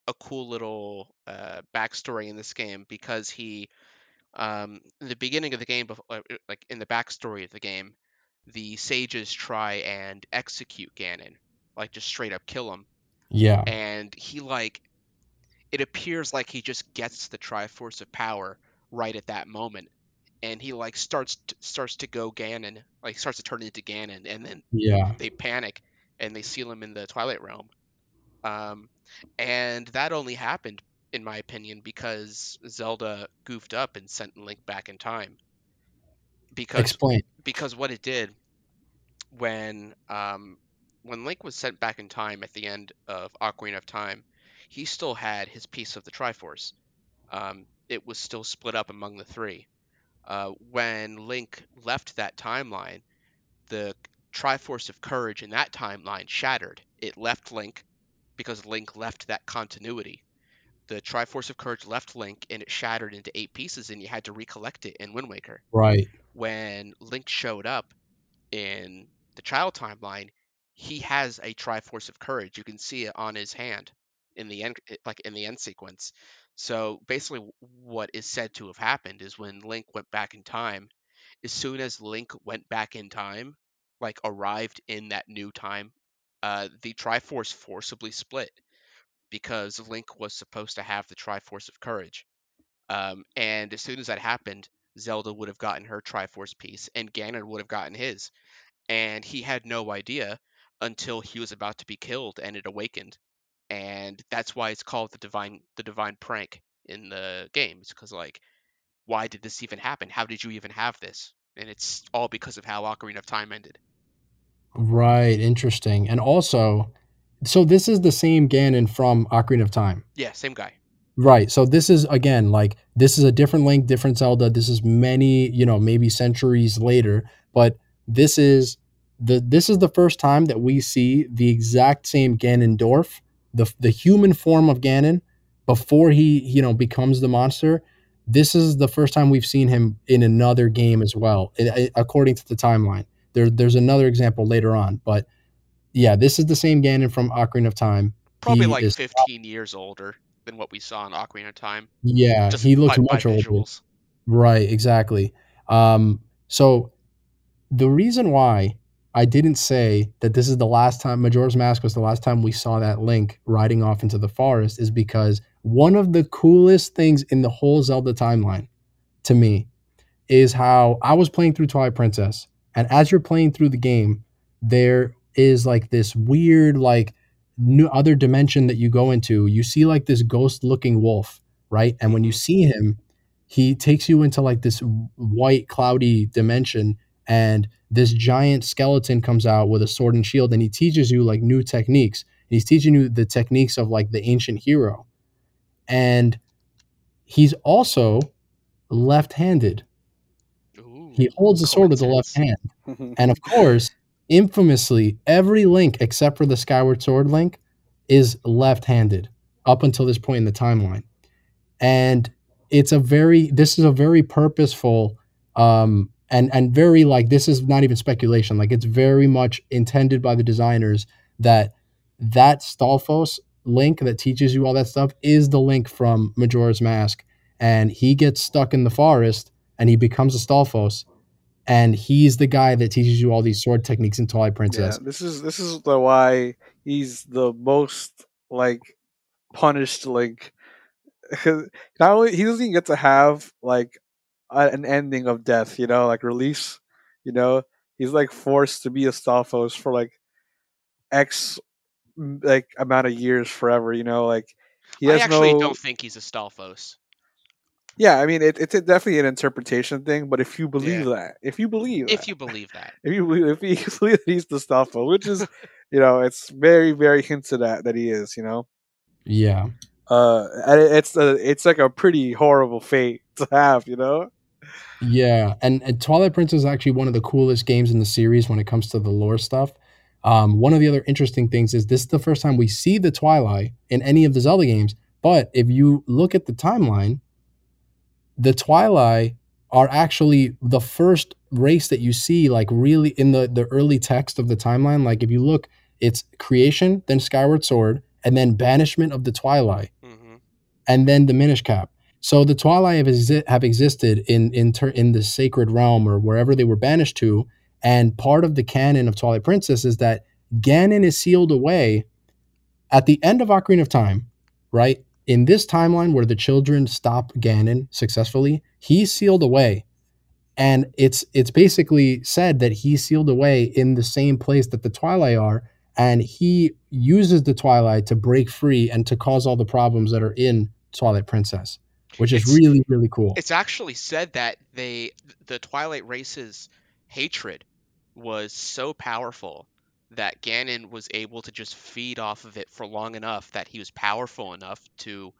a cool little uh backstory in this game because he um in the beginning of the game uh, uh, like in the backstory of the game the sages try and execute Ganon like just straight up kill him Yeah, and he like it appears like he just gets the Triforce of Power right at that moment and he like starts to, starts to go Ganon like starts to turn into Ganon and then yeah, they panic and they seal him in the Twilight Realm. Um, and that only happened, in my opinion, because Zelda goofed up and sent Link back in time. Because explain. because what it did when um, when Link was sent back in time at the end of Ocarina of Time, he still had his piece of the Triforce. Um, it was still split up among the three. Uh, when Link left that timeline, the Triforce of Courage in that timeline shattered. It left Link because Link left that continuity. The Triforce of Courage left Link and it shattered into eight pieces, and you had to recollect it in Wind Waker. Right. When Link showed up in the Child timeline, he has a Triforce of Courage. You can see it on his hand in the end, like in the end sequence. So basically, what is said to have happened is when Link went back in time, as soon as Link went back in time, like arrived in that new time, uh, the Triforce forcibly split because Link was supposed to have the Triforce of Courage. Um, and as soon as that happened, Zelda would have gotten her Triforce piece, and Ganon would have gotten his. And he had no idea until he was about to be killed, and it awakened. And that's why it's called the divine the divine prank in the game. It's because like, why did this even happen? How did you even have this? And it's all because of how Ocarina of Time ended. Right. Interesting. And also, so this is the same Ganon from Ocarina of Time. Yeah, same guy. Right. So this is again like this is a different Link, different Zelda. This is many, you know, maybe centuries later, but this is the this is the first time that we see the exact same Ganondorf, the the human form of Ganon before he, you know, becomes the monster. This is the first time we've seen him in another game as well, according to the timeline. There, there's another example later on, but yeah, this is the same Ganon from Ocarina of Time. Probably He like is- 15 years older than what we saw in Ocarina of Time. Yeah, he looks by, by much older. visuals. Right, exactly. Um, so the reason why I didn't say that this is the last time Majora's Mask was the last time we saw that Link riding off into the forest is because one of the coolest things in the whole Zelda timeline to me is how I was playing through Twilight Princess, and as you're playing through the game, there is like this weird like new other dimension that you go into. You see like this ghost looking wolf, right? And when you Mhm. see him, he takes you into like this white cloudy dimension and this giant skeleton comes out with a sword and shield and he teaches you like new techniques. He's teaching you the techniques of like the ancient hero. And he's also left-handed. Ooh, he holds the sword with the left hand. And of course infamously every link except for the skyward sword link is left-handed up until this point in the timeline. And it's a very this is a very purposeful um and and very like this is not even speculation like it's very much intended by the designers that that Stalfos link that teaches you all that stuff is the link from Majora's Mask, and he gets stuck in the forest and he becomes a Stalfos, and he's the guy that teaches you all these sword techniques in Twilight Princess. Yeah, this is this is the why he's the most like punished Link. *laughs* Not only he doesn't even get to have like an ending of death, you know, like release. You know, he's like forced to be a Stalfos for like X like amount of years forever. You know, like he I actually no. don't think he's a Stalfos. Yeah, I mean, it, it's a- definitely an interpretation thing. But if you believe that, if you believe, If that, you believe that. if you believe, if you *laughs* believe that he's the Stalfos, which is, you know, it's very very hinted at that he is. You know, Yeah. uh, it's a, it's like a pretty horrible fate *laughs* to have. You know. Yeah, and, and Twilight Princess is actually one of the coolest games in the series when it comes to the lore stuff. Um, one of the other interesting things is this is the first time we see the Twilight in any of the Zelda games. But if you look at the timeline, the Twilight are actually the first race that you see, like really in the the early text of the timeline. Like if you look, it's creation, then Skyward Sword, and then banishment of the Twilight hmm and then the Minish Cap. So the Twilight have, exi- have existed in in ter- in the sacred realm or wherever they were banished to, and part of the canon of Twilight Princess is that Ganon is sealed away at the end of Ocarina of Time, right? In this timeline where the children stop Ganon successfully, he's sealed away. And it's it's basically said that he's sealed away in the same place that the Twilight are, and he uses the Twilight to break free and to cause all the problems that are in Twilight Princess, which is It's- really really cool. It's actually said that they the Twilight race's hatred was so powerful that Ganon was able to just feed off of it for long enough that he was powerful enough to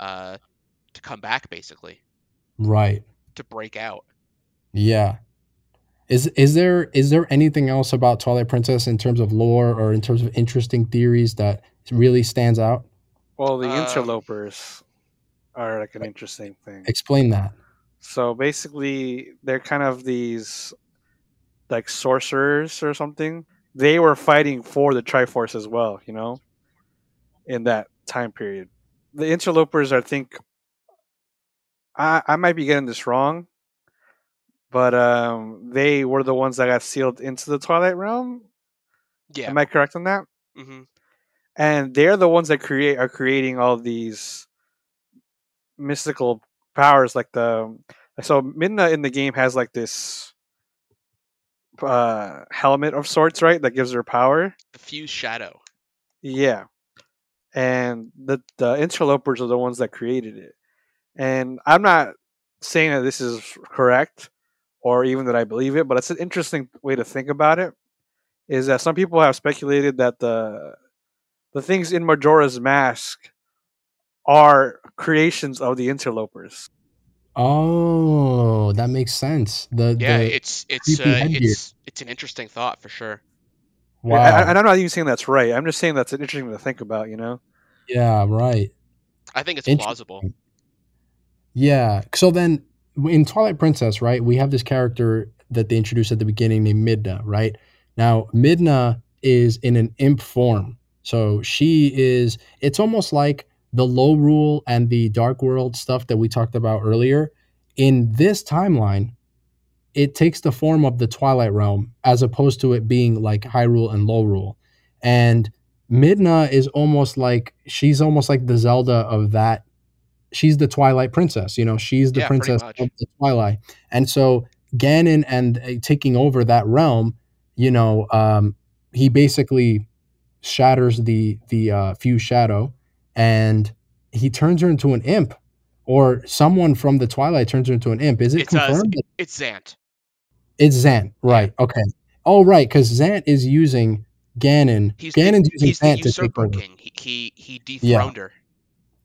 uh to come back basically Right. to break out. Yeah. Is is there is there anything else about Twilight Princess in terms of lore or in terms of interesting theories that really stands out? Well, the Um, interlopers are like an interesting thing. Explain that. So basically, they're kind of these like sorcerers or something. They were fighting for the Triforce as well, you know, in that time period. The interlopers, I think, I, I might be getting this wrong, but um, they were the ones that got sealed into the Twilight Realm. Yeah. Am I correct on that? Mm-hmm. and they're the ones that create are creating all these mystical powers like the so midna in the game has like this uh helmet of sorts right that gives her power. The fused shadow. yeah. And the the interlopers are the ones that created it. And i'm not saying that this is correct or even that i believe it but it's an interesting way to think about it is that some people have speculated that the the things in majora's mask are creations of the interlopers Oh, that makes sense. The Yeah, the it's it's uh, it's it's an interesting thought for sure. Wow. and- and i'm not even saying that's right i'm just saying that's an interesting to think about you know yeah, right. I think it's plausible. Yeah. So then in Twilight Princess, right, we have this character that they introduced at the beginning named Midna, right? Now, Midna is in an imp form. So she is, it's almost like the Lorule and the dark world stuff that we talked about earlier. In this timeline, it takes the form of the Twilight Realm as opposed to it being like Hyrule and Lorule. And Midna is almost like she's almost like the Zelda of that. She's the Twilight Princess, you know, she's the Yeah, princess of the Twilight. And so Ganon and uh, taking over that realm, you know, um, he basically shatters the the uh, fused shadow, and he turns her into an imp, or someone from the Twilight turns her into an imp. Is it It's confirmed? that it's Zant. it's Zant, right? Okay. Oh, right, because Zant is using Ganon. He's Ganon's the, using he's the Zant to take over. king. He he, he dethroned her.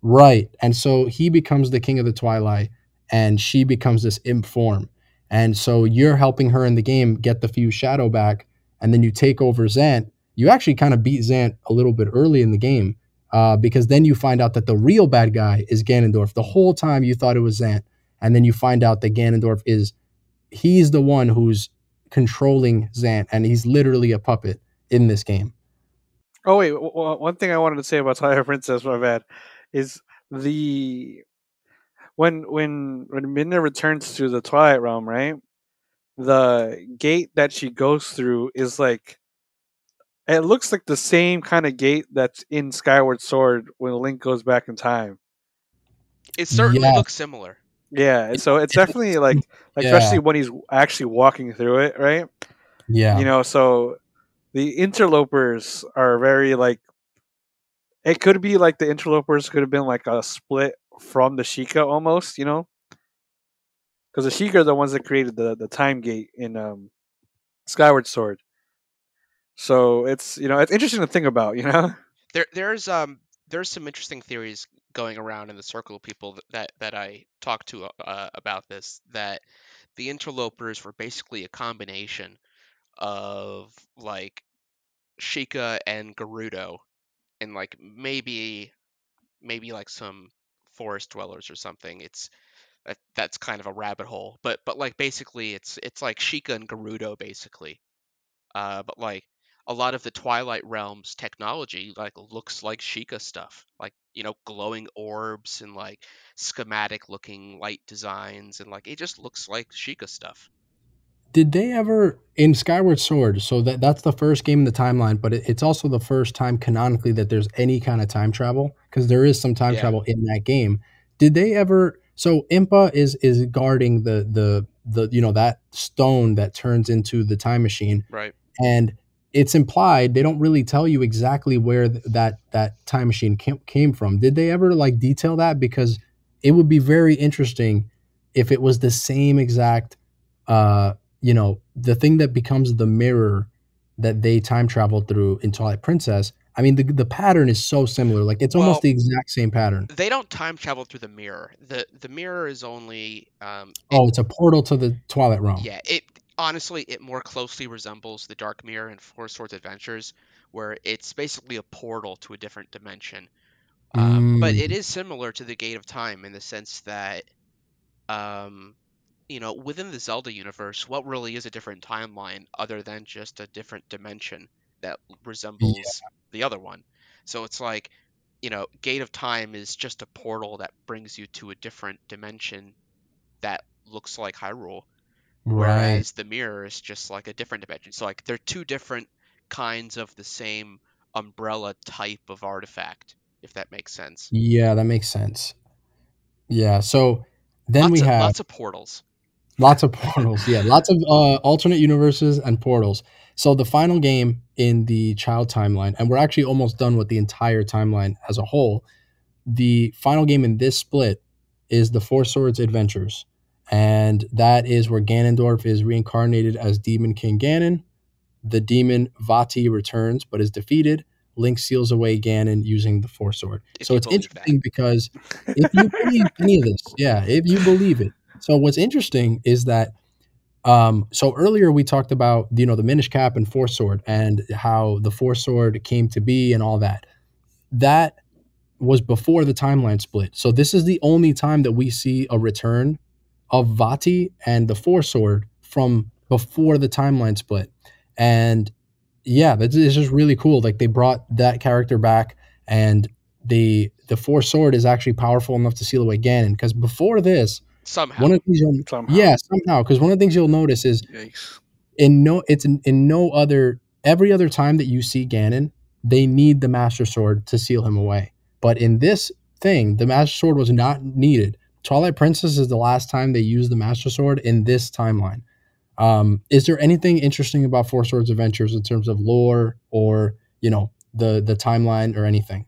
Right. And so he becomes the king of the twilight and she becomes this imp form. And so you're helping her in the game get the fused shadow back. And then you take over Zant. You actually kind of beat Zant a little bit early in the game uh, because then you find out that the real bad guy is Ganondorf. The whole time you thought it was Zant. And then you find out that Ganondorf is, he's the one who's controlling Zant and he's literally a puppet in this game. Oh wait, w- one thing I wanted to say about *laughs* Twilight Princess, my bad, is the when when when Midna returns to the Twilight Realm, right? The gate that she goes through is like it looks like the same kind of gate that's in Skyward Sword when Link goes back in time. It certainly Yes. looks similar. Yeah, so it's definitely *laughs* like, like Yeah. especially when he's actually walking through it, right? Yeah. You know, so the interlopers are very like it could be like the interlopers could have been like a split from the Sheikah almost, you know? Because the Sheikah are the ones that created the, the time gate in um, Skyward Sword. So it's you know it's interesting to think about, *laughs* you know. There, there's um, there's some interesting theories going around in the circle of people that that, I talked to uh, about this. That the interlopers were basically a combination of like Sheikah and Gerudo, and like maybe maybe like some forest dwellers or something. It's that, that's kind of a rabbit hole, but but like basically it's it's like Sheikah and Gerudo basically. Uh, but like a lot of the Twilight Realms technology like looks like Sheikah stuff, like you know glowing orbs and like schematic looking light designs and like it just looks like Sheikah stuff. Did they ever in Skyward Sword? So that that's the first game in the timeline, but it, it's also the first time canonically that there's any kind of time travel because there is some time Yeah. travel in that game. Did they ever? So Impa is is guarding the the the you know that stone that turns into the time machine, Right. and it's implied they don't really tell you exactly where th- that that time machine came, came from. Did they ever like detail that? Because it would be very interesting if it was the same exact uh you know the thing that becomes the mirror that they time traveled through in Twilight Princess. I mean, the the pattern is so similar. Like it's Well- almost the exact same pattern. They don't time travel through the mirror. the The mirror is only um, it- Oh, it's a portal to the Twilight Realm. Yeah, it honestly it more closely resembles the Dark Mirror in Four Swords Adventures, where it's basically a portal to a different dimension. Um, But Mm. it is similar to the Gate of Time in the sense that, um, you know, within the Zelda universe, what really is a different timeline other than just a different dimension that resembles the other one? So it's like, you know, Gate of Time is just a portal that brings you to a different dimension that looks like Hyrule right. whereas the mirror is just like a different dimension. So like they're two different kinds of the same umbrella type of artifact, if that makes sense. Yeah, that makes sense. Yeah. So then lots we of, have lots of portals. Lots of portals. Yeah, lots of uh, alternate universes and portals. So the final game in the child timeline, and we're actually almost done with the entire timeline as a whole. The final game in this split is the Four Swords Adventures, and that is where Ganondorf is reincarnated as Demon King Ganon. The demon Vati returns but is defeated. Link seals away Ganon using the Four Sword. If so it's interesting because if you *laughs* believe any of this, yeah, if you believe it. So what's interesting is that um so earlier we talked about you know the Minish Cap and Four Sword and how the Four Sword came to be and all that. That was before the timeline split. So this is the only time that we see a return of Vati and the Four Sword from before the timeline split. And yeah, this is just really cool. Like they brought that character back and the the Four Sword is actually powerful enough to seal away Ganon. Because before this, Somehow. one of the things you'll Somehow. yeah somehow because one of the things you'll notice is Yikes. in no it's in, in no other every other time that you see Ganon, they need the Master Sword to seal him away. But in this thing, the Master Sword was not needed. Twilight Princess is the last time they used the Master Sword in this timeline. Um, is there anything interesting about Four Swords Adventures in terms of lore or you know the the timeline or anything?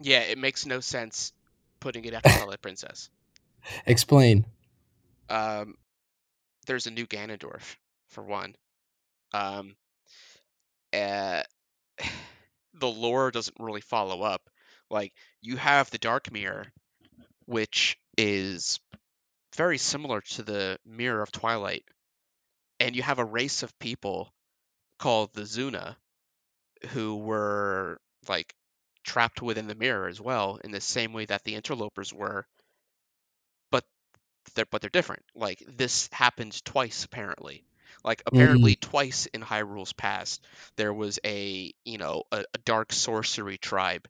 yeah, it makes no sense putting it after Twilight Princess. *laughs* Explain. Um, there's a new Ganondorf for one. Um, uh, *sighs* the lore doesn't really follow up. Like you have the Dark Mirror, which is very similar to the Mirror of Twilight, and you have a race of people called the Zuna, who were like trapped within the mirror as well, in the same way that the interlopers were. But they're but they're different. Like this happened twice apparently. Like apparently mm-hmm. twice in Hyrule's past, there was a you know a, a dark sorcery tribe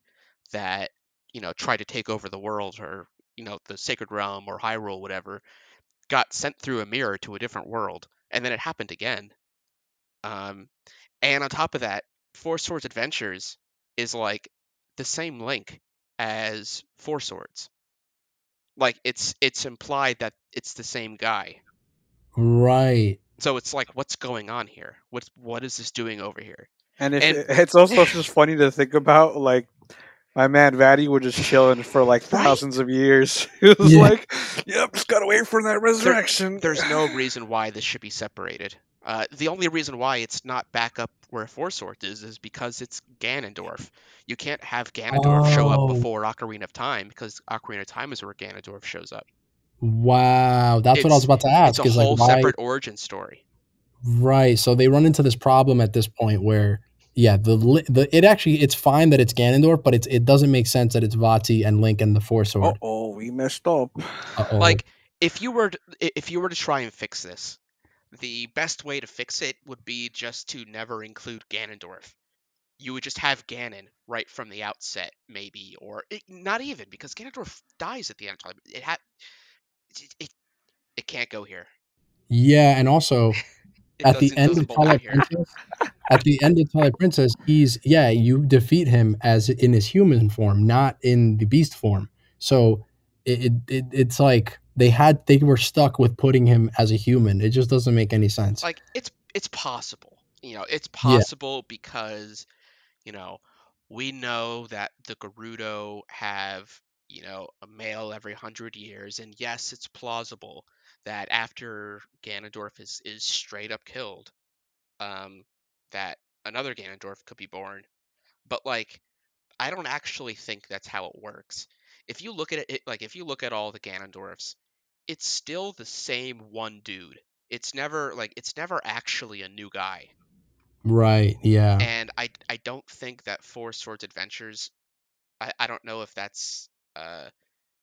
that you know tried to take over the world or you know the sacred realm or Hyrule, whatever, got sent through a mirror to a different world, and then it happened again. Um, and on top of that, Four Swords Adventures is like the same link as Four Swords. Like it's it's implied that it's the same guy. Right. So it's like, what's going on here? What's what is this doing over here? And, if, And- it's also just funny to think about, like my man Vati was just chilling for like thousands of years. *laughs* He was Yeah. like, "Yep, just gotta wait for that resurrection." There's no *laughs* reason why this should be separated. Uh, the only reason why it's not back up where Four Swords is is because it's Ganondorf. You can't have Ganondorf show Oh. up before Ocarina of Time because Ocarina of Time is where Ganondorf shows up. Wow. That's what I was about to ask. It's ask. a Is whole like why separate origin story. Right. So they run into this problem at this point where yeah, the the it actually it's fine that it's Ganondorf, but it's it doesn't make sense that it's Vati and Link and the Four Oh, Sword. oh, we messed up. Uh-oh. Like if you were to, if you were to try and fix this, the best way to fix it would be just to never include Ganondorf. You would just have Ganon right from the outset, maybe, or it, not even because Ganondorf dies at the end of time. It had it, it, it can't go here. yeah, and also It *laughs* at the end of Twilight. Princess, at the end of Twilight Princess, he's yeah, you defeat him as in his human form, not in the beast form. So it, it, it it's like they had they were stuck with putting him as a human. It just doesn't make any sense. like it's it's possible you know it's Yeah. possible because you know we know that the gerudo have you know a male every hundred years and yes it's plausible that after ganondorf is is straight up killed um that another ganondorf could be born but like i don't actually think that's how it works if you look at it, like if you look at all the ganondorfs it's still the same one dude it's never like it's never actually a new guy right. Yeah. and i i don't think that four swords adventures i i don't know if that's uh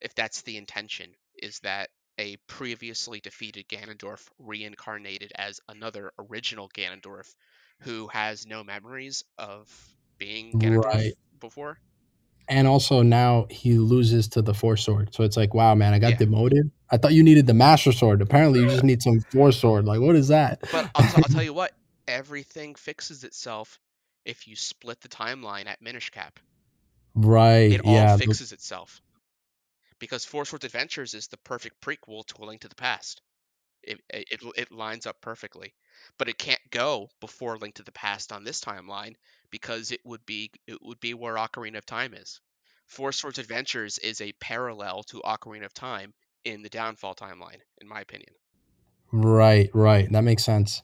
if that's the intention is that a previously defeated ganondorf reincarnated as another original ganondorf who has no memories of being ganondorf Right. before And also now he loses to the Four Sword. So it's like, wow, man, I got Yeah. demoted. I thought you needed the Master Sword. Apparently, you just *laughs* need some Four Sword. Like, what is that? But I'll, t- I'll tell you *laughs* what, everything fixes itself if you split the timeline at Minish Cap. right. It all yeah. fixes itself. Because Four Swords Adventures is the perfect prequel to A Link to the Past. It, it, it, it lines up perfectly. But it can't go before Link to the Past on this timeline because it would be it would be where Ocarina of Time is. Four Swords Adventures is a parallel to Ocarina of Time in the Downfall timeline, in my opinion. Right, right. That makes sense.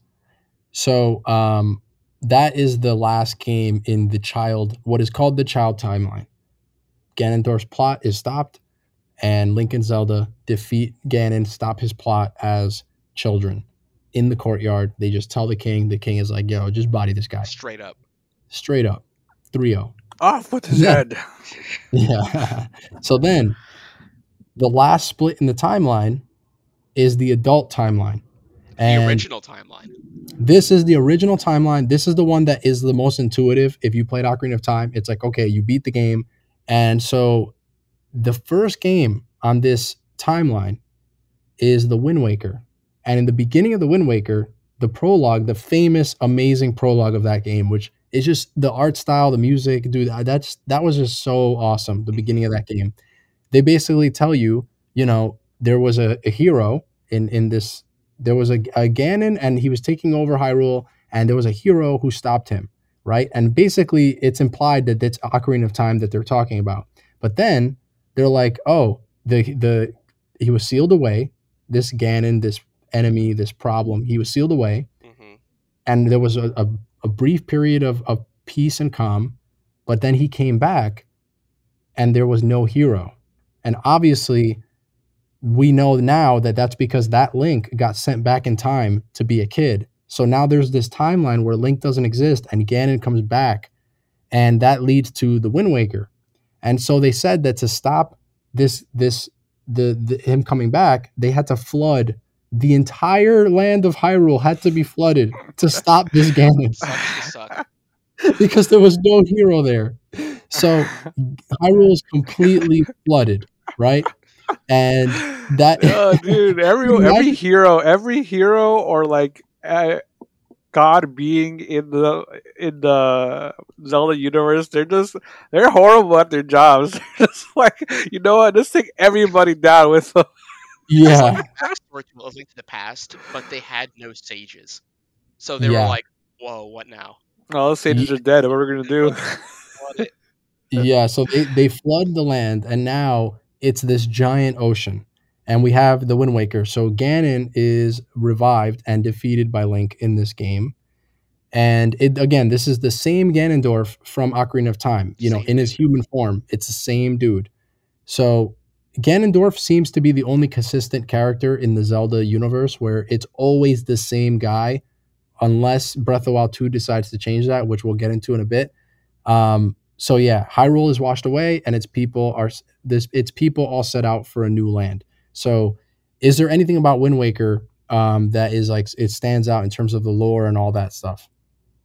So, um, that is the last game in the child, what is called the child timeline. Ganondorf's plot is stopped, and Link and Zelda defeat Ganon, stop his plot as children in the courtyard. They just tell the king. The king is like, yo, just body this guy. Straight up. Straight up. 3 0. Off with his Yeah. head. Yeah. *laughs* *laughs* so then the last split in the timeline is the adult timeline. The original timeline. this is the original timeline. This is the one that is the most intuitive. If you played Ocarina of Time, it's like, okay, you beat the game. And so the first game on this timeline is the Wind Waker. And in the beginning of the Wind Waker, the prologue, the famous, amazing prologue of that game, which is just the art style, the music, dude, that's that was just so awesome. The beginning of that game. They basically tell you, you know, there was a, a hero in in this there was a, a Ganon and he was taking over Hyrule, and there was a hero who stopped him, right? And basically, it's implied that it's Ocarina of Time that they're talking about. But then they're like, oh, the the he was sealed away. This Ganon, this enemy, this problem, he was sealed away, hmm and there was a, a, a brief period of, of peace and calm. But then he came back, and there was no hero. And obviously, we know now that that's because that Link got sent back in time to be a kid. So now there's this timeline where Link doesn't exist and Ganon comes back, and that leads to the Wind Waker. And so they said that to stop this this the, the him coming back, they had to flood the entire land of Hyrule had to be flooded to stop this *laughs* Ganon Sucks to suck. because there was no hero there. So Hyrule is completely *laughs* flooded, right? And that oh, dude, every every *laughs* hero, every hero, or like uh, God being in the in the Zelda universe, they're just they're horrible at their jobs. *laughs* They're just like, you know what? Just take everybody down with them. yeah, That's like a Link to the Past, but they had no sages, so they Yeah. were like, "Whoa, what now?" All the sages are dead. What are we gonna do? *laughs* Yeah. So they, they flood the land, and now it's this giant ocean. And we have the Wind Waker. So Ganon is revived and defeated by Link in this game. And it again, this is the same Ganondorf from Ocarina of Time, you know, Same in his human form. It's the same dude. So Ganondorf seems to be the only consistent character in the Zelda universe where it's always the same guy, unless Breath of the Wild 2 decides to change that, which we'll get into in a bit. Um, so yeah, Hyrule is washed away, and its people are this. Its people all set out for a new land. So, is there anything about Wind Waker um, that is like it stands out in terms of the lore and all that stuff?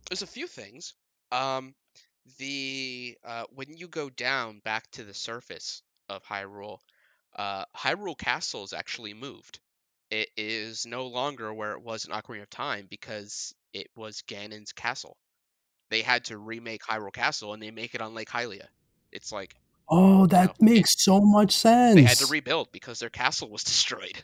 There's a few things. Um, the uh, when you go down back to the surface of Hyrule, uh, Hyrule Castle is actually moved. It is no longer where it was in Ocarina of Time because it was Ganon's castle. They had to remake Hyrule Castle and they make it on Lake Hylia. It's like Oh, that makes so much sense. they had to rebuild because their castle was *laughs* destroyed.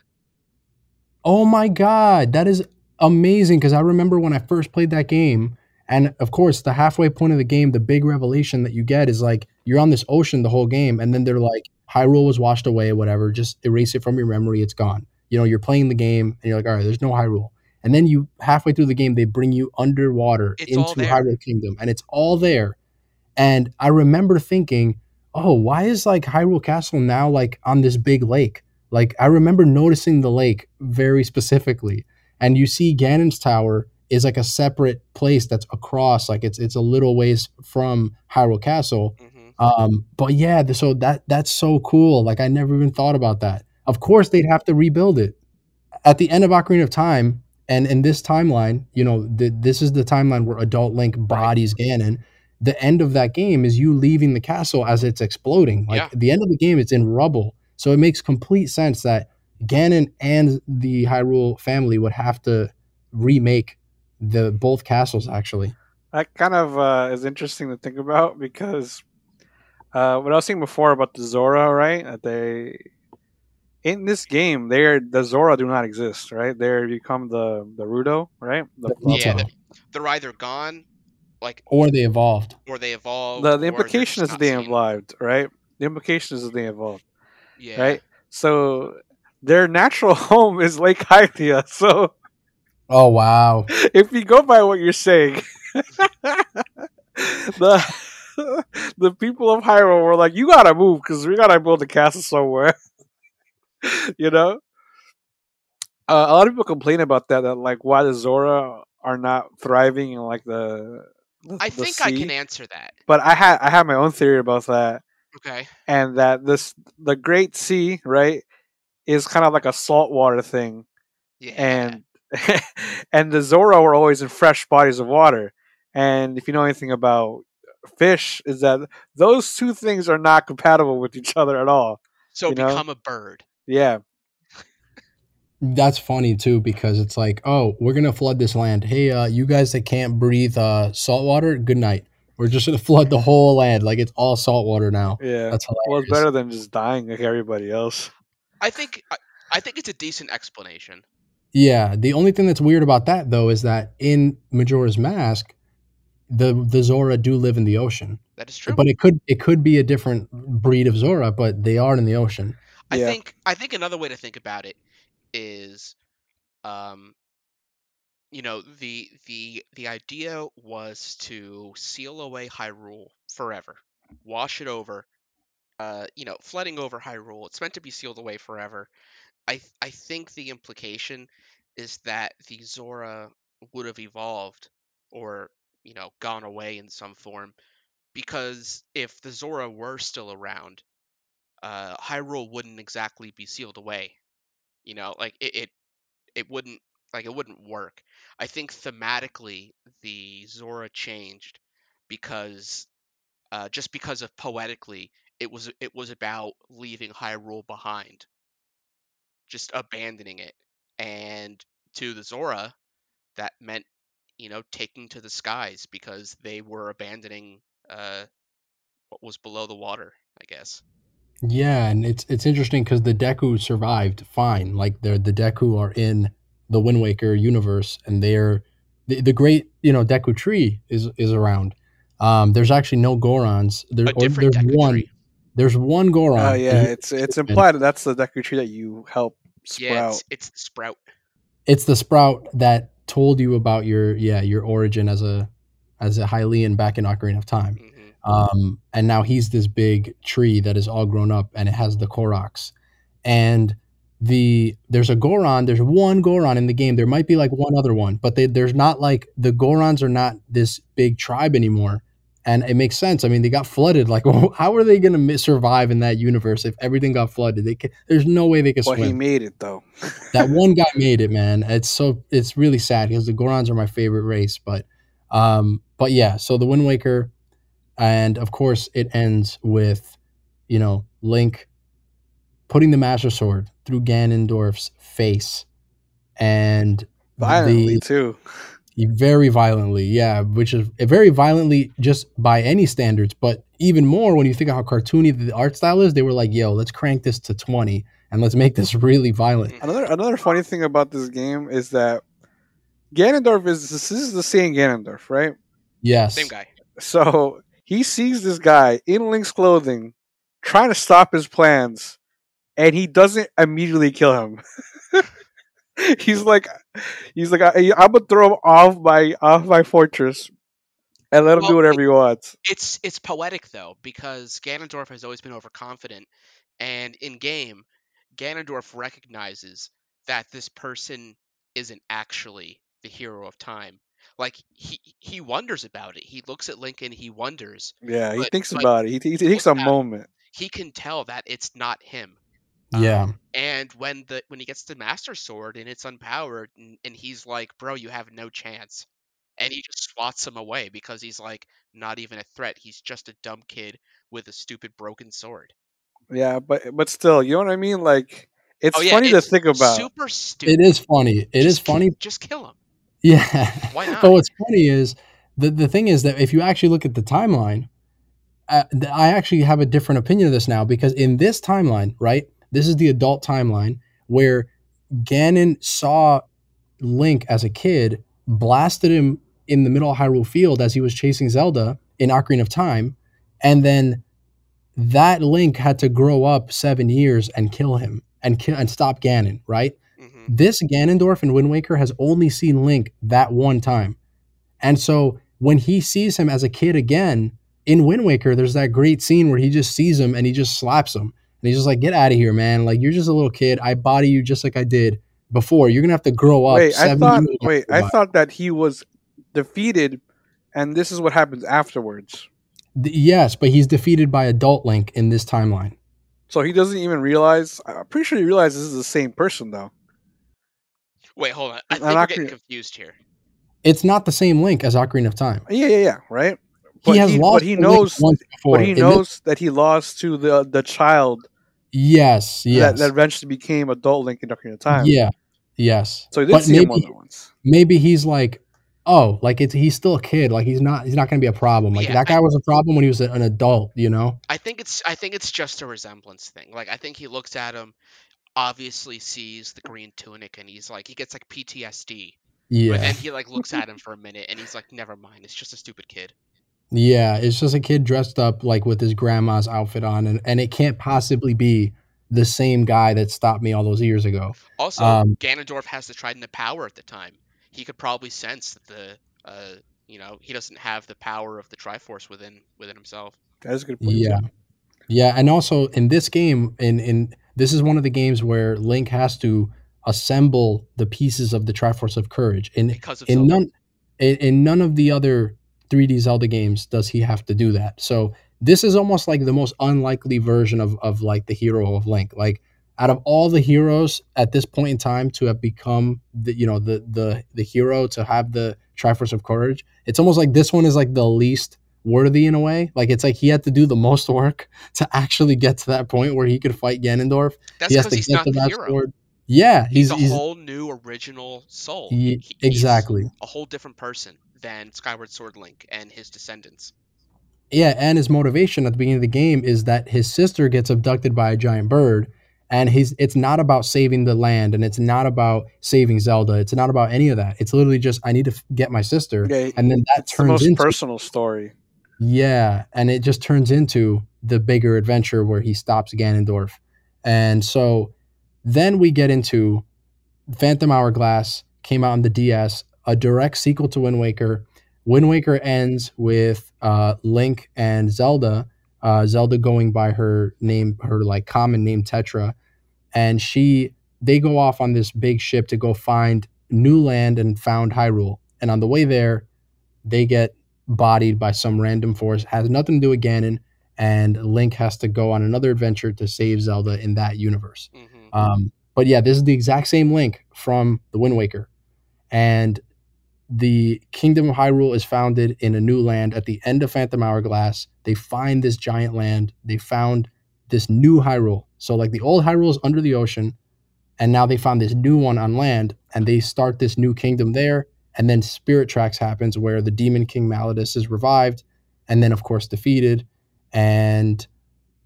Oh my god, that is amazing because I remember when I first played that game and of course the halfway point of the game the big revelation that you get is like you're on this ocean the whole game and then they're like Hyrule was washed away whatever just erase it from your memory it's gone. You know, you're playing the game and you're like all right, there's no Hyrule. And then you halfway through the game they bring you underwater It's into. Hyrule Kingdom and it's all there. And I remember thinking, "Oh, why is like Hyrule Castle now like on this big lake?" Like I remember noticing the lake very specifically, and you see Ganon's Tower is like a separate place that's across, like it's it's a little ways from Hyrule Castle. hmm Um, but yeah, so that that's so cool. Like I never even thought about that. Of course, they'd have to rebuild it at the end of Ocarina of Time, and in this timeline, you know, th- this is the timeline where Adult Link bodies Ganon. The end of that game is you leaving the castle as it's exploding. Like Yeah. the end of the game, it's in rubble. So it makes complete sense that Ganon and the Hyrule family would have to remake the both castles. Actually, that kind of uh, is interesting to think about because uh, what I was saying before about the Zora, right? That they in this game, they're the Zora do not exist, right? They become the the Rito, right? The, The Yeah, they're, they're either gone, like, or they evolved. or they evolved. the, the implication is they seen. evolved, right? The implication is they evolved, Yeah. right? So their natural *laughs* home is Lake Hylia. So Oh wow! *laughs* if you go by what you're saying, *laughs* the the people of Hyrule were like, "You gotta move because we gotta build a castle somewhere." you know, uh, a lot of people complain about that. That like why the Zora are not thriving in like the. The I the think I can answer that. But I had I have my own theory about that, Okay. and that this the Great Sea right is kind of like a saltwater thing Yeah. and *laughs* and the Zora were always in fresh bodies of water. And if you know anything about fish, is that those two things are not compatible with each other at all. so you know? become a bird. Yeah, That's funny too because it's like, oh, we're gonna flood this land. Hey, uh, you guys that can't breathe uh, salt water, good night. We're just gonna *laughs* flood the whole land. Like it's all salt water now. yeah. That's hilarious. Well, it's better than just dying like everybody else. I think I, I think it's a decent explanation. Yeah. The only thing that's weird about that though is that in Majora's Mask, the the Zora do live in the ocean, That is true. but it could it could be a different breed of Zora, but they are in the ocean. I Yeah. think I think another way to think about it is, um, you know, the the the idea was to seal away Hyrule forever, wash it over. Uh, you know, flooding over Hyrule. It's meant to be sealed away forever. I th- I think the implication is that the Zora would have evolved or you know gone away in some form because if the Zora were still around, uh, Hyrule wouldn't exactly be sealed away. You know, like it, it it wouldn't like it wouldn't work. I think thematically the Zora changed because uh, just because of poetically it was it was about leaving Hyrule behind, just abandoning it, and to the Zora, that meant you know taking to the skies because they were abandoning uh, what was below the water, I guess. Yeah, and it's it's interesting because the Deku survived fine. Like the the Deku are in the Wind Waker universe, and they're the, the great you know Deku tree is is around. Um, there's actually no Gorons. There, A or there's Deku one. tree. There's one Goron. Oh and yeah, it's it's implied that that's the Deku tree that you help Yeah, sprout. it's, it's the sprout. it's the sprout that told you about your yeah your origin as a as a Hylian back in Ocarina of Time. Um, and now he's this big tree that is all grown up and it has the Koroks. And the there's a Goron, there's one Goron in the game. There might be like one other one, but they, there's not like the Gorons are not this big tribe anymore. And it makes sense. I mean, they got flooded. Like, *laughs* how are they going to survive in that universe if everything got flooded? They can, there's no way they could Well, he made it though. *laughs* that one guy made it, man. It's so it's really sad because the Gorons are my favorite race. But um, but yeah, so the Wind Waker, and of course it ends with, you know, Link putting the Master Sword through Ganondorf's face, and Violently the too. very violently, yeah, which is very violently just by any standards, but even more when you think of how cartoony the art style is. They were like, "Yo, let's crank this to twenty and let's make this really violent." Another another funny thing about this game is that Ganondorf is this is the same Ganondorf, right? Yes, Same guy. So he sees this guy in Link's clothing trying to stop his plans, and he doesn't immediately kill him. *laughs* he's like, he's like, I, I'm gonna throw him off my off my fortress and let him do Well, whatever he wants. It's it's poetic though because Ganondorf has always been overconfident, and in game, Ganondorf recognizes that this person isn't actually the hero of time. Like he he wonders about it. He looks at Lincoln. He wonders. Yeah, he But- thinks but about it. He, he takes a moment. He can tell that it's not him. yeah. Um, and when the when he gets the Master Sword and it's unpowered, and, and he's like, "Bro, you have no chance," and he just swats him away because he's like not even a threat. He's just a dumb kid with a stupid broken sword. Yeah, but but still, you know what I mean? Like, it's oh yeah, funny it's to think about. Super stupid. It is funny. It is Just ki- funny. Just kill him. Yeah. Why *laughs* not? But what's funny is the the thing is that if you actually look at the timeline, uh, I actually have a different opinion of this now because in this timeline, right? This is the adult timeline where Ganon saw Link as a kid, blasted him in the middle of Hyrule Field as he was chasing Zelda in Ocarina of Time, and then that Link had to grow up seven years and kill him and kill and stop Ganon, right? Hmm this Ganondorf in Wind Waker has only seen Link that one time. And so when he sees him as a kid again in Wind Waker, there's that great scene where he just sees him and he just slaps him. And he's just like, get out of here, man. Like, you're just a little kid. I body you just like I did before. You're going to have to grow up. Wait, I thought. Wait, I thought that he was defeated, and this is what happens afterwards. that." Yes, but he's defeated by adult Link in this timeline. So he doesn't even realize. I'm pretty sure he realizes this is the same person, though. Wait, hold on. I I'm think we're not getting confused here. It's not the same Link as Ocarina of Time. Yeah, yeah, yeah. Right. He has he, lost but he knows. once before. But he In thi- knows that he lost to the the child yes, yes. that, that eventually became adult Link in Ocarina of Time. Yeah, yes. So he did But see him maybe- more than once. maybe he's like, oh, like it's he's still a kid. Like he's not he's not going to be a problem. Like Yeah, that guy was a problem when he was an adult. You know? I think it's I think it's just a resemblance thing. Like I think he looks at him, obviously sees the green tunic, and he's like he gets like PTSD. But Yeah, then he like looks at him for a *laughs* minute, and he's like, "Never mind. It's just a stupid kid." yeah. It's just a kid dressed up like with his grandma's outfit on, and and it can't possibly be the same guy that stopped me all those years ago. Also, Um, Ganondorf has the Triforce of Power at the time. He could probably sense that the, uh, you know, he doesn't have the power of the Triforce within within himself. That's a good point. Yeah, too. yeah. And also in this game, in in this is one of the games where Link has to assemble the pieces of the Triforce of Courage. In Because in Zelda. none in, in none of the other 3D Zelda games does he have to do that. So this is almost like the most unlikely version of of like the hero of Link. Like out of all the heroes at this point in time to have become the you know the the the hero to have the Triforce of Courage, it's almost like this one is like the least worthy in a way. Like it's like he had to do the most work to actually get to that point where he could fight Ganondorf. That's because to he's not to the hero. sword. Yeah, He's, he's, a he's whole new original soul. Ye- He- he's exactly. a whole different person than Skyward Sword Link and his descendants. Yeah, and his motivation at the beginning of the game is that his sister gets abducted by a giant bird, and he's it's not about saving the land, and it's not about saving Zelda. It's not about any of that. It's literally just I need to get my sister, Yeah, and then that it's the most into personal story. Yeah, and it just turns into the bigger adventure where he stops Ganondorf, and so then we get into Phantom Hourglass came out on the DS, a direct sequel to Wind Waker. Wind Waker ends with uh, Link and Zelda, uh, Zelda going by her name, her like common name Tetra, and she they go off on this big ship to go find new land and found Hyrule. And on the way there, they get bodied by some random force, has nothing to do with Ganon, and Link has to go on another adventure to save Zelda in that universe. hmm Um, but yeah, this is the exact same link from the Wind Waker, and the Kingdom of Hyrule is founded in a new land at the end of Phantom Hourglass. They find this giant land. They found this new Hyrule. So like the old Hyrule is under the ocean, and now they found this new one on land, and they start this new kingdom there. And then Spirit Tracks happens where the Demon King Malladus is revived, and then of course defeated, and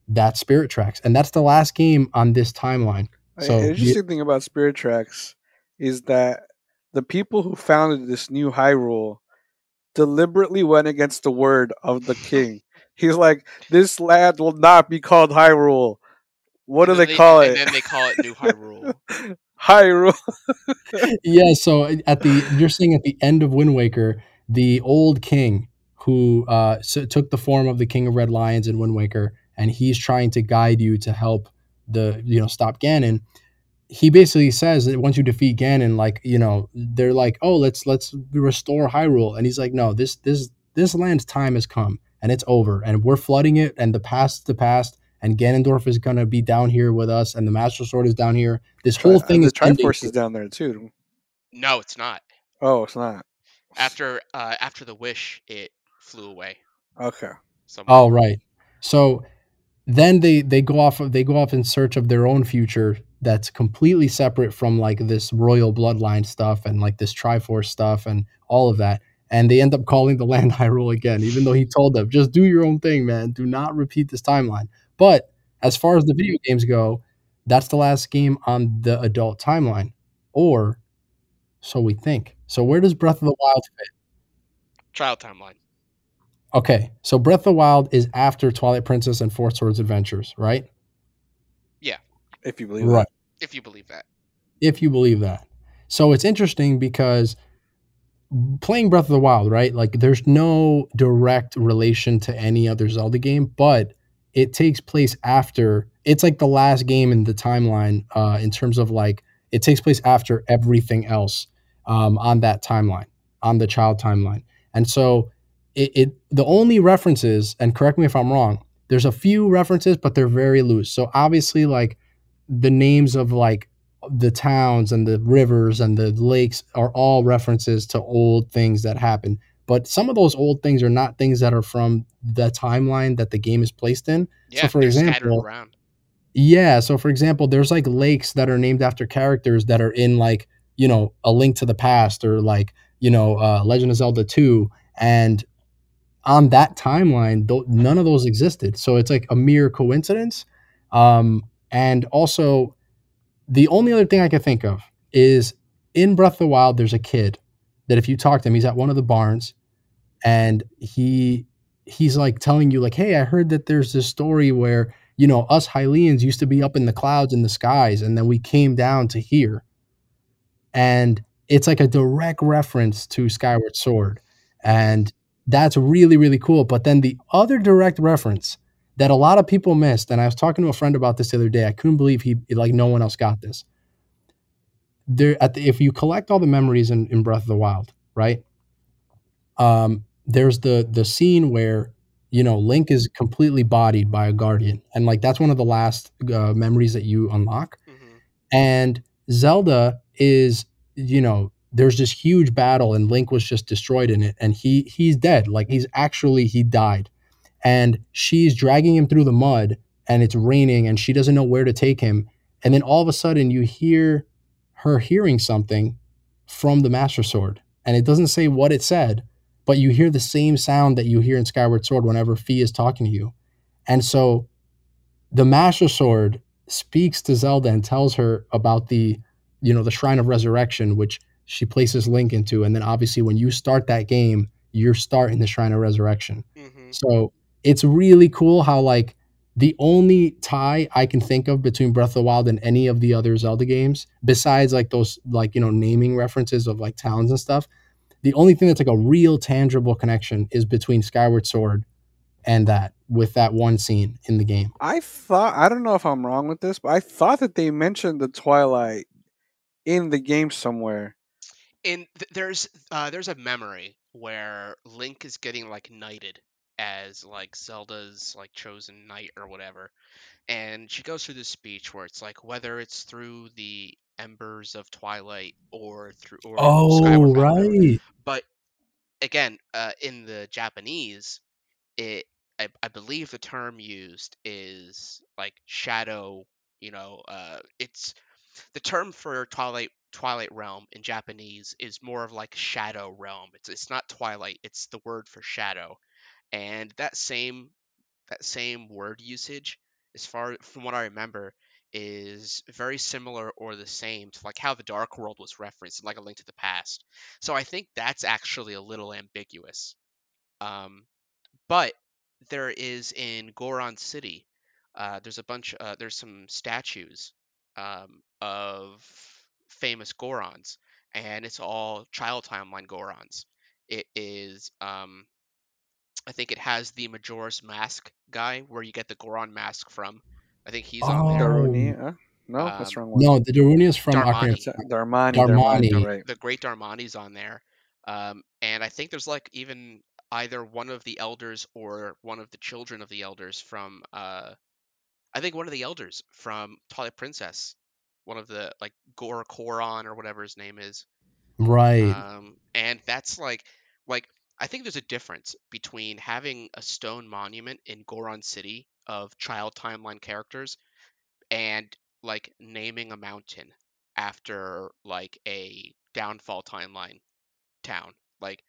that's Spirit Tracks, and that's the last game on this timeline. An So interesting thing about Spirit Tracks is that the people who founded this new Hyrule deliberately went against the word of the king. He's like, this land will not be called Hyrule. What do And they then call And it? then they call it New *laughs* Hyrule. Hyrule. *laughs* yeah, so at the you're saying at the end of Wind Waker, the old king who uh, s took the form of the King of Red Lions in Wind Waker, and he's trying to guide you to help the you know stop Ganon. He basically says that once you defeat Ganon, like you know, they're like, oh, let's let's restore Hyrule, and he's like, no, this this this land's time has come and it's over, and we're flooding it, and the past the past. And Ganondorf is gonna be down here with us, and the Master Sword is down here. This whole thing the is ending Triforce here. is down there too. no, it's not. Oh, it's not. After uh, after the wish, it flew away. Okay. somewhere. Oh, right. So then they they go off of, they go off in search of their own future that's completely separate from like this royal bloodline stuff and like this Triforce stuff and all of that. And they end up calling the *laughs* land Hyrule again, even though he told them, just do your own thing, man. Do not repeat this timeline. But as far as the video games go, that's the last game on the adult timeline. Or so we think. So where does Breath of the Wild fit? Child timeline. Okay, so Breath of the Wild is after Twilight Princess and Four Swords Adventures, right? Yeah. If you believe Right. If you believe that. If you believe that. So it's interesting because playing Breath of the Wild, right? Like there's no direct relation to any other Zelda game, but it takes place after it's like the last game in the timeline uh, in terms of like it takes place after everything else um, on that timeline, on the child timeline. And so it, it the only references, and correct me if I'm wrong, there's a few references, but they're very loose. So obviously, like the names of like the towns and the rivers and the lakes are all references to old things that happened. But some of those old things are not things that are from the timeline that the game is placed in. Yeah, so for example-. Yeah. So, for example, there's like lakes that are named after characters that are in like, you know, A Link to the Past or like, you know, uh, Legend of Zelda 2. And on that timeline, th- none of those existed. So it's like a mere coincidence. Um, and also, the only other thing I can think of is in Breath of the Wild, there's a kid that if you talk to him, he's at one of the barns and he he's like telling you like hey i heard that there's this story where you know us hylians used to be up in the clouds in the skies and then we came down to here. And it's like a direct reference to skyward sword. And that's really really cool. But then the other direct reference that a lot of people missed and i was talking to a friend about this the other day i couldn't believe he like no one else got this. There at the, if you collect all the memories in, in breath of the wild right um there's the the scene where you know, Link is completely bodied by a guardian, and like that's one of the last uh, memories that you unlock. hmm And Zelda is, you know, there's this huge battle, and Link was just destroyed in it, and he he's dead. Like he's actually he died, and she's dragging him through the mud, and it's raining, and she doesn't know where to take him, and then all of a sudden you hear her hearing something from the Master Sword, and it doesn't say what it said, but you hear the same sound that you hear in Skyward Sword whenever Fi is talking to you. And so the Master Sword speaks to Zelda and tells her about the, you know, the Shrine of Resurrection, which she places Link into. And then obviously when you start that game, you're starting the Shrine of Resurrection. hmm So it's really cool how like the only tie I can think of between Breath of the Wild and any of the other Zelda games, besides like those like you know naming references of like towns and stuff, the only thing that's like a real tangible connection is between Skyward Sword and that with that one scene in the game. I thought I don't know if I'm wrong with this, but I thought that they mentioned the Twilight in the game somewhere. And th- there's uh, there's a memory where Link is getting like knighted as like Zelda's like chosen knight or whatever, and she goes through this speech where it's like whether it's through the embers of twilight or through or Oh, Skyward right. but again, uh, in the Japanese, it I, I believe the term used is like shadow. You know, uh, it's the term for Twilight Twilight Realm in Japanese is more of like shadow realm. It's it's not twilight. It's the word for shadow, and that same that same word usage, as far from what I remember, is very similar or the same to like how the Dark World was referenced like a Link to the Past. So I think that's actually a little ambiguous. Um, but there is in Goron City, uh, there's a bunch, uh, there's some statues um, of famous Gorons, and it's all child timeline Gorons. It is, um, I think it has the Majora's Mask guy, where you get the Goron mask from. I think he's on there. Oh. Daruni? Huh? No, that's the Um, wrong one. No, the Darunia is from Darmani. Ocarina. It's, uh, Darmani. Darmani. Darmani. right. the Great Darmani's on there, um, and I think there's like even either one of the elders or one of the children of the elders from. Uh, I think one of the elders from Twilight Princess, one of the like Gor Coron or whatever his name is, Right. um, and that's like like I think there's a difference between having a stone monument in Goron City of child timeline characters and like naming a mountain after like a downfall timeline town. Like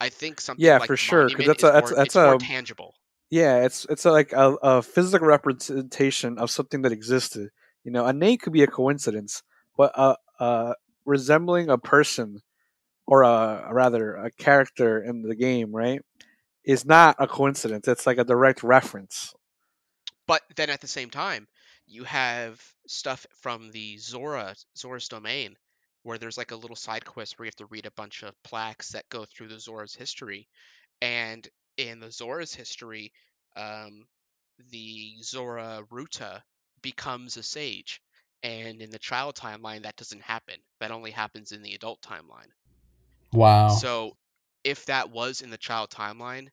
I think something Yeah, like for sure because that's a- that's- more, that's more a- tangible. Yeah, it's it's like a, a physical representation of something that existed. You know, a name could be a coincidence, but uh, uh, resembling a person or a rather a character in the game, right, is not a coincidence. It's like a direct reference. But then at the same time, you have stuff from the Zora Zora's domain where there's like a little side quest where you have to read a bunch of plaques that go through the Zora's history. And in the Zora's history, um, the Zora Ruta becomes a sage. And in the child timeline, that doesn't happen. That only happens in the adult timeline. Wow. So if that was in the child timeline,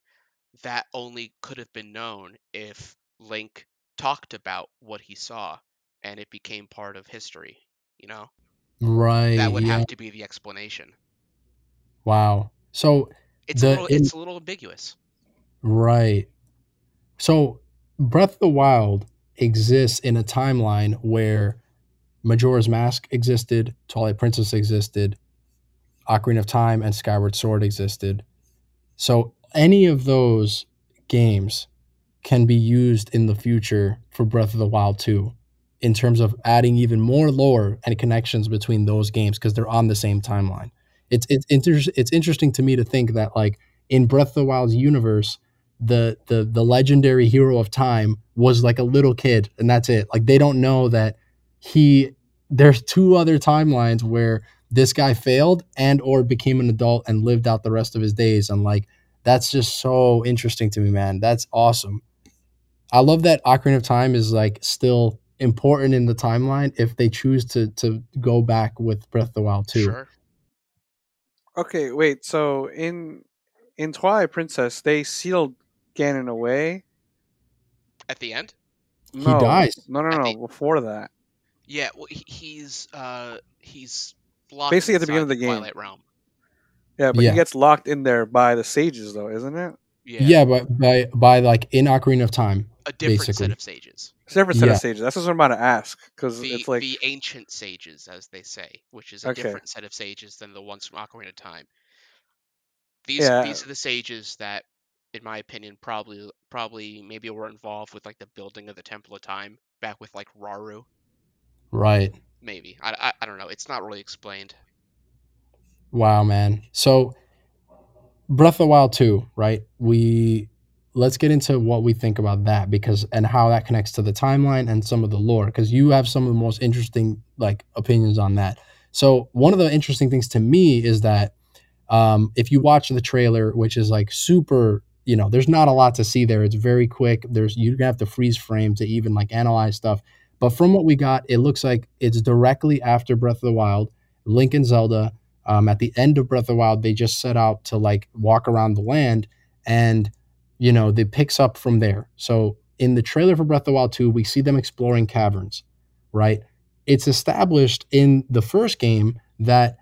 that only could have been known if Link talked about what he saw and it became part of history, you know? right. That would yeah. have to be the explanation. Wow. So It's The- a little in- it's a little ambiguous. Right. So Breath of the Wild exists in a timeline where Majora's Mask existed, Twilight Princess existed, Ocarina of Time and Skyward Sword existed. So any of those games can be used in the future for Breath of the Wild 2 in terms of adding even more lore and connections between those games because they're on the same timeline. It's it's inter- it's interesting to me to think that like in Breath of the Wild's universe, the the the legendary hero of time was like a little kid and that's it. Like they don't know that he there's two other timelines where this guy failed and or became an adult and lived out the rest of his days and like that's just so interesting to me, man. That's awesome. I love that Ocarina of Time is like still important in the timeline if they choose to to go back with Breath of the Wild too. Sure. Okay, wait. So in in Twilight Princess, they sealed Ganon away. At the end, He dies. No, no, At no. the- Before that, yeah, well, he's uh he's locked Basically at the beginning of the game. Twilight Realm. yeah, but Yeah. he gets locked in there by the sages, though, isn't it? Yeah, Yeah, but by by like in Ocarina of Time. a different basically. set of sages. It's a different set Yeah. of sages. That's what I'm about to ask because it's like the ancient sages, as they say, which is a Okay. different set of sages than the ones from Ocarina of Time. These Yeah. these are the sages that, in my opinion, probably probably maybe were involved with like the building of the Temple of Time back with like Rauru. Right. Maybe I, I, I don't know. It's not really explained. Wow, man. So Breath of the Wild 2, right? We let's get into what we think about that because and how that connects to the timeline and some of the lore because you have some of the most interesting like opinions on that. So one of the interesting things to me is that um, if you watch the trailer, which is like super, you know, there's not a lot to see there. It's very quick. There's you're gonna have to freeze frame to even like analyze stuff. But from what we got, it looks like it's directly after Breath of the Wild. Link and Zelda um, at the end of Breath of the Wild, they just set out to like walk around the land, and you know, it picks up from there. So in the trailer for Breath of the Wild 2, we see them exploring caverns, right? It's established in the first game that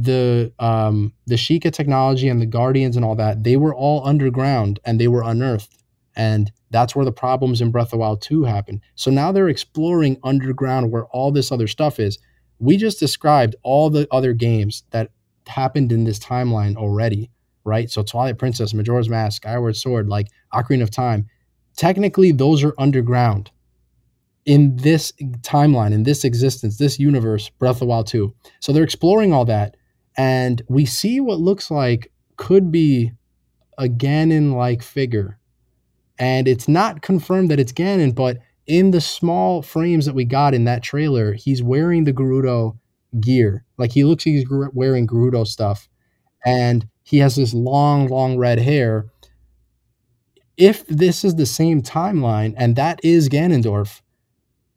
the um the Sheikah technology and the Guardians and all that, they were all underground and they were unearthed. And that's where the problems in Breath of the Wild 2 happen. So now they're exploring underground where all this other stuff is. We just described all the other games that happened in this timeline already, right? So Twilight Princess, Majora's Mask, Skyward Sword, like Ocarina of Time. Technically, those are underground in this timeline, in this existence, this universe, Breath of the Wild 2. So they're exploring all that. And we see what looks like could be a Ganon like figure. And it's not confirmed that it's Ganon, but in the small frames that we got in that trailer, he's wearing the Gerudo gear. Like he looks like he's wearing Gerudo stuff. And he has this long, long red hair. If this is the same timeline and that is Ganondorf,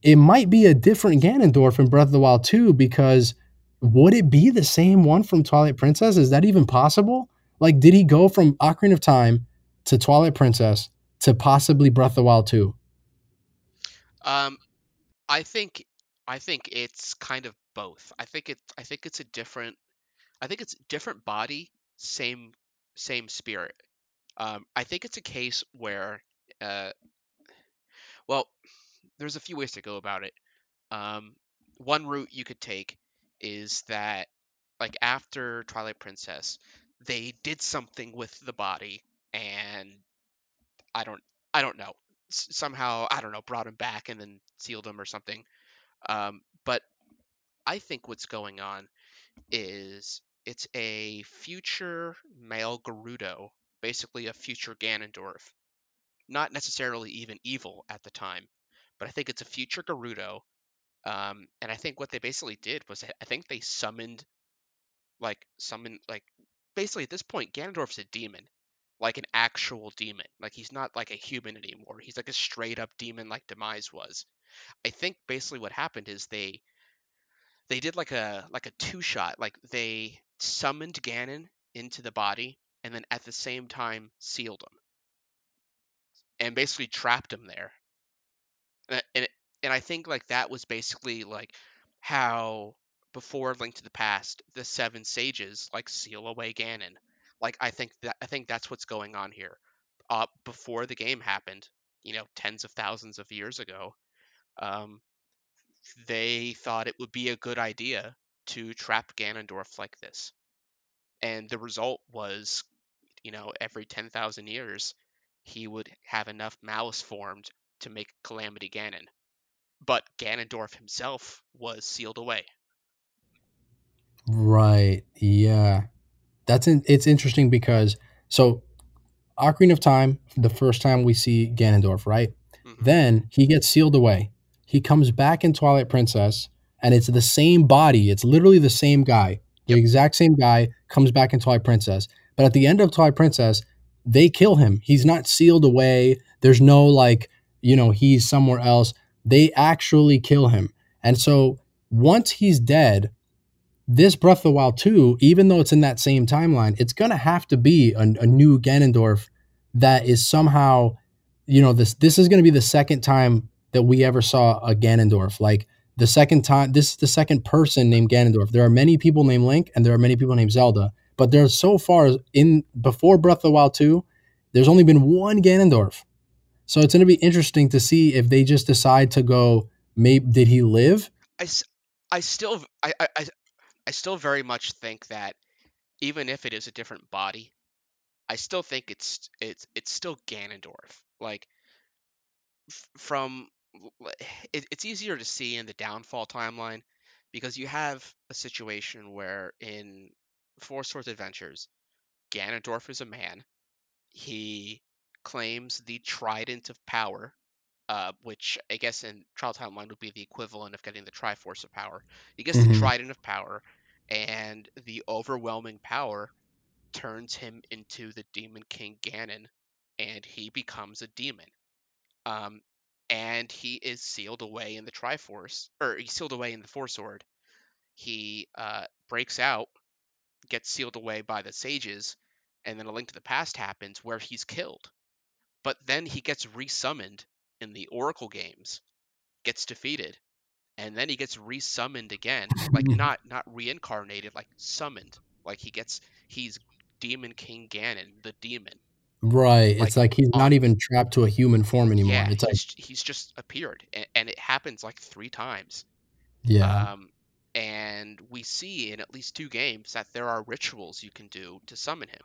it might be a different Ganondorf in Breath of the Wild 2 because would it be the same one from Twilight Princess? Is that even possible? Like, did he go from Ocarina of Time to Twilight Princess to possibly Breath of the Wild 2? Um, I think I think it's kind of both. I think it I think it's a different I think it's different body, same same spirit. Um, I think it's a case where uh, well, there's a few ways to go about it. Um, one route you could take is that like after Twilight Princess, they did something with the body and I don't I don't know. Somehow, I don't know, brought him back and then sealed him or something. Um, but I think what's going on is it's a future male Gerudo, basically a future Ganondorf. Not necessarily even evil at the time, but I think it's a future Gerudo. Um, and I think what they basically did was I think they summoned, like, summoned, like, basically at this point, Ganondorf's a demon, like an actual demon. Like, he's not like a human anymore. He's like a straight up demon, like Demise was. I think basically what happened is they they did like a like a two shot. Like they summoned Ganon into the body and then at the same time sealed him and basically trapped him there. And and, and I think like that was basically like how before Link to the Past, the seven sages like seal away Ganon. Like I think that I think that's what's going on here. Uh, before the game happened, you know, tens of thousands of years ago, um, they thought it would be a good idea to trap Ganondorf like this. And the result was, you know, every 10,000 years, he would have enough malice formed to make Calamity Ganon. But Ganondorf himself was sealed away. Right. Yeah. That's in, it's interesting because so Ocarina of Time, the first time we see Ganondorf, right? Mhm. Then he gets sealed away. He comes back in Twilight Princess, and it's the same body. It's literally the same guy. The Yep. exact same guy comes back in Twilight Princess. But at the end of Twilight Princess, they kill him. He's not sealed away. There's no like, you know, he's somewhere else. They actually kill him. And so once he's dead, this Breath of the Wild 2, even though it's in that same timeline, it's going to have to be a, a new Ganondorf that is somehow, you know, this this is going to be the second time that we ever saw a Ganondorf. Like the second time, this is the second person named Ganondorf. There are many people named Link, and there are many people named Zelda, but there's so far in before Breath of the Wild two, there's only been one Ganondorf. So it's going to be interesting to see if they just decide to go. Maybe did he live? I, I still I, I I- still very much think that even if it is a different body, I still think it's it's it's still Ganondorf. Like f- from it, it's easier to see in the downfall timeline because you have a situation where in Four Swords Adventures, Ganondorf is a man. He claims the Trident of Power, uh, which I guess in Trial Timeline would be the equivalent of getting the Triforce of Power. He gets the Mhm. Trident of Power, and the overwhelming power turns him into the Demon King Ganon, and he becomes a demon. Um, and he is sealed away in the Triforce, or he's sealed away in the Four Sword. He uh, breaks out, gets sealed away by the sages, and then a link to the past happens where he's killed. But then he gets resummoned in the Oracle games, gets defeated, and then he gets resummoned again, like *laughs* not not reincarnated, like summoned. Like he gets he's Demon King Ganon, the demon. Right. Like, it's like he's not even trapped to a human form anymore. Yeah, it's like he's, he's just appeared, and, and it happens like three times. yeah. Um, and we see in at least two games that there are rituals you can do to summon him.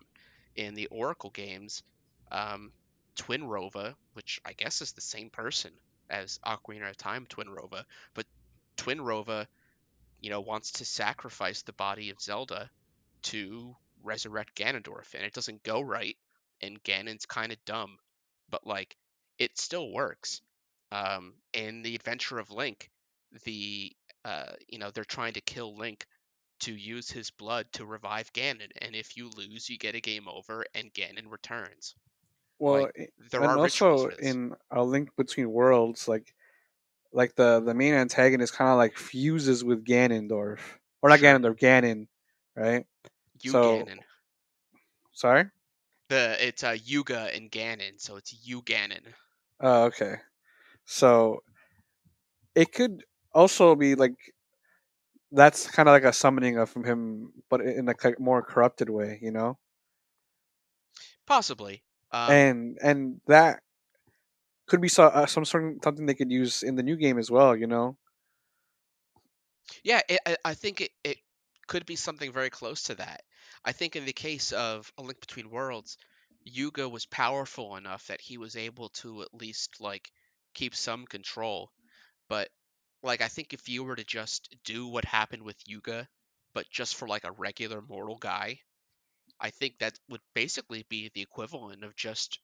In the Oracle games, um, Twinrova, which I guess is the same person as Ocarina of Time Twinrova, but Twinrova, you know, wants to sacrifice the body of Zelda to resurrect Ganondorf, and it doesn't go right, and Ganon's kind of dumb, but like it still works. Um, in the Adventure of Link, the uh, you know, they're trying to kill Link to use his blood to revive Ganon, and if you lose, you get a game over, and Ganon returns. Well, Like, There and are also in a link between worlds, like like the the main antagonist kind of like fuses with Ganondorf, or not. Ganondorf, Ganon, right? you so- Ganon. Sorry. The it's uh, Yuga and Ganon, so it's Yuganon. Oh, okay. So it could also be like that's kind of like a summoning of him, but in a more corrupted way, you know. Possibly. Um, and and that could be so, uh, some sort of something they could use in the new game as well, you know. Yeah, it, I, I think it, it could be something very close to that. I think in the case of A Link Between Worlds, Yuga was powerful enough that he was able to at least like keep some control. But like I think if you were to just do what happened with Yuga, but just for like a regular mortal guy, I think that would basically be the equivalent of just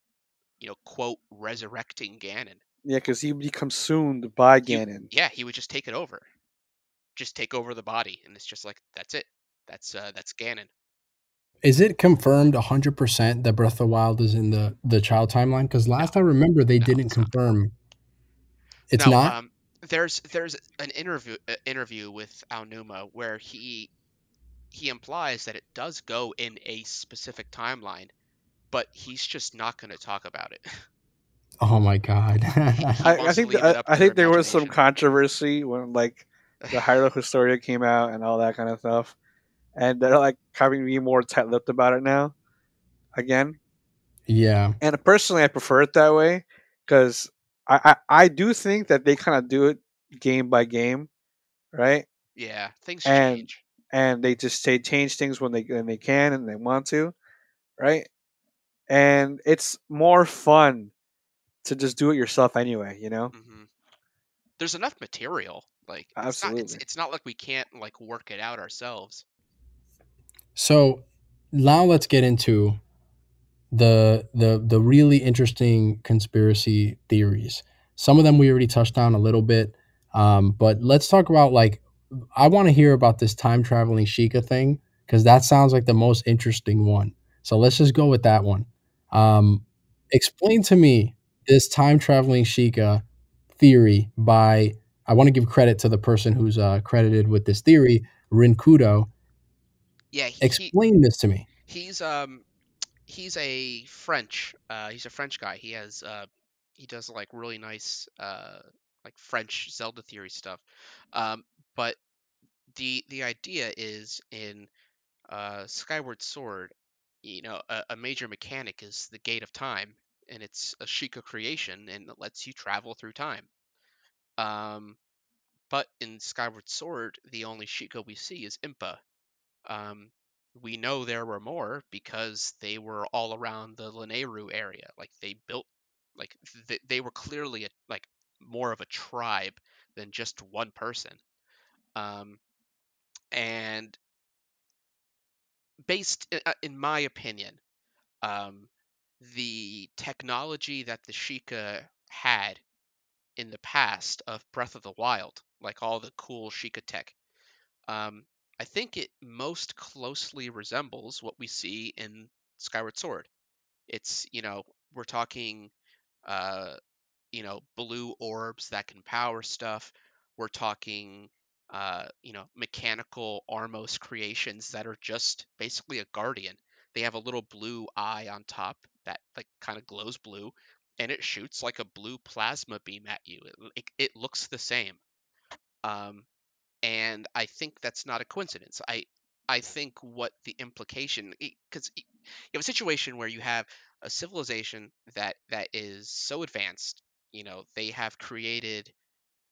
you know quote resurrecting Ganon. Yeah, because he would be consumed by You- Ganon. Yeah, he would just take it over. Just take over the body and it's just like that's it. That's uh that's Ganon. Is it confirmed 100% that Breath of the Wild is in the the child timeline? Because last I remember, they No, didn't it's not. confirm. It's No, not. Um, there's there's an interview uh, interview with Aonuma where he he implies that it does go in a specific timeline, but he's just not going to talk about it. *laughs* oh my god. *laughs* I, I think leave th- it up I, I think there was some controversy when like the *laughs* Hyrule Historia came out and all that kind of stuff, and they're like having to be more tight-lipped about it now. Again, yeah. and personally, I prefer it that way because I, I I do think that they kind of do it game by game, right? yeah, things And- change. And they just say change things when they when they can and they want to, right? And it's more fun to just do it yourself anyway, you know. hmm There's enough material. Like It's not, it's, Absolutely. it's not like we can't like work it out ourselves. So now let's get into the the the really interesting conspiracy theories. Some of them we already touched on a little bit, um, but let's talk about like I want to hear about this time traveling Sheikah thing because that sounds like the most interesting one. So let's just go with that one. Um, explain to me this time traveling Sheikah theory by I want to give credit to the person who's uh, credited with this theory, Rinkudo. Yeah, he, Explain this to me. he's um he's a French. Uh, he's a French guy. He has uh, he does like really nice uh, like French Zelda theory stuff. Um, but the the idea is in uh, Skyward Sword, you know, a, a major mechanic is the Gate of Time, and it's a Sheikah creation, and it lets you travel through time. Um, but in Skyward Sword, the only Sheikah we see is Impa. Um, we know there were more because they were all around the Lanayru area. Like they built, like th- they were clearly a, like more of a tribe than just one person. Um, and based, uh, in my opinion, um, the technology that the Sheikah had in the past of Breath of the Wild, like all the cool Sheikah tech, um, I think it most closely resembles what we see in Skyward Sword. It's, you know, we're talking, uh, you know, blue orbs that can power stuff. We're talking, uh, you know, mechanical Armos creations that are just basically a guardian. They have a little blue eye on top that like kind of glows blue, and it shoots like a blue plasma beam at you. It, it, it looks the same. Um, and I think that's not a coincidence. I I think what the implication because you have a situation where you have a civilization that that is so advanced, you know, they have created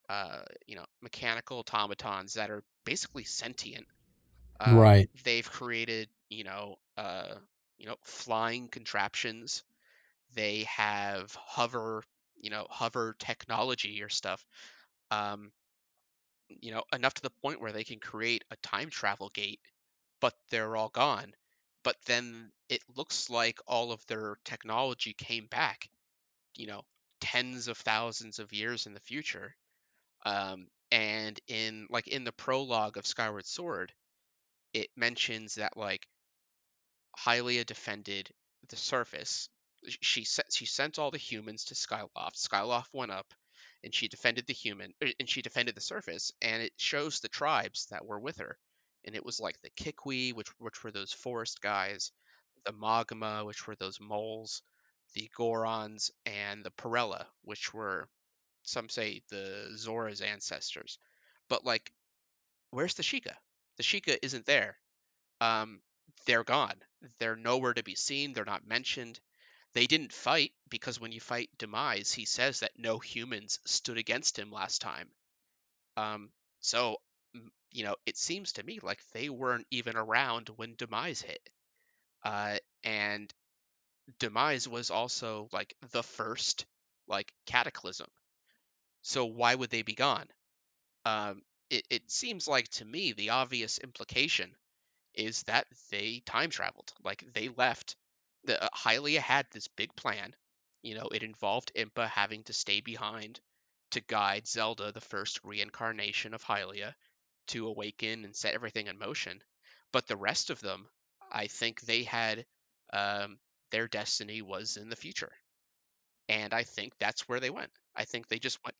uh, you know, mechanical automatons that are basically sentient. Um, right. They've created, you know, uh, you know, flying contraptions. They have hover, you know, hover technology or stuff. Um, you know, enough to the point where they can create a time travel gate, but they're all gone. But then it looks like all of their technology came back, you know, tens of thousands of years in the future. Um, and in like in the prologue of Skyward Sword, it mentions that like Hylia defended the surface. She sent she sent all the humans to Skyloft. Skyloft went up, and she defended the human er, and she defended the surface and it shows the tribes that were with her and it was like the Kikwi which which were those forest guys the Mogma, which were those moles the Gorons and the Parella which were some say the Zora's ancestors but like where's the Sheikah the Sheikah isn't there um they're gone they're nowhere to be seen they're not mentioned they didn't fight because when you fight Demise, he says that no humans stood against him last time. Um, so, you know, it seems to me like they weren't even around when Demise hit. Uh, and Demise was also like the first like cataclysm. So why would they be gone? Um, it, it seems like to me the obvious implication is that they time traveled. Like they left the uh, Hylia had this big plan. You know, it involved Impa having to stay behind to guide Zelda, the first reincarnation of Hylia, to awaken and set everything in motion. But the rest of them, I think they had um, their destiny was in the future, and I think that's where they went. I think they just went.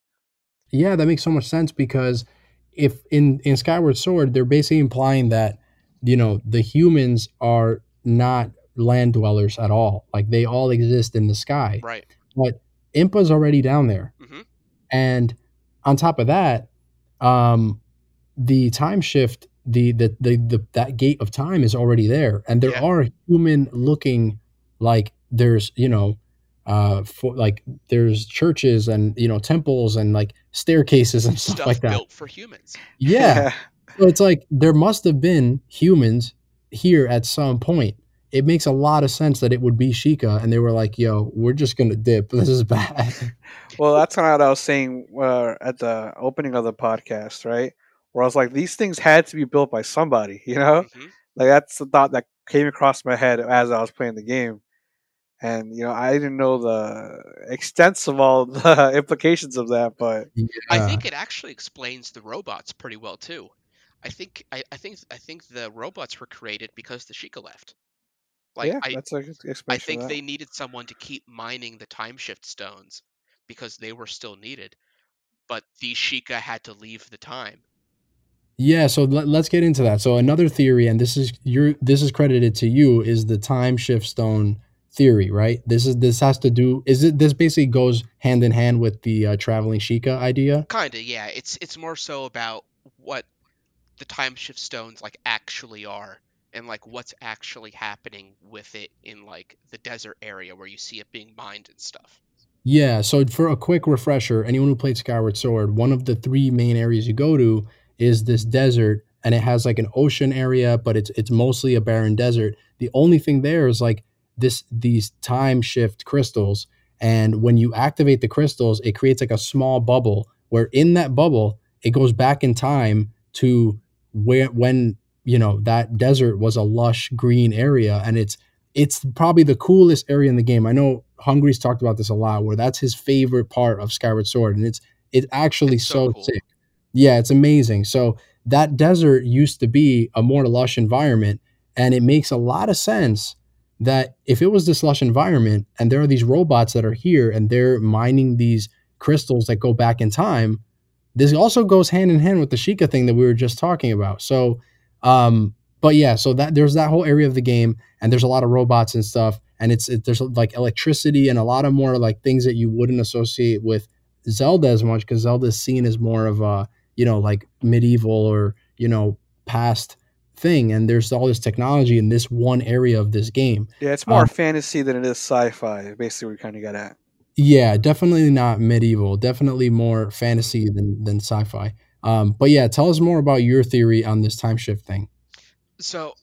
Yeah, that makes so much sense because if in in Skyward Sword, they're basically implying that you know the humans are not land dwellers at all. Like they all exist in the sky. Right. But Impa's already down there. Mm-hmm. And on top of that, um, the time shift, the, the the the that gate of time is already there, and there Yeah. are human looking like there's you know uh for like there's churches and you know temples and like staircases and *laughs* stuff, Stuff like that. built for humans. Yeah. So it's like there must have been humans here at some point. It makes a lot of sense that it would be Sheikah, and they were like, "Yo, we're just gonna dip. *laughs* This is bad." *laughs* Well, that's kind of what I was saying uh, at the opening of the podcast, right? Where I was like, these things had to be built by somebody, you know? Mhm. Like that's the thought that came across my head as I was playing the game, and you know, I didn't know the extents of all *laughs* the implications of that, but I think it actually explains the robots pretty well too. I think I, I think I think the robots were created because the Sheikah left. Like yeah, I, that's a good I think they needed someone to keep mining the time shift stones because they were still needed. But the Sheikah had to leave the time. Yeah, so let, let's get into that. So another theory, and this is your this is credited to you, is the time shift stone theory, right? This is this has to do is it this basically goes hand in hand with the uh, traveling Sheikah idea? Kinda, yeah. It's it's more so about what the time shift stones like actually are and like what's actually happening with it in like the desert area where you see it being mined and stuff. Yeah, so for a quick refresher, anyone who played Skyward Sword, one of the three main areas you go to is this desert and it has like an ocean area, but it's it's mostly a barren desert. The only thing there is like this these time shift crystals and when you activate the crystals, it creates like a small bubble where in that bubble it goes back in time to where when you know that desert was a lush green area and it's it's probably the coolest area in the game. I know Hungry's talked about this a lot, where that's his favorite part of Skyward Sword, and it's it's actually It's so so cool. sick. Yeah, it's amazing. So that desert used to be a more lush environment, and it makes a lot of sense that if it was this lush environment and there are these robots that are here and they're mining these crystals that go back in time, this also goes hand in hand with the Sheikah thing that we were just talking about. So, um, but yeah, so that there's that whole area of the game, and there's a lot of robots and stuff, and it's it, there's like electricity and a lot of more like things that you wouldn't associate with Zelda as much because Zelda's seen as more of a you know like medieval or you know past thing, and there's all this technology in this one area of this game. Yeah, it's more Um, fantasy than it is sci-fi. Basically, we kind of got at. Yeah, definitely not medieval. Definitely more fantasy than than sci-fi. Um, but yeah, tell us more about your theory on this time shift thing. So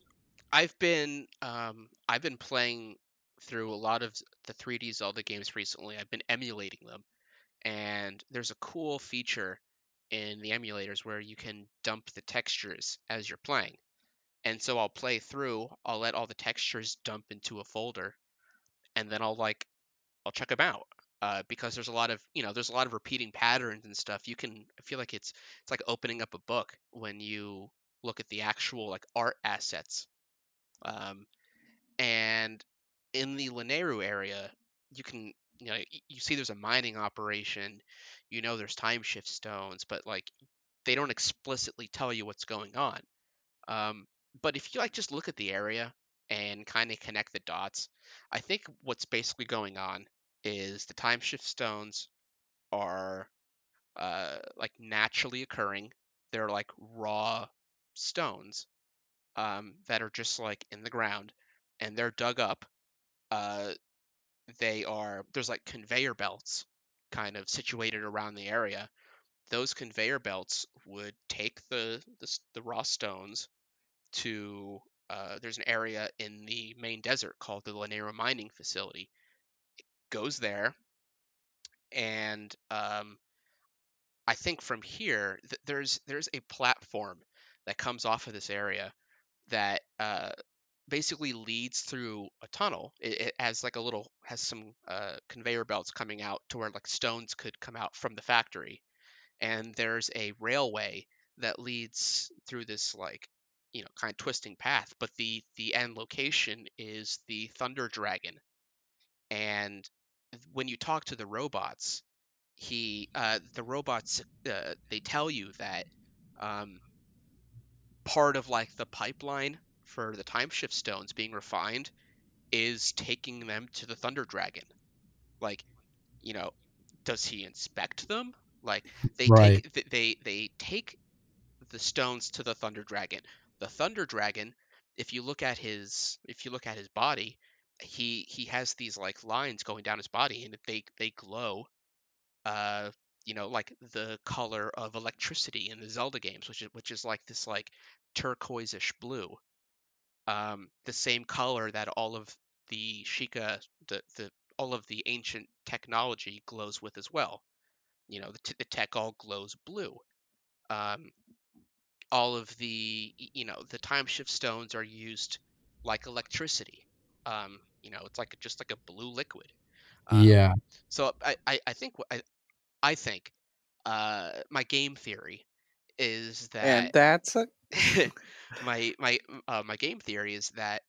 I've been um I've been playing through a lot of the 3D Zelda games recently. I've been emulating them, and there's a cool feature in the emulators where you can dump the textures as you're playing. And so I'll play through, I'll let all the textures dump into a folder, and then I'll like I'll check them out. Uh, because there's a lot of you know there's a lot of repeating patterns and stuff. You can I feel like it's it's like opening up a book when you look at the actual like art assets. Um, and in the Lanayru area, you can you know you see there's a mining operation, you know there's time shift stones, but like they don't explicitly tell you what's going on. Um, but if you like just look at the area and kind of connect the dots, I think what's basically going on is the time shift stones are uh, like naturally occurring. They're like raw stones um, that are just like in the ground and they're dug up. Uh, they are there's like conveyor belts kind of situated around the area. Those conveyor belts would take the the, the raw stones to uh, there's an area in the main desert called the Lanayru Mining Facility. It goes there, and um, I think from here th- there's there's a platform that comes off of this area that uh, basically leads through a tunnel. It, it has like a little has some uh, conveyor belts coming out to where like stones could come out from the factory, and there's a railway that leads through this like you know kind of twisting path. But the the end location is the Thunder Dragon, and when you talk to the robots, he uh, the robots uh, they tell you that um, part of like the pipeline for the time shift stones being refined is taking them to the Thunder Dragon. Like, you know, does he inspect them? Like they Right. take they they take the stones to the Thunder Dragon. The Thunder Dragon, if you look at his if you look at his body, he he has these like lines going down his body and they they glow uh you know like the color of electricity in the Zelda games, which is which is like this like turquoise-ish blue um, the same color that all of the Sheikah, the, the all of the ancient technology glows with as well. You know, the, t- the tech all glows blue. Um, all of the you know the time shift stones are used like electricity. Um, you know, it's like just like a blue liquid. Um, Yeah. so I, I, I think I, I think uh, my game theory is that And that's it. *laughs* my my uh, my game theory is that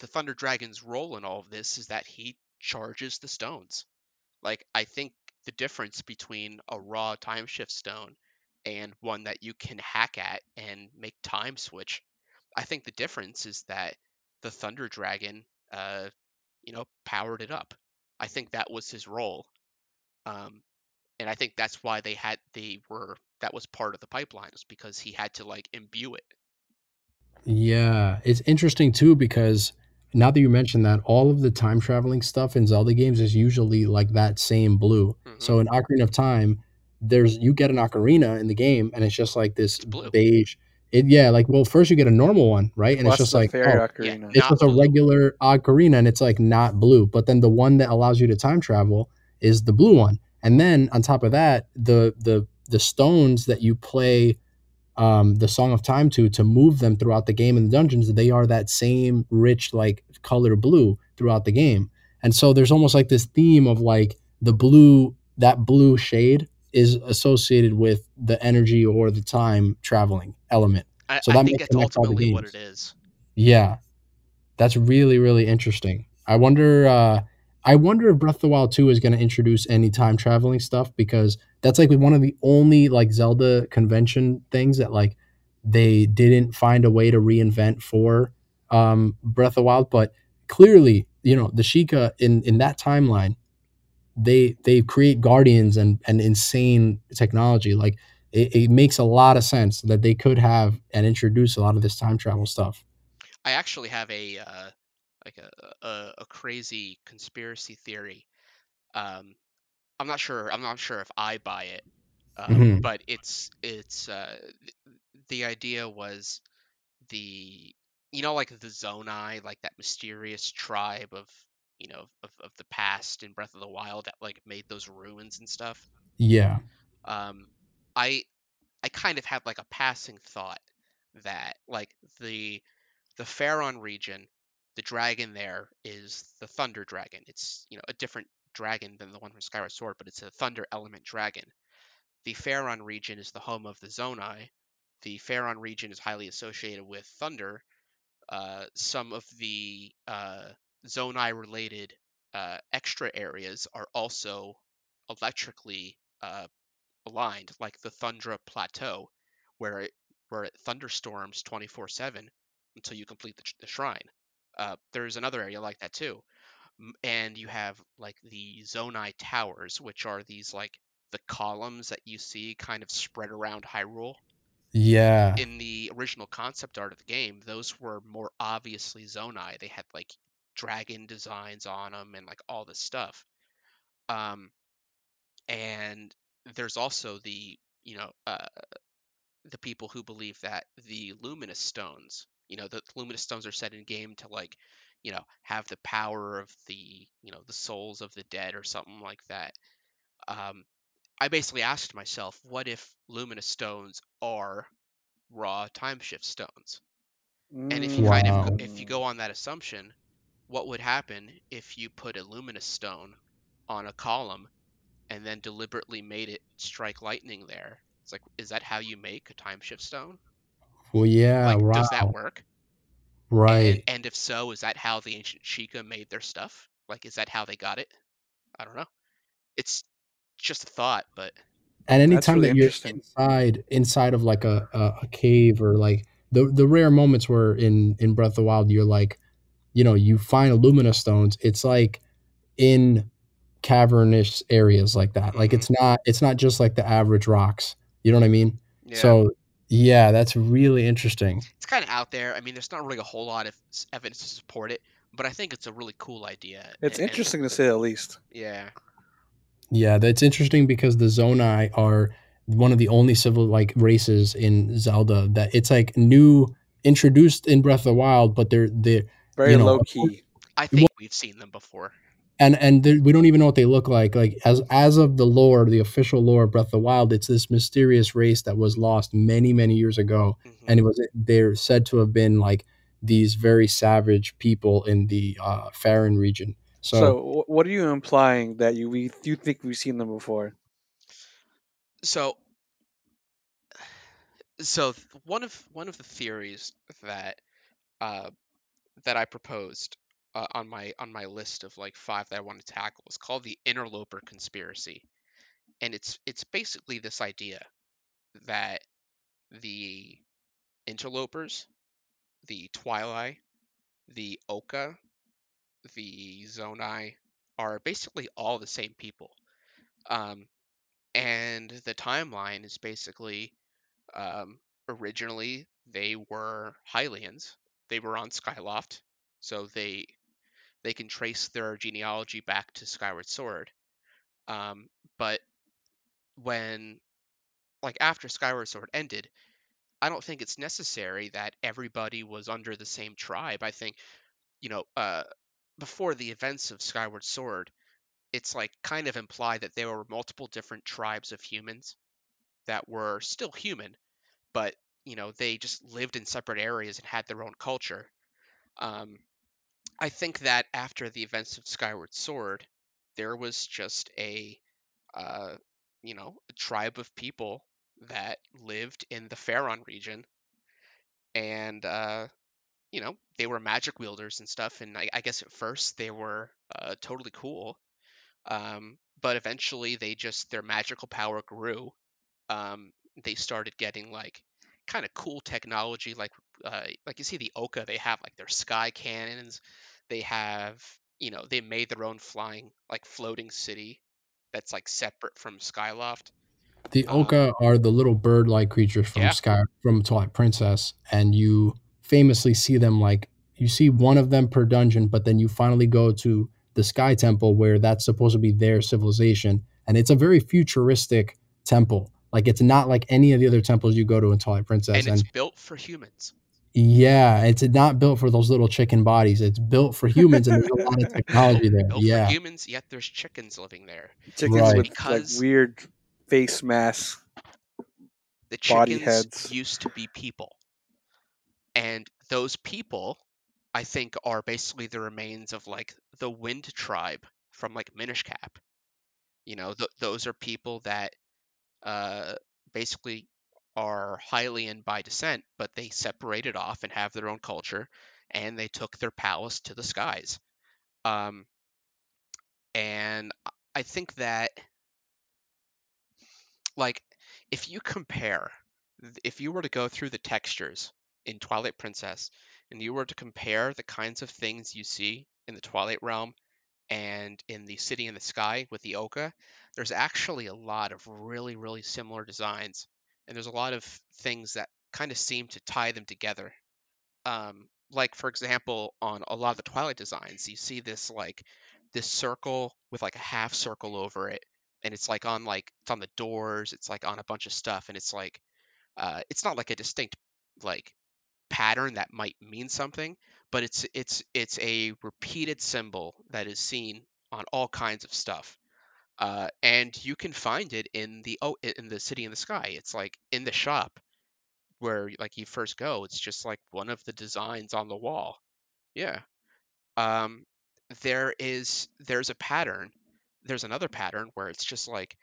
the Thunder Dragon's role in all of this is that he charges the stones. Like I think the difference between a raw time shift stone and one that you can hack at and make time switch, I think the difference is that the Thunder Dragon uh, you know, powered it up. I think that was his role. Um, and I think that's why they had they were that was part of the pipelines because he had to like imbue it. Yeah, it's interesting too because now that you mentioned that, all of the time traveling stuff in Zelda games is usually like that same blue. Mhm. So in Ocarina of Time, there's you get an ocarina in the game, and it's just like this blue. beige. It yeah, like well, first you get a normal one, right? And Well, it's just like fairy oh, ocarina. it's Not just a regular ocarina, and it's like not blue. But then the one that allows you to time travel is the blue one. And then on top of that, the the the stones that you play um, the Song of Time to to move them throughout the game in the dungeons, they are that same rich like color blue throughout the game. And so there's almost like this theme of like the blue that blue shade is associated with the energy or the time traveling element. I, So I that think connect all the ultimately what it is. Yeah. That's really, really interesting. I wonder uh I wonder if Breath of the Wild 2 is going to introduce any time traveling stuff because that's like one of the only like Zelda convention things that like they didn't find a way to reinvent for um Breath of the Wild but clearly, you know, the Sheikah in in that timeline they they create guardians and and insane technology like it, it makes a lot of sense that they could have and introduce a lot of this time travel stuff. I actually have a uh, like a, a a crazy conspiracy theory. Um, I'm not sure. I'm not sure if I buy it, um, Mhm. but it's it's uh, the idea was the you know like the Zonai, like that mysterious tribe of you know of, of the past in Breath of the Wild that like made those ruins and stuff. Yeah. Um, I I kind of had like a passing thought that like the the Faron region, the dragon there is the Thunder Dragon. It's you know a different dragon than the one from Skyward Sword, but it's a Thunder element dragon. The Faron region is the home of the Zonai. The Faron region is highly associated with thunder. Uh, some of the uh, Zonai related uh, extra areas are also electrically uh, aligned, like the Thundra Plateau, where it where it thunderstorms 24/7 until you complete the, the shrine. Uh, there's another area like that too, and you have like the Zonai Towers, which are these like the columns that you see kind of spread around Hyrule. Yeah. In the original concept art of the game, those were more obviously Zonai. They had like dragon designs on them and like all this stuff. Um, and there's also the you know uh, the people who believe that the luminous stones you know the luminous stones are set in game to like you know have the power of the you know the souls of the dead or something like that um i basically asked myself what if luminous stones are raw time shift stones and if you kind of if you Mm. go on that assumption what would happen if you put a luminous stone on a column and then deliberately made it strike lightning there it's like is that how you make a time shift stone Well, yeah. like wow. does that work Right. and and if so is that how the ancient Sheikah made their stuff like is that how they got it i don't know it's just a thought but and That's anytime really that you're inside inside of like a, a, a cave or like the the rare moments where in in Breath of the Wild you're like, you know, you find Lumina stones. It's like in cavernous areas like that. Like Mhm. it's not it's not just like the average rocks. You know what I mean? yeah So yeah, that's really interesting. it's kind of out there i mean there's not really a whole lot of evidence to support it but i think it's a really cool idea It's and- and- interesting to say the least. yeah Yeah, that's interesting because the Zonai are one of the only civil like races in Zelda that it's like new introduced in Breath of the Wild, but they're they Very You know, low key. i think we've seen them before and and they're- we don't even know what they look like. Like as as of the lore, the official lore of Breath of the Wild, it's this mysterious race that was lost many many years ago, Mhm. and it was they're said to have been like these very savage people in the uh, Faron region. So, So, what are you implying that you we you think we've seen them before? so so one of one of the theories that uh, that I proposed uh, on my on my list of like five that I want to tackle is called the interloper conspiracy, and it's it's basically this idea that the interlopers, the Twilight, the Oocca, the Zonai are basically all the same people. Um, and the timeline is basically um, originally they were Hylians. They were on Skyloft, so they they can trace their genealogy back to Skyward Sword. Um, but when like after Skyward Sword ended, I don't think it's necessary that everybody was under the same tribe. I think, you know, uh, before the events of Skyward Sword, it's like kind of implied that there were multiple different tribes of humans that were still human, but you know they just lived in separate areas and had their own culture. Um, I think that after the events of Skyward Sword, there was just a, uh, you know, a tribe of people that lived in the Faron region, and uh, you know they were magic wielders and stuff. And I, I guess at first they were uh, totally cool, um, but eventually they just their magical power grew. Um, they started getting like kind of cool technology, like uh, like you see the Oocca. They have like their sky cannons. They have you know they made their own flying like floating city that's like separate from Skyloft. The Um, Oocca are the little bird-like creatures from Yeah. Sky from Twilight Princess, and you famously see them like you see one of them per dungeon, but then you finally go to the Sky Temple where that's supposed to be their civilization, and it's a very futuristic temple. Like it's not like any of the other temples you go to in Twilight Princess, and and, it's built for humans. yeah, it's not built for those little chicken bodies. It's built for humans, and there's a lot of *laughs* technology there. Built Yeah, for humans, yet there's chickens living there. Chickens Right. with Because- like weird face masks. The Body chickens heads. used to be people. And those people, I think, are basically the remains of like the Wind tribe from like Minish Cap. You know, th- those are people that uh, basically are Hylian by descent, but they separated off and have their own culture, and they took their palace to the skies. Um, and I- think that, like, if you compare, if you were to go through the textures in Twilight Princess, and you were to compare the kinds of things you see in the Twilight Realm and in the City in the Sky with the Oocca, there's actually a lot of really, really similar designs, and there's a lot of things that kind of seem to tie them together. Um, like for example, on a lot of the Twilight designs, you see this like this circle with like a half circle over it, and it's like on like it's on the doors, it's like on a bunch of stuff, and it's like uh, it's not like a distinct like pattern that might mean something, but it's it's it's a repeated symbol that is seen on all kinds of stuff. Uh, and you can find it in the oh in the city in the sky. It's like in the shop where like you first go. It's just like one of the designs on the wall. Yeah. Um, there is there's a pattern. There's another pattern where it's just like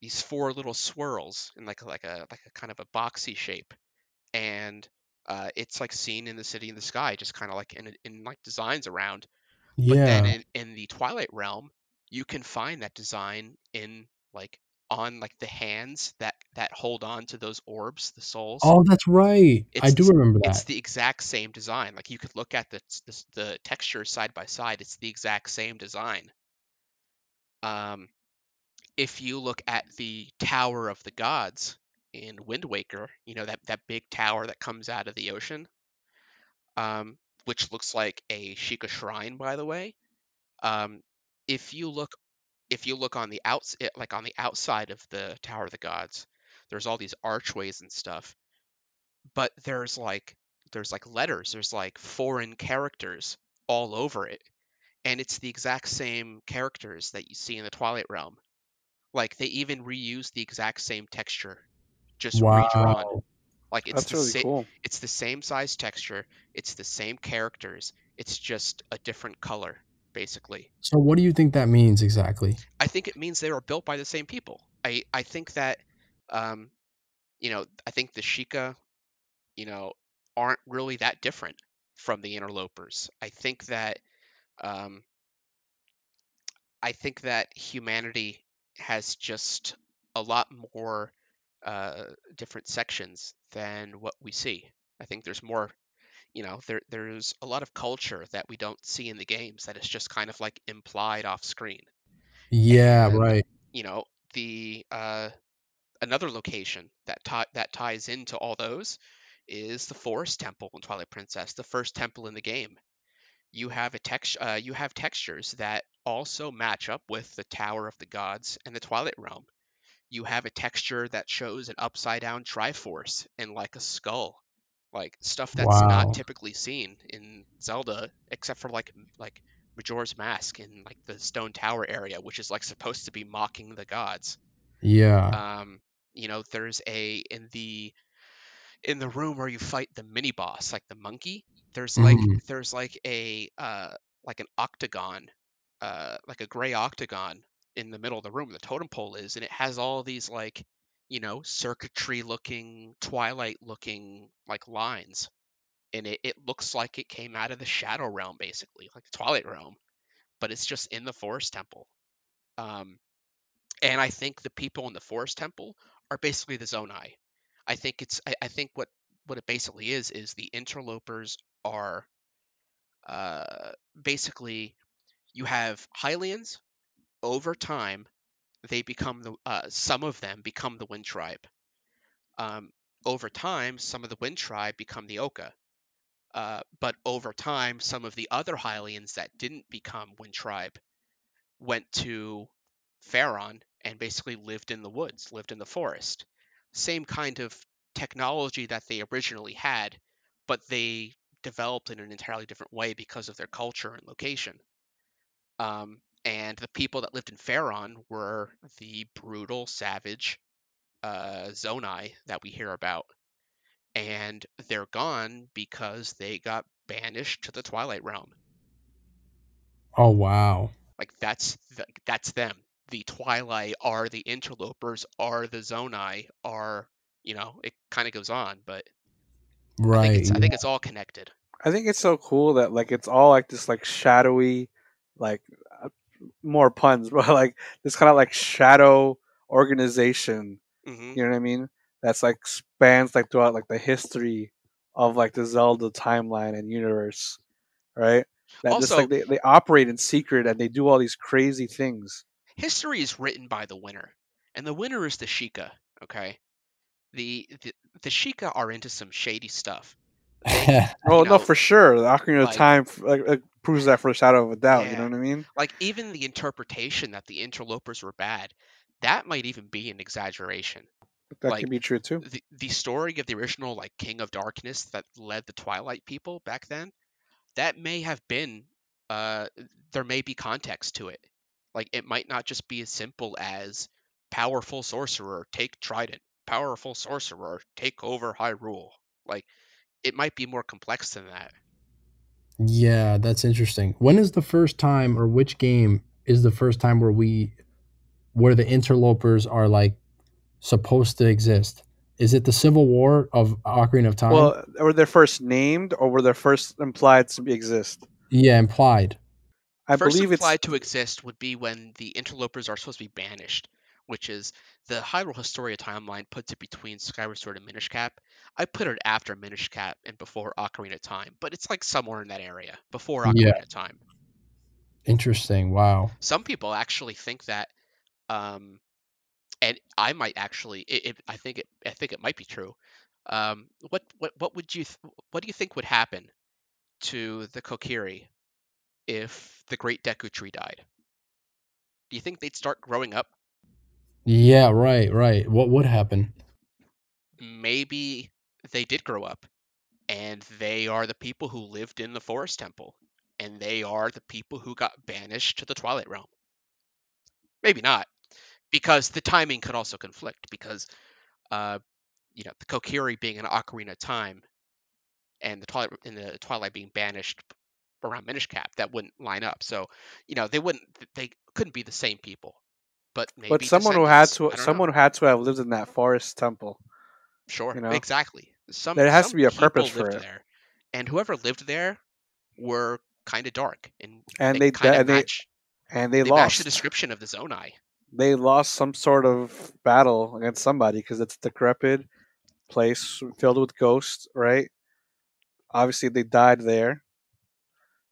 these four little swirls in like like a like a kind of a boxy shape, and uh, it's like seen in the city in the sky, just kind of like in in like designs around. But yeah. then in, in the Twilight realm, you can find that design in like on like the hands that that hold on to those orbs, the souls. oh, that's right. I do remember that. It's the exact same design. Like you could look at the the, the texture side by side. It's the exact same design. Um, if you look at the Tower of the Gods in Wind Waker, you know that that big tower that comes out of the ocean, um, which looks like a Sheikah shrine, by the way. Um, if you look if you look on the outs eh, like on the outside of the Tower of the Gods, there's all these archways and stuff, but there's like there's like letters, there's like foreign characters all over it, and it's the exact same characters that you see in the Twilight Realm. Like they even reuse the exact same texture, just redrawn. Like it's That's the really sa- cool. it's the same size texture, it's the same characters, it's just a different color, basically. So, what do you think that means exactly? I think it means they were built by the same people. I I think that, um, you know, I think the Sheikah, you know, aren't really that different from the interlopers. I think that, um, I think that humanity has just a lot more uh, different sections than what we see. I think there's more, you know there there's a lot of culture that we don't see in the games that is just kind of like implied off screen. Yeah, And- right. You know the uh, another location that that ties into all those is the Forest Temple in Twilight Princess, the first temple in the game. You have a text uh, you have textures that also match up with the Tower of the Gods and the Twilight Realm. You have a texture that shows an upside down Triforce and like a skull, like stuff that's Wow. not typically seen in Zelda, except for like like Majora's Mask in like the Stone Tower area, which is like supposed to be mocking the gods Yeah. um you know there's a in the in the room where you fight the mini boss like the monkey there's like Mhm. there's like a uh like an octagon uh like a gray octagon in the middle of the room where the totem pole is and it has all these like you know circuitry looking twilight looking like lines and it, it looks like it came out of the shadow realm basically like the twilight realm but it's just in the forest temple um and I think the people in the Forest Temple are basically the Zonai. I think it's I, I think what what it basically is is the interlopers are uh, basically you have Hylians over time they become the uh, some of them become the Wind Tribe. Um, over time, some of the Wind Tribe become the Oocca. Uh, but over time, some of the other Hylians that didn't become Wind Tribe went to Faron and basically lived in the woods, lived in the forest. Same kind of technology that they originally had, but they developed in an entirely different way because of their culture and location. Um, and the people that lived in Faron were the brutal, savage uh, Zonai that we hear about. And they're gone because they got banished to the Twilight Realm. Oh wow. Like that's the, that's them. The Twilight are the interlopers, are the Zonai, are you know it kind of goes on, but I Right. think it's I think it's all connected. I think it's so cool that like it's all like this like shadowy, like more puns, *laughs* but like this kind of like shadow organization. hmm You know what I mean? That's like spans like throughout like the history of like the Zelda timeline and universe, right? That just like they, they operate in secret and they do all these crazy things. History is written by the winner, and the winner is the Sheikah. Okay, the the, the Sheikah are into some shady stuff. *laughs* Oh You no, know, for sure. The Ocarina like- of Time like, like, proves that for a shadow of a doubt. You know what I mean? Like even the interpretation that the interlopers were bad, that might even be an exaggeration. That Like- could be true too. the the story of the original like King of Darkness that led the Twilight people back then, that may have been uh there may be context to it. Like it might not just be as simple as powerful sorcerer take trident, powerful sorcerer take over Hyrule. Like it might be more complex than that. Yeah, that's interesting. When is the first time, or which game is the first time where we, where the interlopers are like supposed to exist? Is it the Civil War of Ocarina of Time? Well, were they first named or were they first implied to be exist? yeah, implied. I First believe it's implied to exist would be when the interlopers are supposed to be banished, which is the Hyrule Historia timeline puts it between Skyward Sword and Minish Cap. I put it after Minish Cap and before Ocarina of Time, but it's like somewhere in that area before Ocarina Yeah. of Time. Interesting. Wow. Some people actually think that, um, and I might actually, it, it, I think it, I think it might be true. Um, what, what, what would you, th- what do you think would happen to the Kokiri if the Great Deku Tree died? Do you think they'd start growing up? Yeah, right, right. What would happen? maybe they did grow up and they are the people who lived in the forest temple and they are the people who got banished to the twilight realm maybe not because the timing could also conflict because uh you know the kokiri being an ocarina time and the twilight and the twilight being banished around minish cap that wouldn't line up so you know they wouldn't they couldn't be the same people but maybe but someone who had to don't know. someone who had to have lived in that forest temple. Sure, you know? exactly. Some There has to be a purpose for it. there, and whoever lived there were kind of dark, and And they, they- kind of and they. And they, They, lost. the description of the Zonai. they lost some sort of battle against somebody because it's a decrepit place filled with ghosts, right? Obviously, they died there.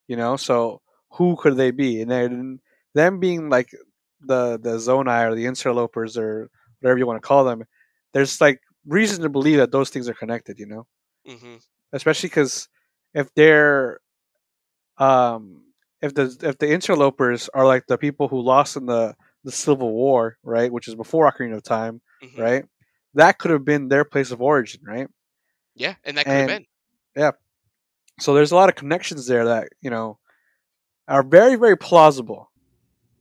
You know, so who could they be? And then them being like the the Zonai or the interlopers or whatever you want to call them, there's like reason to believe that those things are connected. You know, hmm especially because if they're um if the if the interlopers are like the people who lost in the the Civil War, right, which is before Ocarina of Time, hmm right, that could have been their place of origin, right? Yeah, and that could have And been. so there's a lot of connections there that you know are very very plausible.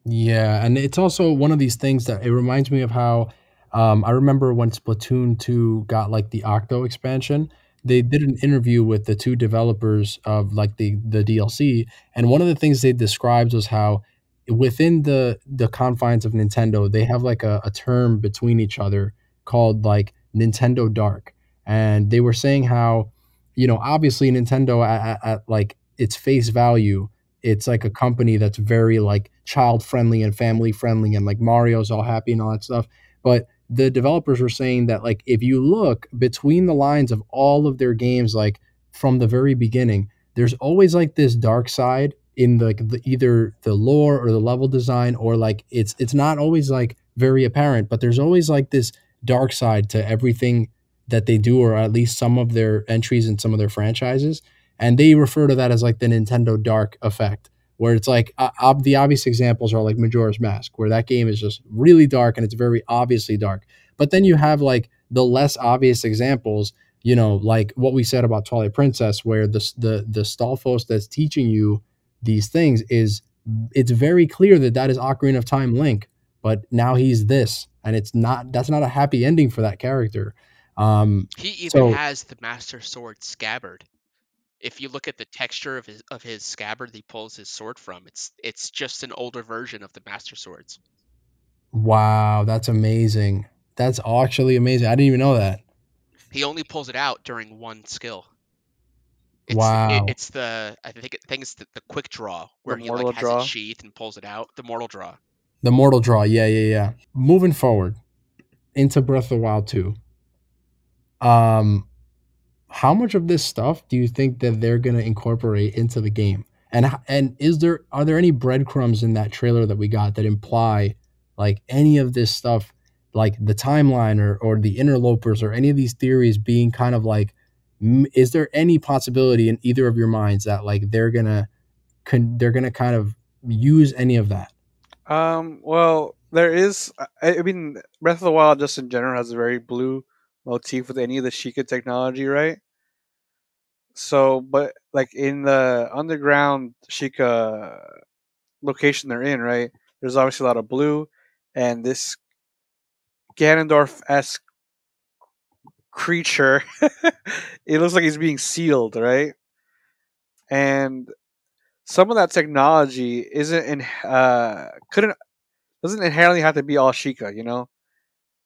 Yeah, and it's also one of these things that it reminds me of how um, I remember when Splatoon 2 got like the Octo expansion, they did an interview with the two developers of like the the DLC, and one of the things they described was how within the the confines of Nintendo, they have like a, a term between each other called like Nintendo Dark, and they were saying how you know obviously Nintendo at, at, at like its face value it's like a company that's very like child friendly and family friendly and like Mario's all happy and all that stuff. But the developers were saying that like if you look between the lines of all of their games like from the very beginning, there's always like this dark side in the, the either the lore or the level design or like it's it's not always like very apparent, but there's always like this dark side to everything that they do or at least some of their entries in some of their franchises and they refer to that as like the Nintendo Dark effect, where it's like uh, ob- the obvious examples are like Majora's Mask, where that game is just really dark and it's very obviously dark. But then you have like the less obvious examples, you know, like what we said about Twilight Princess, where the the the Stalfos that's teaching you these things is it's very clear that that is Ocarina of Time Link, but now he's this, and it's not that's not a happy ending for that character. Um, He even so has the Master Sword scabbard. If you look at the texture of his of his scabbard that he pulls his sword from, it's it's just an older version of the Master Swords. Wow, that's amazing. That's actually amazing. I didn't even know that. He only pulls it out during one skill. It's it, Wow. it's the I think it, think it's the, the quick draw where he mortal like has draw? it sheathed and pulls it out. The mortal draw. The Mortal Draw. Yeah, yeah, yeah. Moving forward into Breath of the Wild 2. Um how much of this stuff do you think that they're going to incorporate into the game? And and is there are there any breadcrumbs in that trailer that we got that imply like any of this stuff like the timeline or or the interlopers or any of these theories being kind of like is there any possibility in either of your minds that like they're going to con- they're going to kind of use any of that? Um, well, there is. I, I mean, Breath of the Wild just in general has a very blue motif with any of the Sheikah technology, right? So, but like in the underground Sheikah location they're in, right? There's obviously a lot of blue, and this Ganondorf esque creature, *laughs* it looks like he's being sealed, right? And some of that technology isn't in uh couldn't doesn't inherently have to be all Sheikah, you know.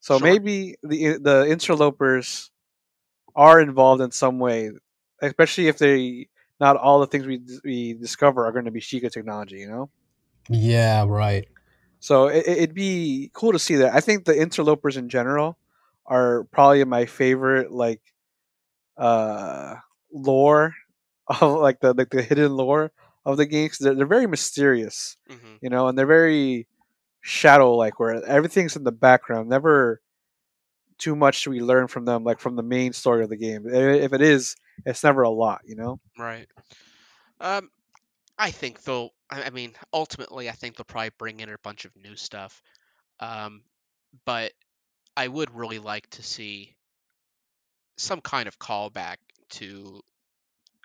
So Sure. maybe the the interlopers are involved in some way, especially if they not all the things we we discover are going to be Sheikah technology, you know. Yeah, right. So it, it'd be cool to see that. I think the interlopers in general are probably my favorite, like uh lore *laughs* of like the like the hidden lore of the games. They're they're very mysterious, hmm you know, and they're very shadow like where everything's in the background. Never too much we learn from them, like from the main story of the game. If it is, it's never a lot, you know. Right. Um, I think they'll. I I mean, ultimately, I think they'll probably bring in a bunch of new stuff. Um, but I would really like to see some kind of callback to,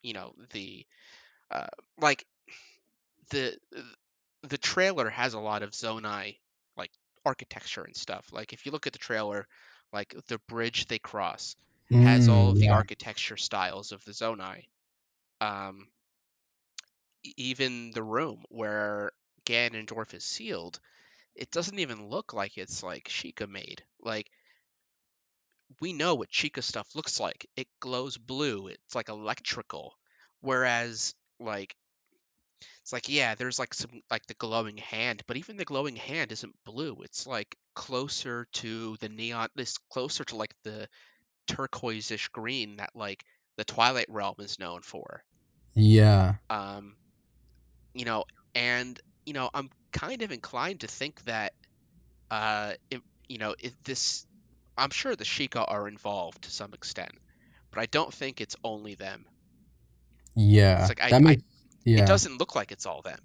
you know, the uh, like the the trailer has a lot of Zonai like architecture and stuff. Like if you look at the trailer, like the bridge they cross has all Mm, of the yeah. architecture styles of the Zonai. Um, even the room where Ganondorf is sealed, it doesn't even look like it's like Sheikah made. Like we know what Sheikah stuff looks like. It glows blue. It's like electrical. Whereas like it's like yeah, there's like some like the glowing hand, but even the glowing hand isn't blue. It's like closer to the neon this closer to like the turquoise-ish green that like the Twilight Realm is known for. Yeah. Um, you know, and you know, I'm kind of inclined to think that, uh, if, you know, if this, I'm sure the Sheikah are involved to some extent, but I don't think it's only them. Yeah. It's like I, that makes, I yeah. it doesn't look like it's all them.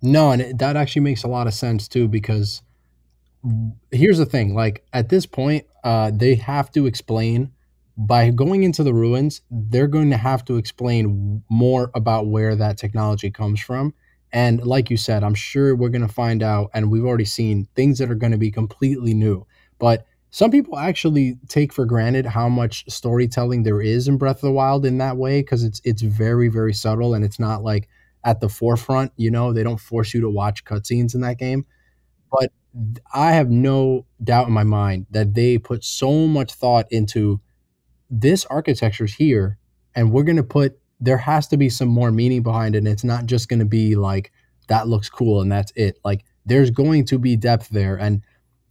No, and it, that actually makes a lot of sense too because here's the thing like at this point uh they have to explain by going into the ruins they're going to have to explain more about where that technology comes from and like you said i'm sure we're going to find out and we've already seen things that are going to be completely new but some people actually take for granted how much storytelling there is in breath of the wild in that way because it's it's very very subtle and it's not like at the forefront you know they don't force you to watch cutscenes in that game but I have no doubt in my mind that they put so much thought into this architecture here, and we're to put there has to be some more meaning behind it. And it's not just to be like that looks cool and that's it. Like there's going to be depth there, and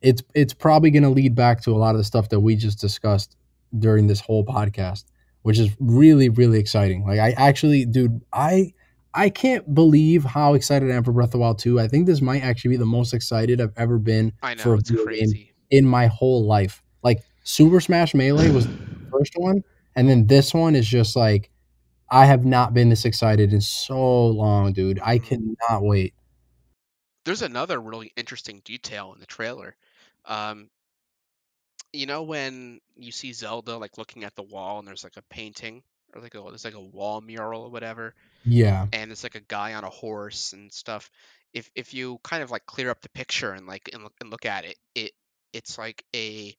it's it's probably going to lead back to a lot of the stuff that we just discussed during this whole podcast, which is really really exciting. Like I actually, dude, I I can't believe how excited I am for Breath of the Wild 2. I think this might actually be the most excited I've ever been I know for a video game crazy. in my whole life. Like Super Smash Melee was the first one, and then this one is just like I have not been this excited in so long, dude. I mm-hmm. cannot wait. There's another really interesting detail in the trailer. Um, you know when you see Zelda like looking at the wall and there's like a painting or like a there's like a wall mural or whatever, Yeah. and it's like a guy on a horse and stuff. If if you kind of like clear up the picture and like and, look- and look at it, it it's like a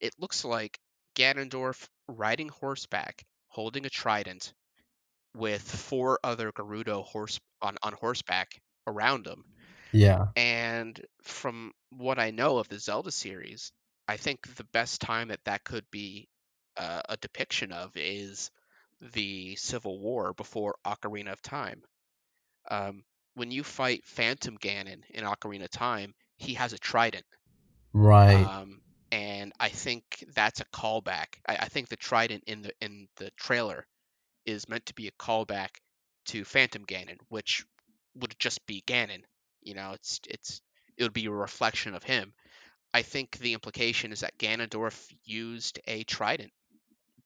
it looks like Ganondorf riding horseback, holding a trident, with four other Gerudo horse on on horseback around him. Yeah. And from what I know of the Zelda series, I think the best time that that could be uh, a depiction of is the Civil War before Ocarina of Time. Um, when you fight Phantom Ganon in Ocarina of Time, he has a trident. Right. Um, and I think that's a callback. I, I think the trident in the in the trailer is meant to be a callback to Phantom Ganon, which would just be Ganon. You know, it's it's it would be a reflection of him. I think the implication is that Ganondorf used a trident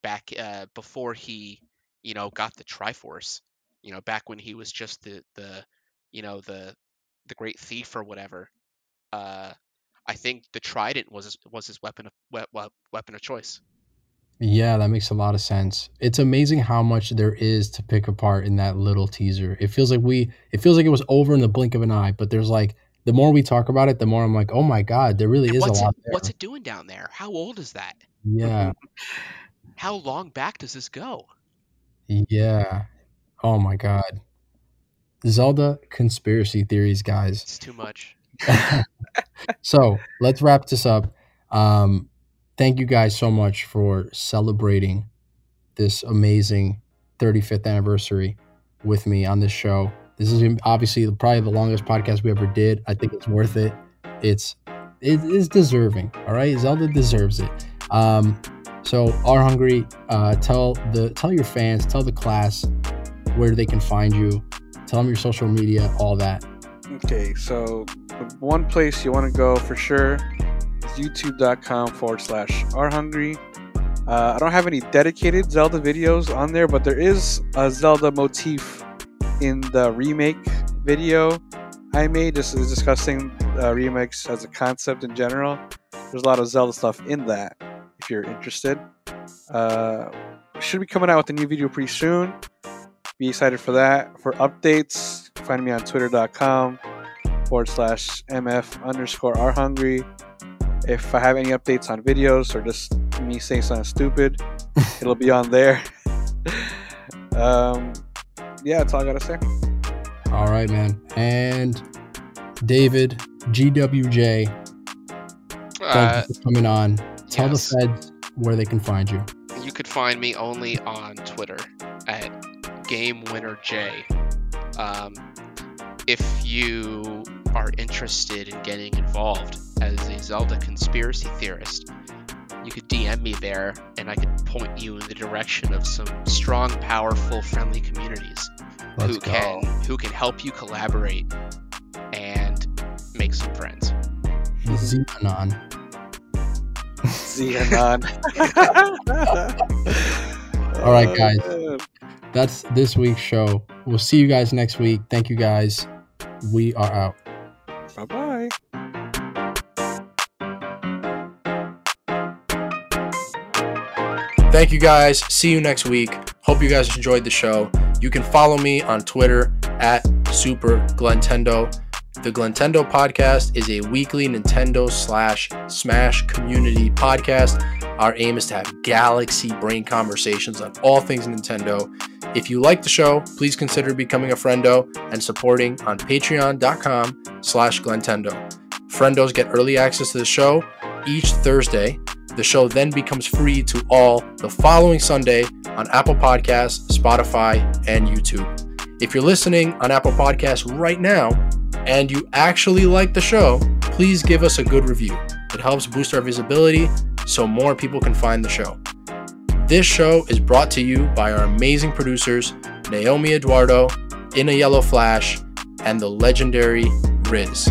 back uh, before he, you know, got the Triforce. You know, back when he was just the the, you know, the the great thief or whatever. Uh, I think the trident was his, was his weapon of we, we- weapon of choice. Yeah, that makes a lot of sense. It's amazing how much there is to pick apart in that little teaser. It feels like we it feels like it was over in the blink of an eye, but there's like the more we talk about it, the more I'm like, "Oh my god, there really And is a lot it there." what's it doing down there? How old is that? Yeah. *laughs* How long back does this go? Yeah. Oh my god. Zelda conspiracy theories, guys. It's too much. *laughs* so let's wrap this up. Um, thank you guys so much for celebrating this amazing 35th anniversary with me on this show. This is obviously probably the longest podcast we ever did. I think it's worth it. It's it is deserving. All right, Zelda deserves it. Um, so, are hungry? Uh, tell the tell your fans, tell the class where they can find you. Tell them your social media, all that. Okay, so one place you want to go for sure youtube.com forward slash are hungry. Uh, I don't have any dedicated Zelda videos on there, but there is a Zelda motif in the remake video I made. Just is discussing uh, remakes as a concept in general. There's a lot of Zelda stuff in that. If you're interested, uh, should be coming out with a new video pretty soon. Be excited for that. For updates, find me on twitter.com forward slash mf underscore are hungry. If I have any updates on videos or just me saying something stupid, *laughs* it'll be on there. um, yeah, that's all I gotta say. All right, man. And David GWJ, thank Uh, you for coming on. Tell yes. the feds where they can find you. You could find me only on Twitter at GameWinnerJ. Um, if you are interested in getting involved as a Zelda conspiracy theorist, you could DM me there, and I could point you in the direction of some strong, powerful, friendly communities Let's who go. can who can help you collaborate and make some friends. Xenon. Xenon. *laughs* *laughs* All right, guys. Oh. That's this week's show. We'll see you guys next week. Thank you guys. We are out. Bye bye. Thank you guys. See you next week. Hope you guys enjoyed the show. You can follow me on Twitter at Super Glentendo. The Glentendo podcast is a weekly Nintendo slash Smash community podcast. Our aim is to have galaxy brain conversations on all things Nintendo. If you like the show, please consider becoming a friendo and supporting on patreon.com slash Glentendo. Friendos get early access to the show each Thursday. The show then becomes free to all the following Sunday on Apple Podcasts, Spotify, and YouTube. If you're listening on Apple Podcasts right now and you actually like the show, please give us a good review. It helps boost our visibility so more people can find the show. This show is brought to you by our amazing producers, Naomi Eduardo, In a Yellow Flash, and the legendary Riz.